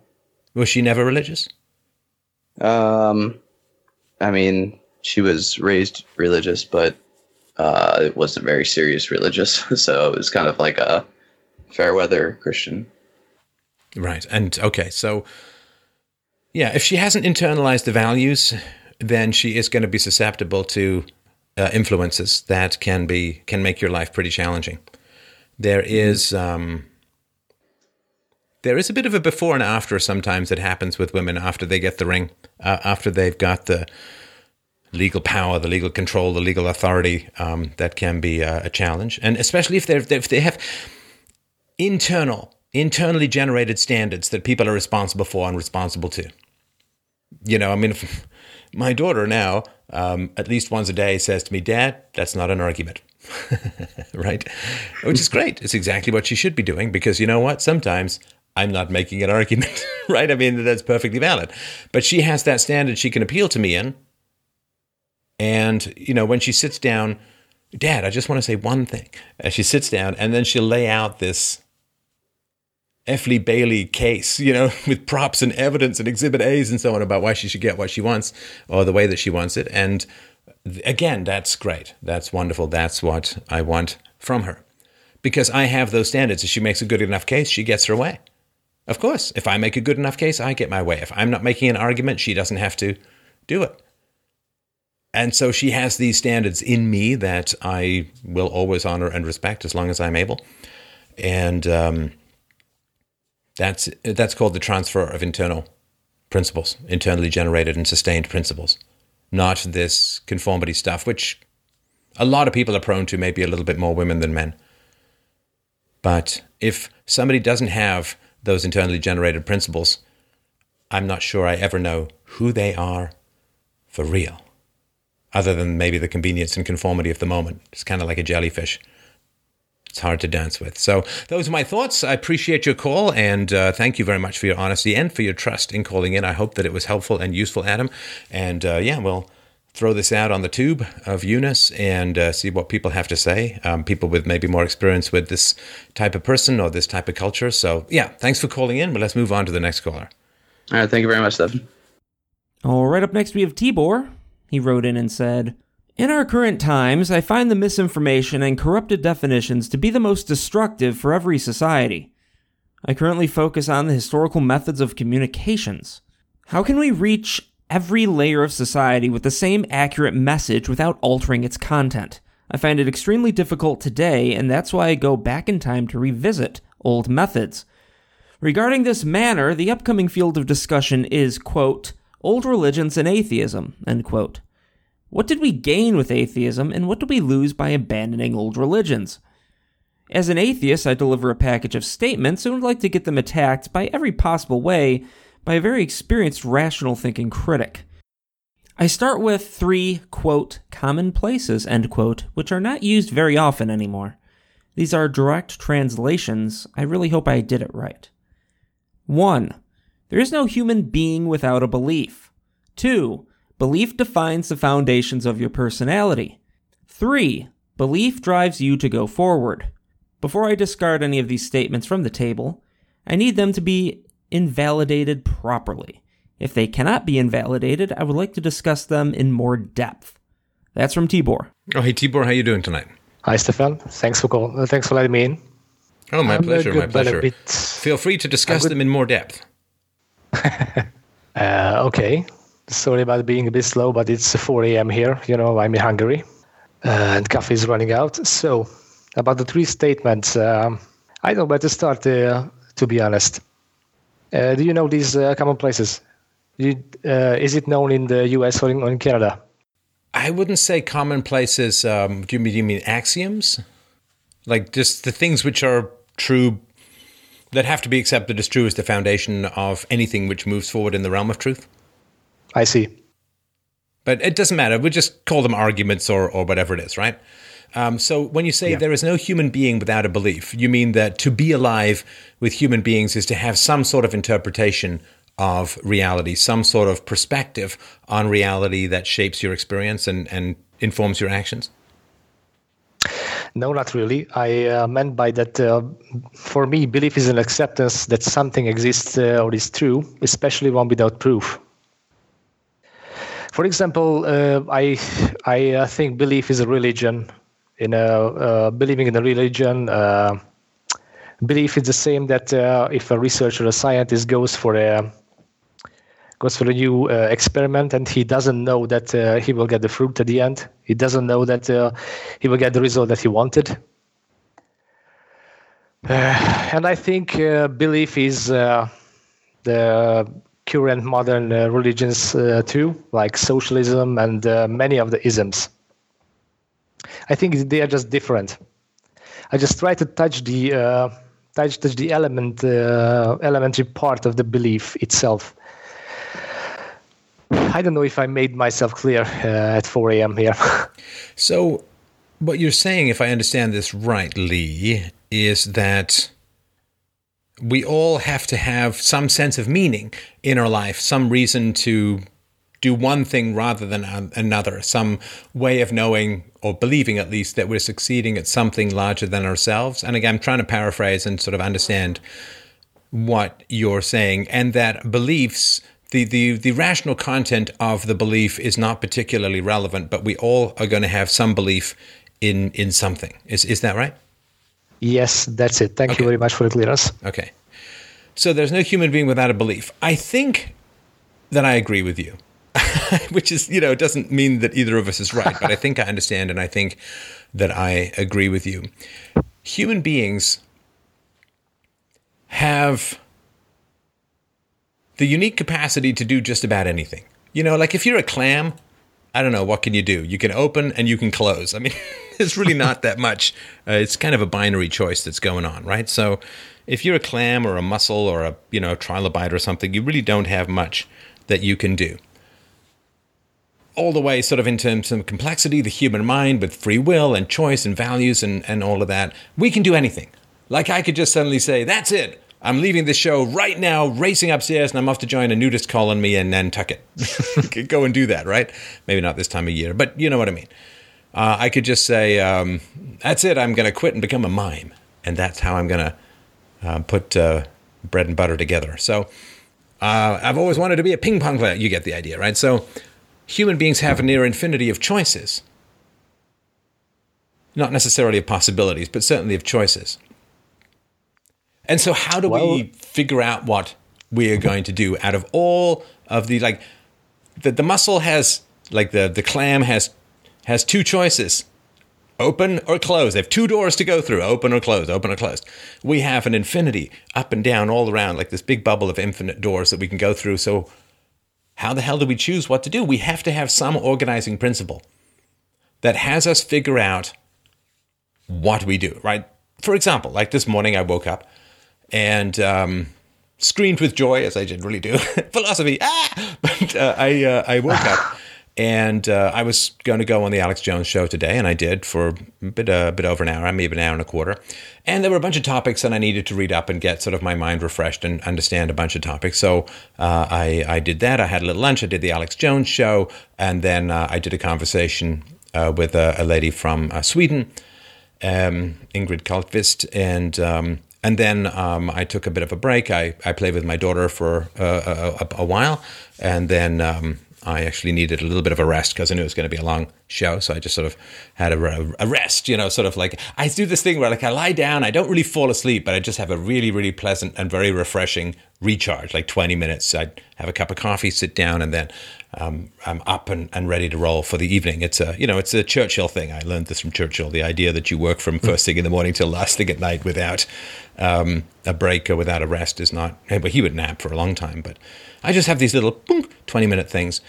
Was she never religious? Um, I mean, she was raised religious, but uh, it wasn't very serious religious. So it was kind of like a fair weather Christian. Right. And okay, so yeah, if she hasn't internalized the values, then she is going to be susceptible to uh, influences that can be can make your life pretty challenging. There mm-hmm. um, there is a bit of a before and after sometimes that happens with women after they get the ring, uh, after they've got the legal power, the legal control, the legal authority. Um, that can be a, a challenge, and especially if they if they have internal internally generated standards that people are responsible for and responsible to. You know, I mean, my daughter now, um, at least once a day, says to me, Dad, that's not an argument. right? Which is great. It's exactly what she should be doing because you know what? Sometimes I'm not making an argument, right? I mean, that's perfectly valid. But she has that standard she can appeal to me in. And, you know, when she sits down, Dad, I just want to say one thing. As she sits down, and then she'll lay out this F. Lee Bailey case, you know, with props and evidence and exhibit A's and so on about why she should get what she wants or the way that she wants it. And again, that's great. That's wonderful. That's what I want from her. Because I have those standards. If she makes a good enough case, she gets her way. Of course, if I make a good enough case, I get my way. If I'm not making an argument, she doesn't have to do it. And so she has these standards in me that I will always honor and respect as long as I'm able. And um, that's that's called the transfer of internal principles, internally generated and sustained principles, not this conformity stuff, which a lot of people are prone to, maybe a little bit more women than men. But if somebody doesn't have those internally generated principles, I'm not sure I ever know who they are for real, other than maybe the convenience and conformity of the moment. It's kind of like a jellyfish. It's hard to dance with. So, those are my thoughts. I appreciate your call and uh, thank you very much for your honesty and for your trust in calling in. I hope that it was helpful and useful, Adam. And uh, yeah, we'll throw this out on the tube of Eunice and uh, see what people have to say. Um, people with maybe more experience with this type of person or this type of culture. So, yeah, thanks for calling in, but let's move on to the next caller. All right, thank you very much, Stephen. All right, up next we have Tibor. He wrote in and said, in our current times, I find the misinformation and corrupted definitions to be the most destructive for every society. I currently focus on the historical methods of communications. How can we reach every layer of society with the same accurate message without altering its content. I find it extremely difficult today, and that's why I go back in time to revisit old methods. Regarding this manner, the upcoming field of discussion is, quote, old religions and atheism, end quote. What did we gain with atheism, and what do we lose by abandoning old religions? As an atheist, I deliver a package of statements and would like to get them attacked by every possible way by a very experienced rational thinking critic. I start with three, quote, commonplaces, end quote, which are not used very often anymore. These are direct translations. I really hope I did it right. 1. There is no human being without a belief. 2. Belief defines the foundations of your personality. 3. Belief drives you to go forward. Before I discard any of these statements from the table, I need them to be invalidated properly. If they cannot be invalidated, I would like to discuss them in more depth. That's from Tibor. Oh, hey Tibor, how you doing tonight? Hi, Stefan. Thanks for call. Uh, thanks for letting me in. Oh, my I'm, uh, pleasure, my good, but pleasure. bit- Feel free to discuss good. them in more depth. Uh, okay. Sorry about being a bit slow, but it's 4 a.m. here. You know, I'm in Hungary, uh, and coffee is running out. So, about the three statements, um, I don't know where to start. Uh, to be honest, uh, do you know these uh, commonplaces? You, uh, is it known in the U.S. or in, or in Canada? I wouldn't say commonplaces. Um, do, you mean, do you mean axioms? Like just the things which are true, that have to be accepted as true as the foundation of anything which moves forward in the realm of truth? I see. But it doesn't matter. We just call them arguments or, or whatever it is, right? Um, so when you say Yeah. there is no human being without a belief, you mean that to be alive with human beings is to have some sort of interpretation of reality, some sort of perspective on reality that shapes your experience and, and informs your actions? No, not really. I uh, meant by that, uh, for me, belief is an acceptance that something exists uh, or is true, especially one without proof. For example, uh, I I uh, think belief is a religion. In a uh, believing in a religion, uh, belief is the same that uh, if a researcher, a scientist, goes for a goes for a new uh, experiment and he doesn't know that uh, he will get the fruit at the end. He doesn't know that uh, he will get the result that he wanted. And I think belief is the current modern religions too, like socialism and many of the isms. I think they are just different. I just try to touch the uh, touch, touch the element uh, elementary part of the belief itself. I don't know if I made myself clear uh, at 4 a.m. here. So, what you're saying, if I understand this rightly, is that we all have to have some sense of meaning in our life, some reason to do one thing rather than another, some way of knowing or believing at least that we're succeeding at something larger than ourselves. And again, I'm trying to paraphrase and sort of understand what you're saying, and that beliefs, the, the, the rational content of the belief is not particularly relevant, but we all are going to have some belief in, in something. Is, is that right? yes, that's it. Thank Okay. you very much for the clearance. Okay. So there's no human being without a belief. I think that I agree with you, which is, you know, doesn't mean that either of us is right, but I think I understand and I think that I agree with you. Human beings have the unique capacity to do just about anything. You know, like if you're a clam, I don't know, what can you do? You can open and you can close. I mean, it's really not that much. Uh, it's kind of a binary choice that's going on, right? So if you're a clam or a mussel or a, you know, trilobite or something, you really don't have much that you can do. All the way sort of in terms of complexity, the human mind with free will and choice and values and, and all of that, we can do anything. Like I could just suddenly say, that's it. I'm leaving this show right now, racing upstairs, and I'm off to join a nudist me in Nantucket. Go and do that, right? Maybe not this time of year, but you know what I mean. Uh, I could just say, um, that's it. I'm going to quit and become a mime. And that's how I'm going to uh, put uh, bread and butter together. So uh, I've always wanted to be a ping pong player. You get the idea, right? So human beings have a near infinity of choices. Not necessarily of possibilities, but certainly of choices. And so, how do Well- we figure out what we are going to do out of all of the like the, the mussel has like the the clam has has two choices open or close they have two doors to go through open or close open or closed we have an infinity up and down all around like this big bubble of infinite doors that we can go through so how the hell do we choose what to do we have to have some organizing principle that has us figure out what we do right for example like this morning i woke up and um, screamed with joy as I generally do. Philosophy, ah! But uh, I uh, I woke up and uh, I was going to go on the Alex Jones show today, and I did for a bit uh, a bit over an hour, maybe an hour and a quarter. And there were a bunch of topics that I needed to read up and get sort of my mind refreshed and understand a bunch of topics. So uh, I I did that. I had a little lunch. I did the Alex Jones show, and then uh, I did a conversation uh, with a, a lady from uh, Sweden um, Ingrid Carlqvist, and um, And then um, I took a bit of a break. I, I played with my daughter for uh, a, a, while, and then um, I actually needed a little bit of a rest because I knew it was going to be a long show. So I just sort of had a, a, rest, you know, sort of like I do this thing where like I lie down, I don't really fall asleep, but I just have a really, really pleasant and very refreshing recharge, like 20 minutes. I'd have a cup of coffee, sit down, and then um, I'm up and, and ready to roll for the evening. It's a, you know, it's a Churchill thing. I learned this from Churchill, the idea that you work from first thing in the morning till last thing at night without um, a break or without a rest is not, well, he would nap for a long time, but I just have these little 20 minute things.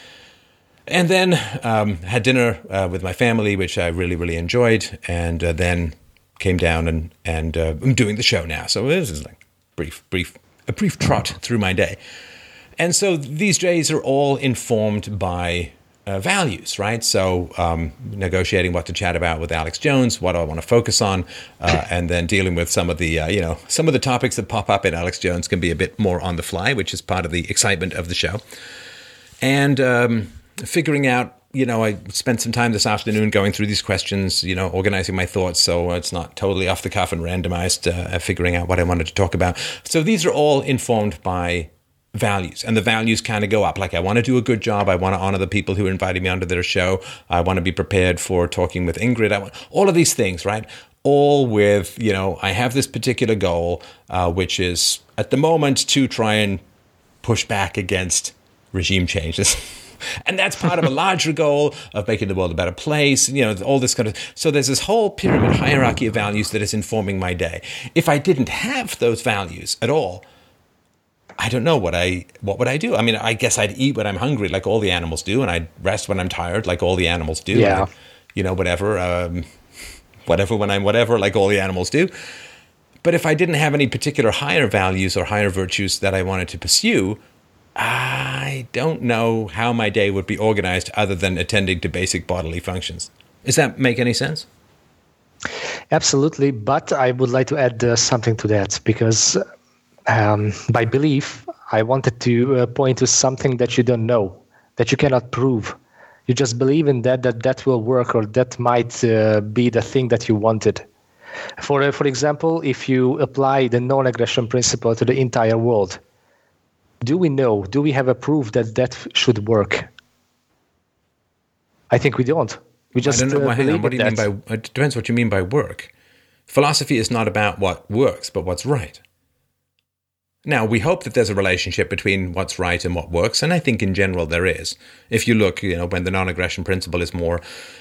And then um, had dinner uh, with my family, which I really, really enjoyed. And uh, then came down and, and uh, I'm doing the show now. So this is like brief, brief, a brief trot through my day. And so these days are all informed by uh, values, right? So, um, negotiating what to chat about with Alex Jones, what do I want to focus on, uh, and then dealing with some of the, uh, you know, some of the topics that pop up in Alex Jones can be a bit more on the fly, which is part of the excitement of the show. And um, figuring out, you know, I spent some time this afternoon going through these questions, you know, organizing my thoughts so it's not totally off the cuff and randomized, uh, figuring out what I wanted to talk about. So these are all informed by values and the values kind of go up. Like i want to do a good job i want to honor the people who invited me onto their show i want to be prepared for talking with ingrid i want all of these things right? All with you know i have this particular goal uh, which is at the moment to try and push back against regime changes. And that's part of a larger goal of making the world a better place you know all this kind of so there's this whole pyramid hierarchy of values that is informing my day. If i didn't have those values at all I don't know what I what would I do. I mean, I guess I'd eat when I'm hungry, like all the animals do, and I'd rest when I'm tired, like all the animals do. Yeah. you know, whatever, um, whatever when I'm whatever, like all the animals do. But if I didn't have any particular higher values or higher virtues that I wanted to pursue, I don't know how my day would be organized other than attending to basic bodily functions. Does that make any sense? Absolutely, but I would like to add uh, something to that because um, by belief, I wanted to uh, point to something that you don't know, that you cannot prove. You just believe in that that that will work or that might uh, be the thing that you wanted. For uh, for example, if you apply the non-aggression principle to the entire world, do we know? Do we have a proof that that should work? I think we don't. We just I don't know. uh, hang on. What do you that. mean by? It depends what you mean by work. Philosophy is not about what works, but what's right. Now, we hope that there's a relationship between what's right and what works, and I think in general there is. If you look, you know, when the non-aggression principle is more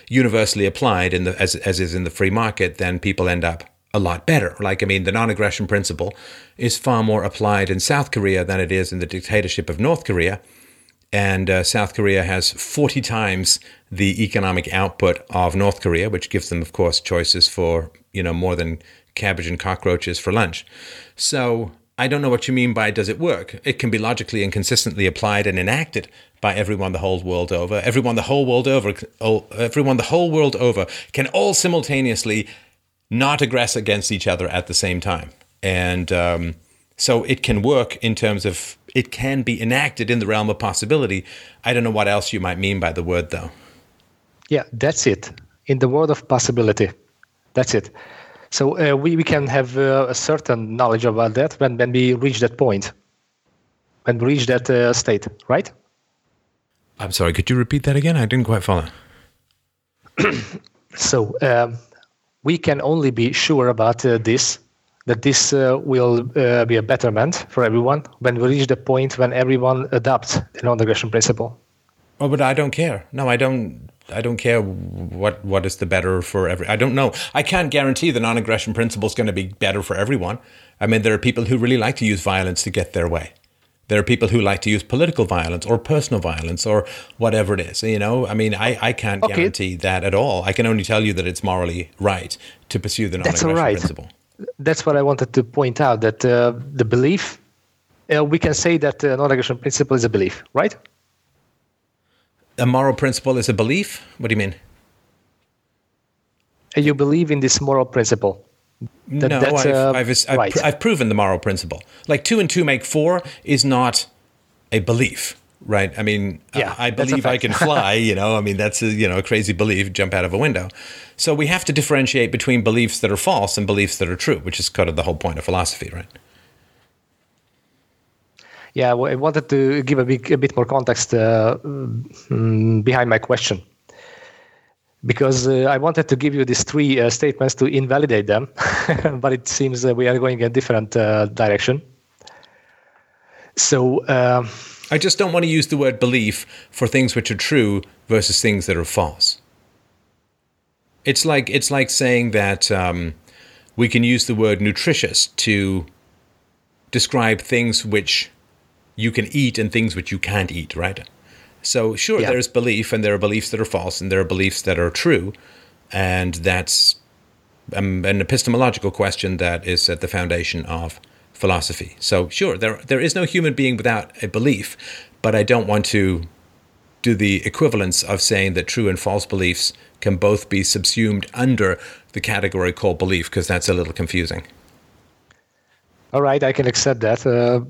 universally applied in the as as is in the free market, then people end up a lot better. Like, I mean, the non-aggression principle is far more applied in South Korea than it is in the dictatorship of North Korea, and uh, South Korea has 40 times the economic output of North Korea, which gives them, of course, choices for you know more than cabbage and cockroaches for lunch. So I don't know what you mean by does it work? It can be logically and consistently applied and enacted by everyone the whole world over. Everyone the whole world over, everyone the whole world over can all simultaneously not aggress against each other at the same time. And um, so it can work in terms of it can be enacted in the realm of possibility. I don't know what else you might mean by the word though. Yeah, that's it. In the world of possibility, that's it. So uh, we, we can have uh, a certain knowledge about that when, when we reach that point, when we reach that uh, state, right? I'm sorry, could you repeat that again? I didn't quite follow. So um, we can only be sure about uh, this, that this uh, will uh, be a betterment for everyone when we reach the point when everyone adopts the non-aggression principle. Oh, but I don't care. No, I don't. I don't care what what is the better for every. I don't know. I can't guarantee the non-aggression principle is going to be better for everyone. I mean, there are people who really like to use violence to get their way. There are people who like to use political violence or personal violence or whatever it is. You know, I mean, I, I can't Okay. guarantee that at all. I can only tell you that it's morally right to pursue the non-aggression all right. principle. That's what I wanted to point out. That uh, the belief, uh, we can say that uh, non-aggression principle is a belief, right? A moral principle is a belief. What do you mean? You believe in this moral principle. That- no, I've, uh, I've, I've, right. I've proven the moral principle. Like two and two make four is not a belief. right? I mean, Yeah, I a believe I can fly. You know, I mean, that's a you know a crazy belief. Jump out of a window. So we have to differentiate between beliefs that are false and beliefs that are true, which is kind of the whole point of philosophy, right? Yeah, I wanted to give a bit, a bit more context uh, mm, behind my question. Because uh, I wanted to give you these three uh, statements to invalidate them, but it seems that we are going in a different uh, direction. So, um, I just don't want to use the word belief for things which are true versus things that are false. It's like it's like saying that um, we can use the word nutritious to describe things which you can eat and things which you can't eat, right? So sure, Yeah. there's belief, and there are beliefs that are false, and there are beliefs that are true, and that's um, an epistemological question that is at the foundation of philosophy. So sure, there there is no human being without a belief, but I don't want to do the equivalence of saying that true and false beliefs can both be subsumed under the category called belief, because that's a little confusing. all right, I can accept that. Uh,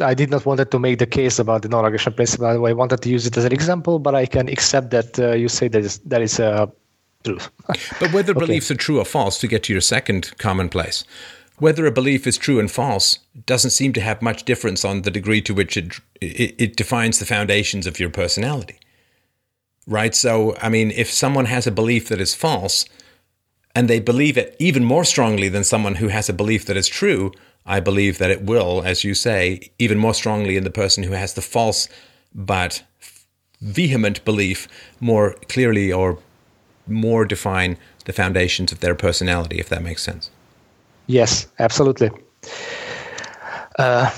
I did not wanted to make the case about the non-aggression principle. I wanted to use it as an example, but I can accept that uh, you say that is, that is uh, truth. But whether beliefs are true or false, to get to your second commonplace, whether a belief is true and false doesn't seem to have much difference on the degree to which it, it, it defines the foundations of your personality. Right? So, I mean, if someone has a belief that is false and they believe it even more strongly than someone who has a belief that is true, I believe that it will, as you say, even more strongly in the person who has the false but vehement belief more clearly or more define the foundations of their personality, if that makes sense. yes, absolutely. Uh,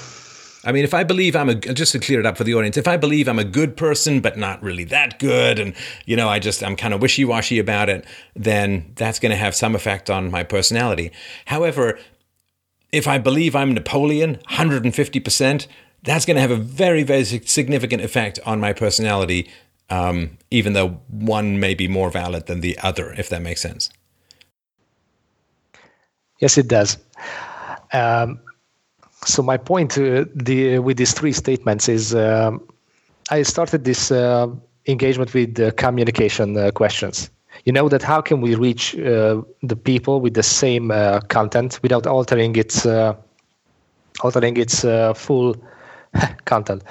I mean, if I believe I'm a, just to clear it up for the audience, if I believe I'm a good person, but not really that good, and, you know, I just, I'm kind of wishy washy about it, then that's going to have some effect on my personality. However, if I believe I'm Napoleon, 150%, that's going to have a very, very significant effect on my personality, um, even though one may be more valid than the other, if that makes sense. Yes, it does. Um, so my point uh, the, with these three statements is um, I started this uh, engagement with uh, communication uh, questions. You know that how can we reach uh, the people with the same uh, content without altering its uh, altering its uh, full content?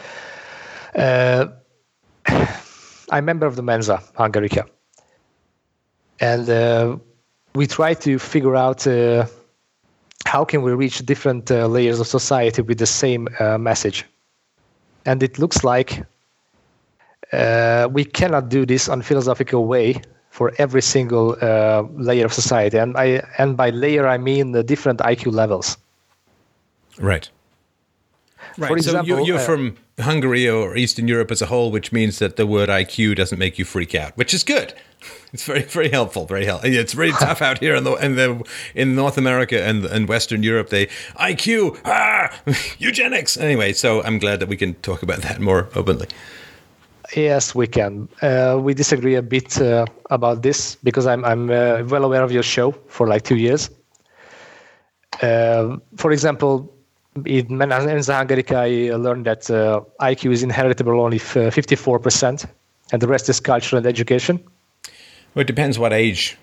Uh, I'm member of the Mensa Hungarica, and uh, we try to figure out how can we reach different layers of society with the same message. And it looks like we cannot do this on philosophical way for every single uh, layer of society and i and by layer i mean the different iq levels Right. Right. For so you, example, you're uh, from Hungary or Eastern Europe as a whole, which means that the word IQ doesn't make you freak out, which is good. It's very, very helpful. Very helpful. It's really tough out here in the in the in North America and and Western Europe. They IQ ah eugenics. Anyway, so I'm glad that we can talk about that more openly. Yes we can uh, we disagree a bit uh, about this because i'm, I'm uh, well aware of your show for like two years uh, for example in Mensa Hungarica, I learned that uh, IQ is inheritable only f- 54%, and the rest is culture and education. Well, it depends what age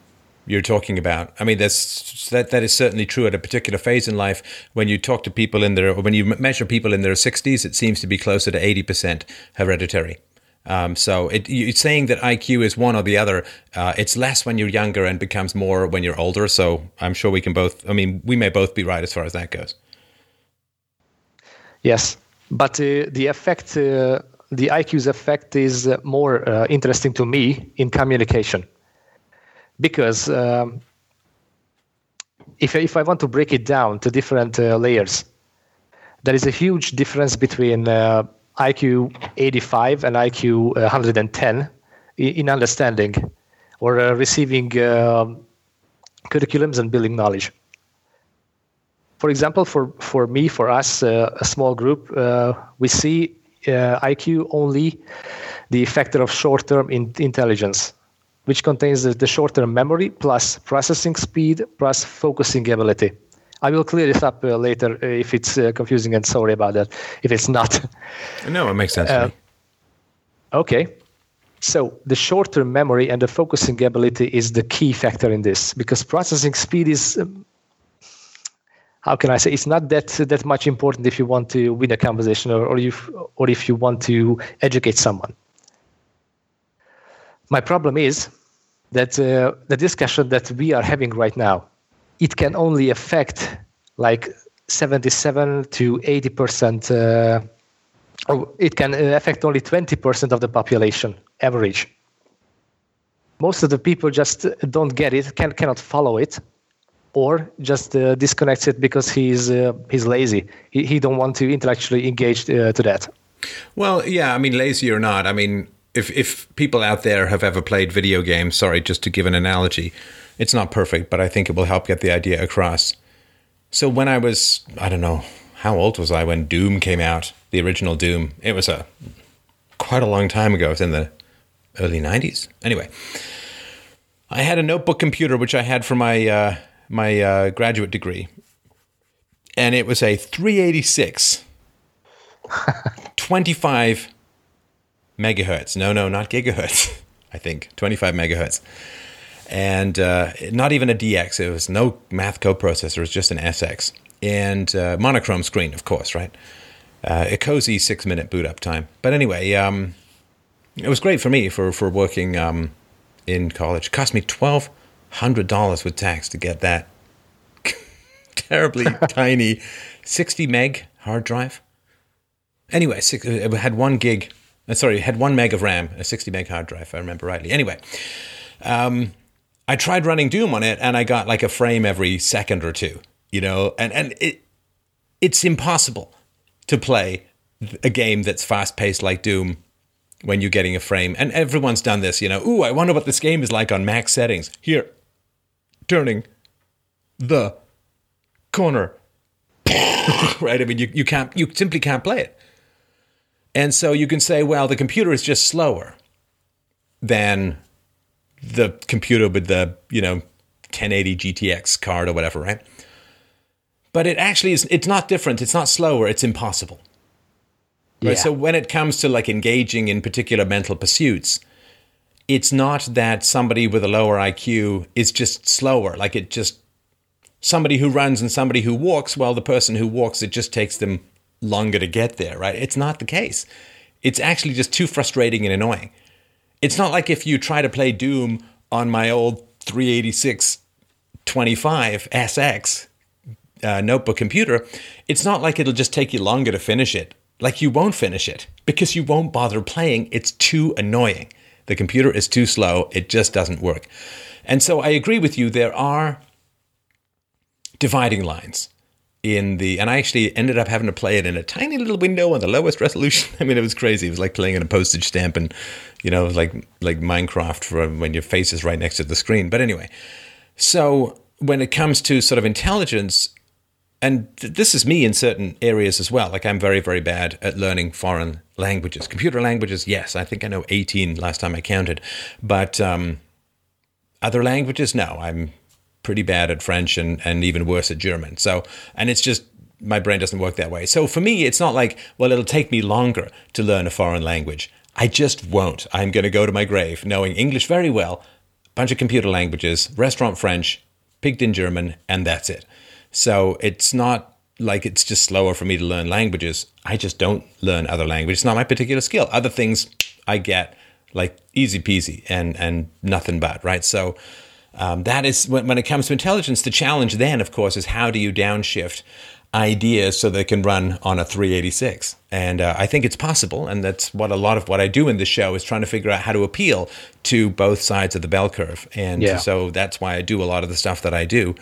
you're talking about. I mean, that's that that is certainly true at a particular phase in life. When you talk to people in their, or when you measure people in their 60s, it seems to be closer to 80% hereditary. Um, so it, it's saying that IQ is one or the other. Uh, it's less when you're younger and becomes more when you're older. So I'm sure we can both. I mean, we may both be right as far as that goes. Yes, but uh, the effect, uh, the IQ's effect is uh, more uh, interesting to me in communication, because um, if if I want to break it down to different uh, layers, there is a huge difference between IQ 85 and IQ 110 in understanding or uh, receiving uh, curriculums and building knowledge for example, for, for me, for us, uh, a small group, uh, we see uh, IQ only the factor of short-term in- intelligence, which contains the, the short-term memory plus processing speed plus focusing ability. I will clear this up uh, later uh, if it's uh, confusing, and sorry about that if it's not. No, it makes sense. to me. Okay. So the short-term memory and the focusing ability is the key factor in this because processing speed is um, how can I say it's not that that much important if you want to win a conversation or, or if or if you want to educate someone. My problem is that uh, the discussion that we are having right now, it can only affect like 77 to 80 percent, uh, or it can uh, affect only 20 percent of the population average. Most of the people just don't get it, can cannot follow it, or just uh, disconnects it because he's uh, he's lazy. He, he don't want to intellectually engage uh, to that. Well, yeah, I mean, lazy or not, I mean, if if people out there have ever played video games, sorry, just to give an analogy, it's not perfect, but I think it will help get the idea across. So when I was, I don't know, how old was I when Doom came out, the original Doom? It was a quite a long time ago. It was in the early '90s. Anyway, I had a notebook computer which I had for my uh, my uh, graduate degree, and it was a 386, 25 megahertz. No, no, not gigahertz. I think 25 megahertz, and uh, not even a DX. It was no math coprocessor. It was just an SX and uh, monochrome screen, of course, right? Uh, a cozy six minute boot up time. But anyway, um, it was great for me for for working um, in college. It cost me twelve hundred dollars with tax to get that terribly tiny sixty meg hard drive. Anyway, six, it had one gig. Uh, sorry, it had one meg of RAM, a sixty meg hard drive, if I remember rightly. Anyway, um, I tried running Doom on it, and I got like a frame every second or two. You know, and and it it's impossible to play a game that's fast paced like Doom when you're getting a frame. And everyone's done this, you know. Ooh, I wonder what this game is like on max settings. Here, turning the corner. right? I mean, you, you can't, you simply can't play it. And so you can say, well, the computer is just slower than the computer with the, you know, 1080 GTX card or whatever, right? But it actually is, it's not different. It's not slower. It's impossible. Right? Yeah. So when it comes to like engaging in particular mental pursuits, it's not that somebody with a lower IQ is just slower. Like it just somebody who runs and somebody who walks. Well, the person who walks, it just takes them longer to get there. Right? It's not the case. It's actually just too frustrating and annoying. It's not like if you try to play Doom on my old 386 25 SX uh, notebook computer, it's not like it'll just take you longer to finish it. Like you won't finish it because you won't bother playing. It's too annoying. The computer is too slow. It just doesn't work. And so I agree with you. There are dividing lines in the, and I actually ended up having to play it in a tiny little window on the lowest resolution. I mean, it was crazy. It was like playing in a postage stamp and, you know, like, like Minecraft for when your face is right next to the screen. But anyway, so when it comes to sort of intelligence, and th- this is me in certain areas as well. Like I'm very, very bad at learning foreign languages. Computer languages, yes, I think I know 18 last time I counted, but um, other languages, no. I'm pretty bad at French and and even worse at German. So, and it's just my brain doesn't work that way. So for me, it's not like well, it'll take me longer to learn a foreign language. I just won't. I'm going to go to my grave knowing English very well, bunch of computer languages, restaurant French, pigged in German, and that's it. So it's not like it's just slower for me to learn languages. I just don't learn other languages. It's not my particular skill. Other things I get like easy peasy and and nothing but right. So um, that is when, when it comes to intelligence. The challenge then, of course, is how do you downshift ideas so they can run on a 386 and uh, i think it's possible and that's what a lot of what i do in this show is trying to figure out how to appeal to both sides of the bell curve and Yeah. so that's why i do a lot of the stuff that i do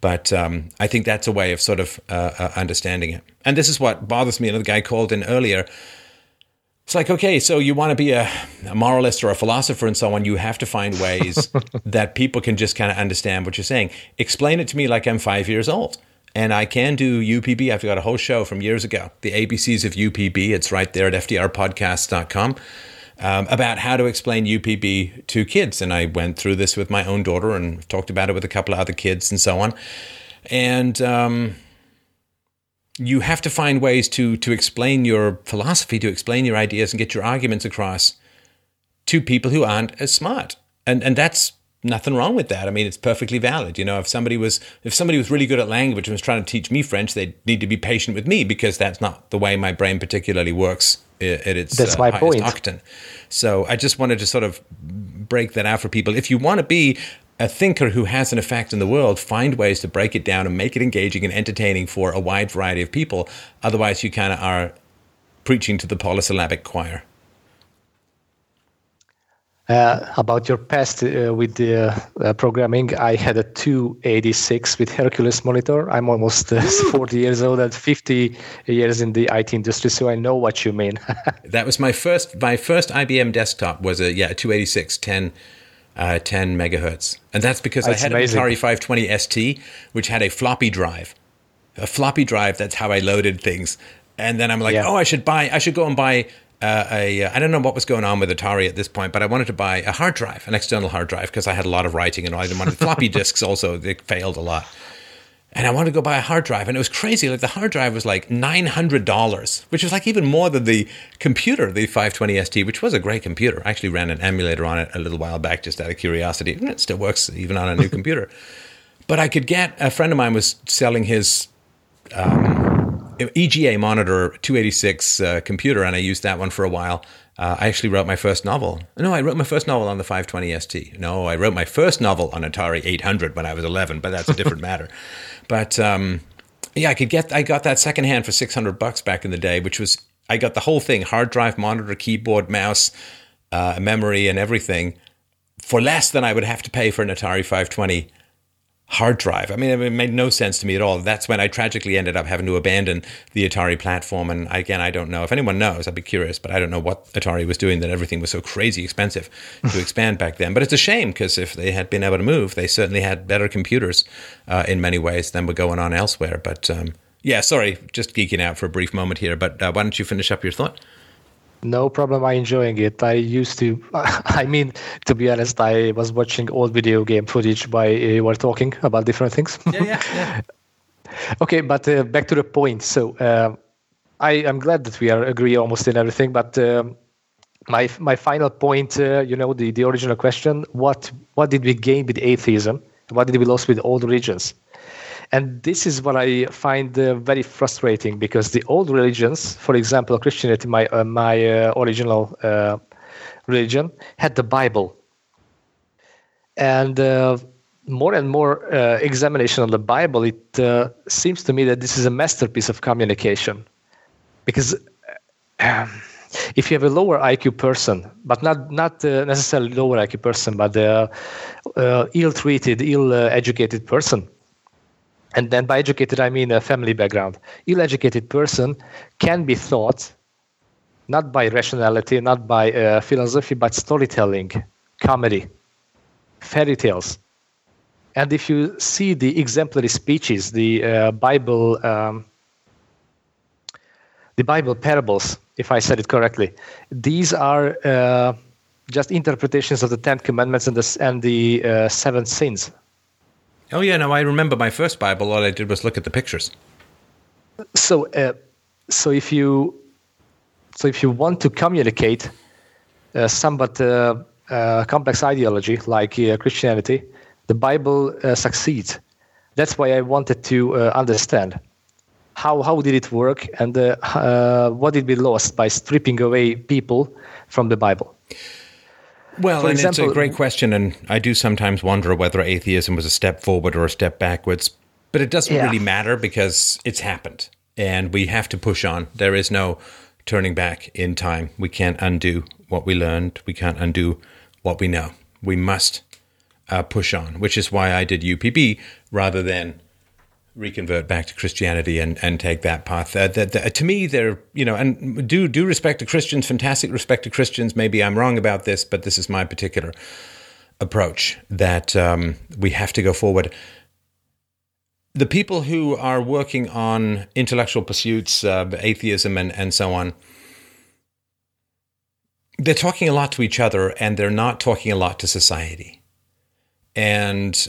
but um, I think that's a way of sort of uh, uh, understanding it. And this is what bothers me. Another guy called in earlier. It's like, okay, so you want to be a, a moralist or a philosopher and so on. You have to find ways that people can just kind of understand what you're saying. Explain it to me like I'm five years old. And I can do UPB. I've got a whole show from years ago, the ABCs of UPB. It's right there at FDRpodcast.com um, about how to explain UPB to kids. And I went through this with my own daughter and talked about it with a couple of other kids and so on. And um, you have to find ways to to explain your philosophy, to explain your ideas, and get your arguments across to people who aren't as smart. And and that's nothing wrong with that. I mean, it's perfectly valid. You know, if somebody was if somebody was really good at language and was trying to teach me French, they'd need to be patient with me because that's not the way my brain particularly works at its that's uh, my point. octane. So I just wanted to sort of break that out for people. If you want to be a thinker who has an effect in the world, find ways to break it down and make it engaging and entertaining for a wide variety of people. Otherwise, you kind of are preaching to the polysyllabic choir. Uh, about your past uh, with the uh, programming, I had a 286 with Hercules monitor. I'm almost uh, 40 years old and 50 years in the IT industry, so I know what you mean. that was my first. My first IBM desktop was a yeah 286 10. Uh, 10 megahertz, and that's because that's I had amazing. an Atari 520 ST, which had a floppy drive, a floppy drive. That's how I loaded things. And then I'm like, yeah. oh, I should buy, I should go and buy uh, a, uh, I don't know what was going on with Atari at this point, but I wanted to buy a hard drive, an external hard drive, because I had a lot of writing and I didn't want floppy disks also. They failed a lot. And I wanted to go buy a hard drive, and it was crazy. Like the hard drive was like nine hundred dollars, which was like even more than the computer, the 520 ST, which was a great computer. I actually ran an emulator on it a little while back, just out of curiosity. And it still works even on a new computer. But I could get a friend of mine was selling his um, EGA monitor 286 uh, computer, and I used that one for a while. Uh, I actually wrote my first novel. No, I wrote my first novel on the 520 ST. No, I wrote my first novel on Atari 800 when I was 11, but that's a different matter. But um, yeah, I could get. I got that secondhand for 600 bucks back in the day, which was I got the whole thing: hard drive, monitor, keyboard, mouse, uh, memory, and everything for less than I would have to pay for an Atari 520 hard drive. I mean, it made no sense to me at all. That's when I tragically ended up having to abandon the Atari platform. And again, I don't know if anyone knows. I'd be curious, but I don't know what Atari was doing that everything was so crazy expensive to expand back then. But it's a shame because if they had been able to move, they certainly had better computers uh, in many ways than were going on elsewhere. But um, yeah, sorry, just geeking out for a brief moment here. But uh, why don't you finish up your thought? No problem. I enjoying it. I used to. I mean, to be honest, I was watching old video game footage while you were talking about different things. yeah, yeah, yeah. okay, but uh, back to the point. So uh, I am glad that we are agree almost in everything. But uh, my my final point, uh, you know, the the original question: what what did we gain with atheism? What did we lose with old religions? And this is what I find uh, very frustrating because the old religions, for example, Christianity, my uh, my uh, original uh, religion, had the Bible, and uh, more and more uh, examination of the Bible, it seems to me that this is a masterpiece of communication, because. Um, if you have a lower IQ person, but not not necessarily lower IQ person, but the ill-treated, ill-educated person, and then by educated i mean a family background. Ill-educated person can be thought not by rationality not by uh, philosophy but storytelling comedy fairy tales. And if you see the exemplary speeches the uh, bible um, the bible parables if i said it correctly these are uh, just interpretations of the ten commandments and the, and the uh, seven sins Oh yeah, no, I remember my first Bible. All I did was look at the pictures. So, uh, so if you, so if you want to communicate uh, somewhat uh, uh complex ideology like uh, Christianity, the Bible uh, succeeds. That's why I wanted to understand how how did it work and what did we lost by stripping away people from the Bible. Well, For and example, it's a great question, and I do sometimes wonder whether atheism was a step forward or a step backwards. But it doesn't yeah. really matter because it's happened, and we have to push on. There is no turning back in time. We can't undo what we learned. We can't undo what we know. We must uh, push on, which is why I did UPB rather than reconvert back to Christianity and, and take that path. Uh, that, that, to me, they're you know, and do do respect to Christians, fantastic respect to Christians. Maybe I'm wrong about this, but this is my particular approach that um, we have to go forward. The people who are working on intellectual pursuits, uh, atheism, and, and so on, they're talking a lot to each other and they're not talking a lot to society. And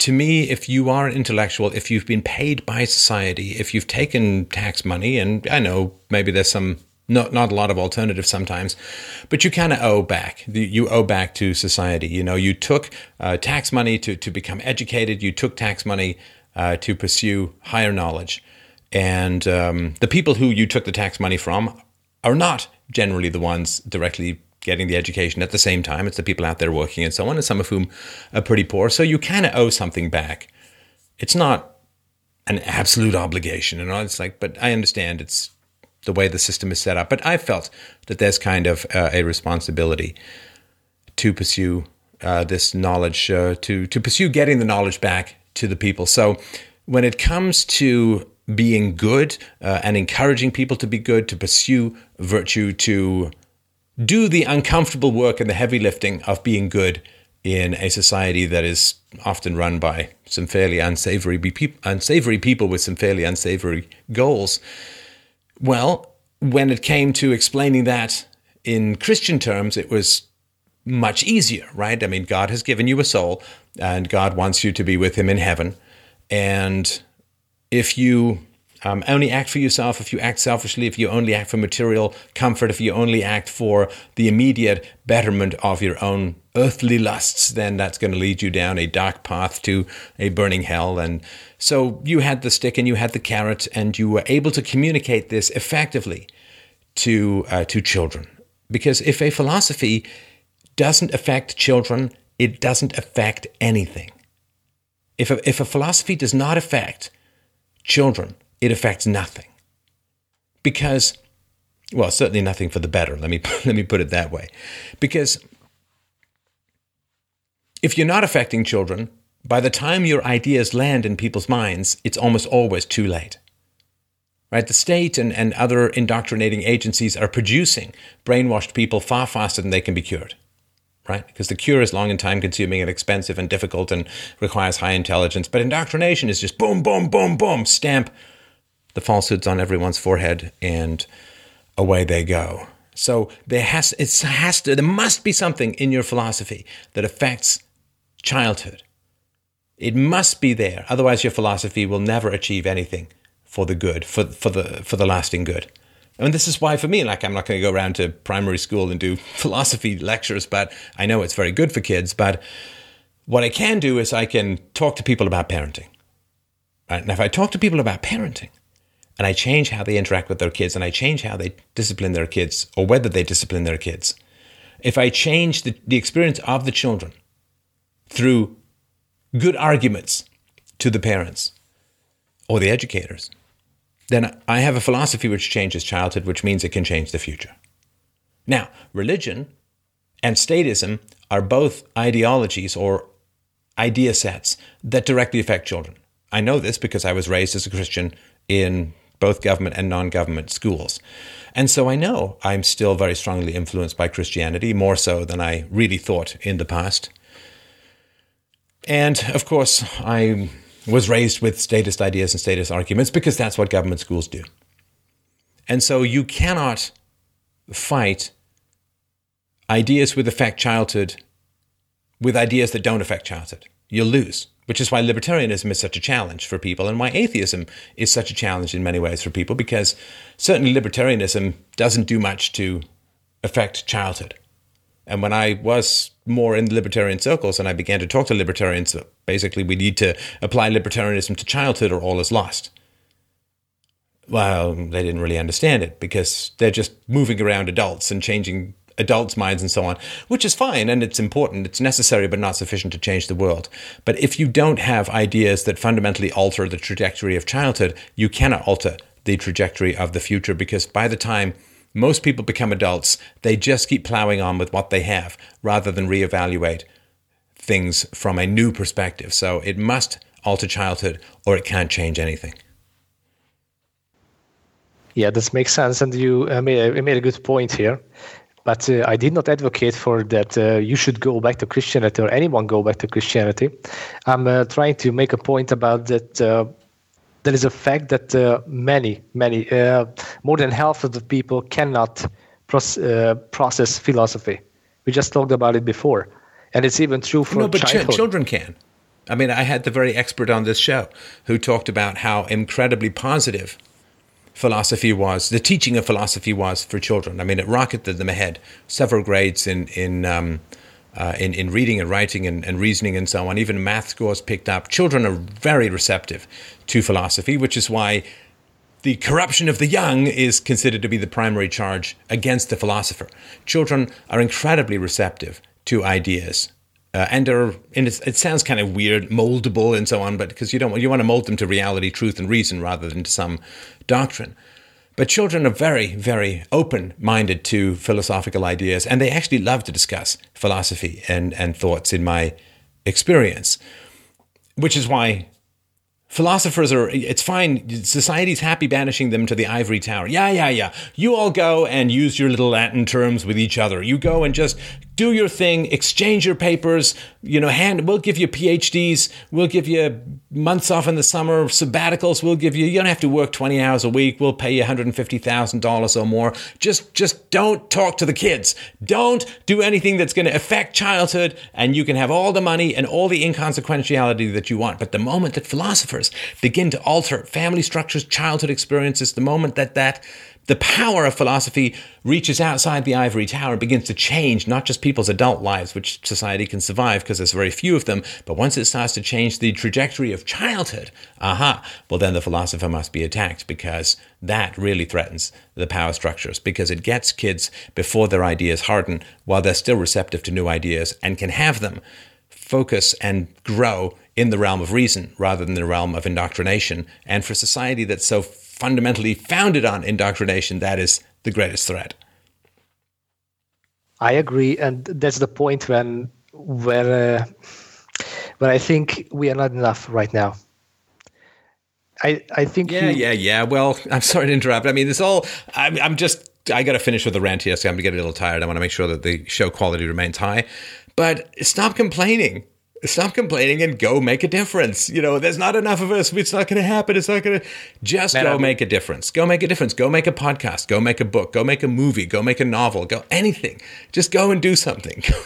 to me, if you are an intellectual, if you've been paid by society, if you've taken tax money, and I know maybe there's some not not a lot of alternatives sometimes, but you kind of owe back. You owe back to society. You know, you took uh, tax money to to become educated. You took tax money uh, to pursue higher knowledge, and um, the people who you took the tax money from are not generally the ones directly getting the education at the same time. It's the people out there working and so on, and some of whom are pretty poor. So you kind of owe something back. It's not an absolute obligation, and know. It's like, but I understand it's the way the system is set up. But I felt that there's kind of uh, a responsibility to pursue uh, this knowledge, uh, to to pursue getting the knowledge back to the people. So when it comes to being good uh, and encouraging people to be good, to pursue virtue, to do the uncomfortable work and the heavy lifting of being good in a society that is often run by some fairly unsavory, pe- unsavory people with some fairly unsavory goals. Well, when it came to explaining that in Christian terms, it was much easier, right? I mean, God has given you a soul and God wants you to be with Him in heaven. And if you um, only act for yourself, if you act selfishly, if you only act for material comfort, if you only act for the immediate betterment of your own earthly lusts, then that's going to lead you down a dark path to a burning hell. And so you had the stick and you had the carrot, and you were able to communicate this effectively to uh, to children. Because if a philosophy doesn't affect children, it doesn't affect anything. If a, if a philosophy does not affect children, it affects nothing. Because, well, certainly nothing for the better. Let me let me put it that way. Because if you're not affecting children, by the time your ideas land in people's minds, it's almost always too late. Right? The state and, and other indoctrinating agencies are producing brainwashed people far faster than they can be cured. Right? Because the cure is long and time consuming and expensive and difficult and requires high intelligence. But indoctrination is just boom, boom, boom, boom, stamp the falsehoods on everyone's forehead and away they go. So there has it has to there must be something in your philosophy that affects childhood. It must be there, otherwise your philosophy will never achieve anything for the good, for for the for the lasting good. And this is why for me, like I'm not going to go around to primary school and do philosophy lectures, but I know it's very good for kids. But what I can do is I can talk to people about parenting. Right? And if I talk to people about parenting, and I change how they interact with their kids and I change how they discipline their kids or whether they discipline their kids, if I change the, the experience of the children through good arguments to the parents or the educators, then I have a philosophy which changes childhood, which means it can change the future. Now, religion and statism are both ideologies or idea sets that directly affect children. I know this because I was raised as a Christian in both government and non government schools. And so I know I'm still very strongly influenced by Christianity, more so than I really thought in the past. And of course, I was raised with statist ideas and statist arguments because that's what government schools do. And so you cannot fight ideas with affect childhood with ideas that don't affect childhood. You'll lose which is why libertarianism is such a challenge for people and why atheism is such a challenge in many ways for people because certainly libertarianism doesn't do much to affect childhood. And when I was more in libertarian circles and I began to talk to libertarians, basically we need to apply libertarianism to childhood or all is lost. Well, they didn't really understand it because they're just moving around adults and changing adults' minds and so on, which is fine and it's important. It's necessary, but not sufficient to change the world. But if you don't have ideas that fundamentally alter the trajectory of childhood, you cannot alter the trajectory of the future because by the time most people become adults, they just keep plowing on with what they have rather than reevaluate things from a new perspective. So it must alter childhood or it can't change anything. Yeah, this makes sense, and you uh, made, a, made a good point here. But uh, I did not advocate for that uh, you should go back to Christianity or anyone go back to Christianity. I'm uh, trying to make a point about that. Uh, there is a fact that uh, many, many, uh, more than half of the people cannot process philosophy. We just talked about it before, and it's even true for no, but. Ch- children can. I mean, I had the very expert on this show who talked about how incredibly positive philosophy was, the teaching of philosophy was for children. I mean, it rocketed them ahead several grades in in um, uh, in, in reading and writing and, and reasoning and so on. Even math scores picked up. Children are very receptive to philosophy, which is why the corruption of the young is considered to be the primary charge against the philosopher. Children are incredibly receptive to ideas. Uh, and are, and it sounds kind of weird, moldable and so on, but because you don't, you want to mold them to reality, truth, and reason rather than to some doctrine. But children are very, very open minded to philosophical ideas, and they actually love to discuss philosophy and, and thoughts in my experience, which is why philosophers are it's fine society's happy banishing them to the ivory tower. Yeah yeah yeah. You all go and use your little latin terms with each other. You go and just do your thing exchange your papers you know hand we'll give you phds we'll give you months off in the summer sabbaticals we'll give you you don't have to work 20 hours a week we'll pay you $150000 or more. Just just don't talk to the kids. Don't do anything that's going to affect childhood and you can have all the money and all the inconsequentiality that you want. But the moment that philosophers begin to alter family structures, childhood experiences, the moment that that the power of philosophy reaches outside the ivory tower and begins to change not just people's adult lives, which society can survive because there's very few of them, but once it starts to change the trajectory of childhood, aha, well, then the philosopher must be attacked because that really threatens the power structures because it gets kids before their ideas harden while they're still receptive to new ideas and can have them focus and grow in the realm of reason rather than the realm of indoctrination. And for society that's so fundamentally founded on indoctrination, that is the greatest threat. I agree, and that's the point when where uh, where I think we are not enough right now. I I think yeah yeah yeah. Well, I'm sorry to interrupt. I mean, it's all. I'm I'm just. I got to finish with the rant here, so I'm getting a little tired. I want to make sure that the show quality remains high. But stop complaining stop complaining and go make a difference. You know, there's not enough of us. It's not going to happen. It's not going to just Man, go I'm... make a difference. Go make a difference. Go make a podcast. Go make a book. Go make a movie. Go make a novel. Go anything. Just go and do something.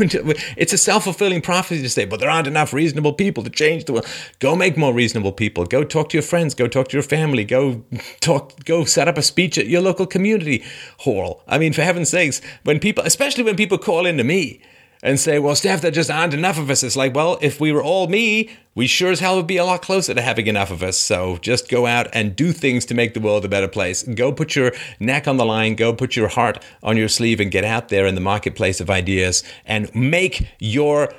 it's a self fulfilling prophecy to say, but there aren't enough reasonable people to change the world. Go make more reasonable people. Go talk to your friends. Go talk to your family. Go talk. Go set up a speech at your local community hall. I mean, for heaven's sakes, when people, especially when people call into me and say, well, Steph, there just aren't enough of us. It's like, well, if we were all me, we sure as hell would be a lot closer to having enough of us. So just go out and do things to make the world a better place. Go put your neck on the line, go put your heart on your sleeve, and get out there in the marketplace of ideas and make your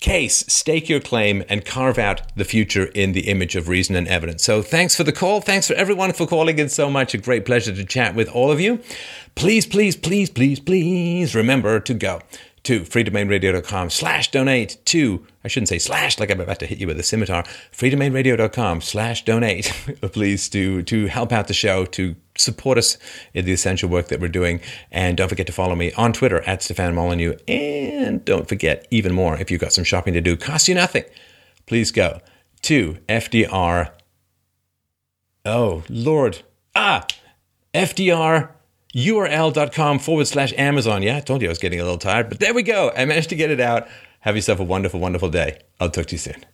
case, stake your claim, and carve out the future in the image of reason and evidence. So thanks for the call. Thanks for everyone for calling in so much. A great pleasure to chat with all of you. Please, please, please, please, please remember to go to freedomainradio.com slash donate to, I shouldn't say slash like I'm about to hit you with a scimitar, freedomainradio.com slash donate, please, to, to help out the show, to support us in the essential work that we're doing. And don't forget to follow me on Twitter at Stefan Molyneux. And don't forget, even more, if you've got some shopping to do, costs you nothing, please go to FDR. Oh, Lord. Ah, FDR url.com forward slash Amazon. Yeah, I told you I was getting a little tired, but there we go. I managed to get it out. Have yourself a wonderful, wonderful day. I'll talk to you soon.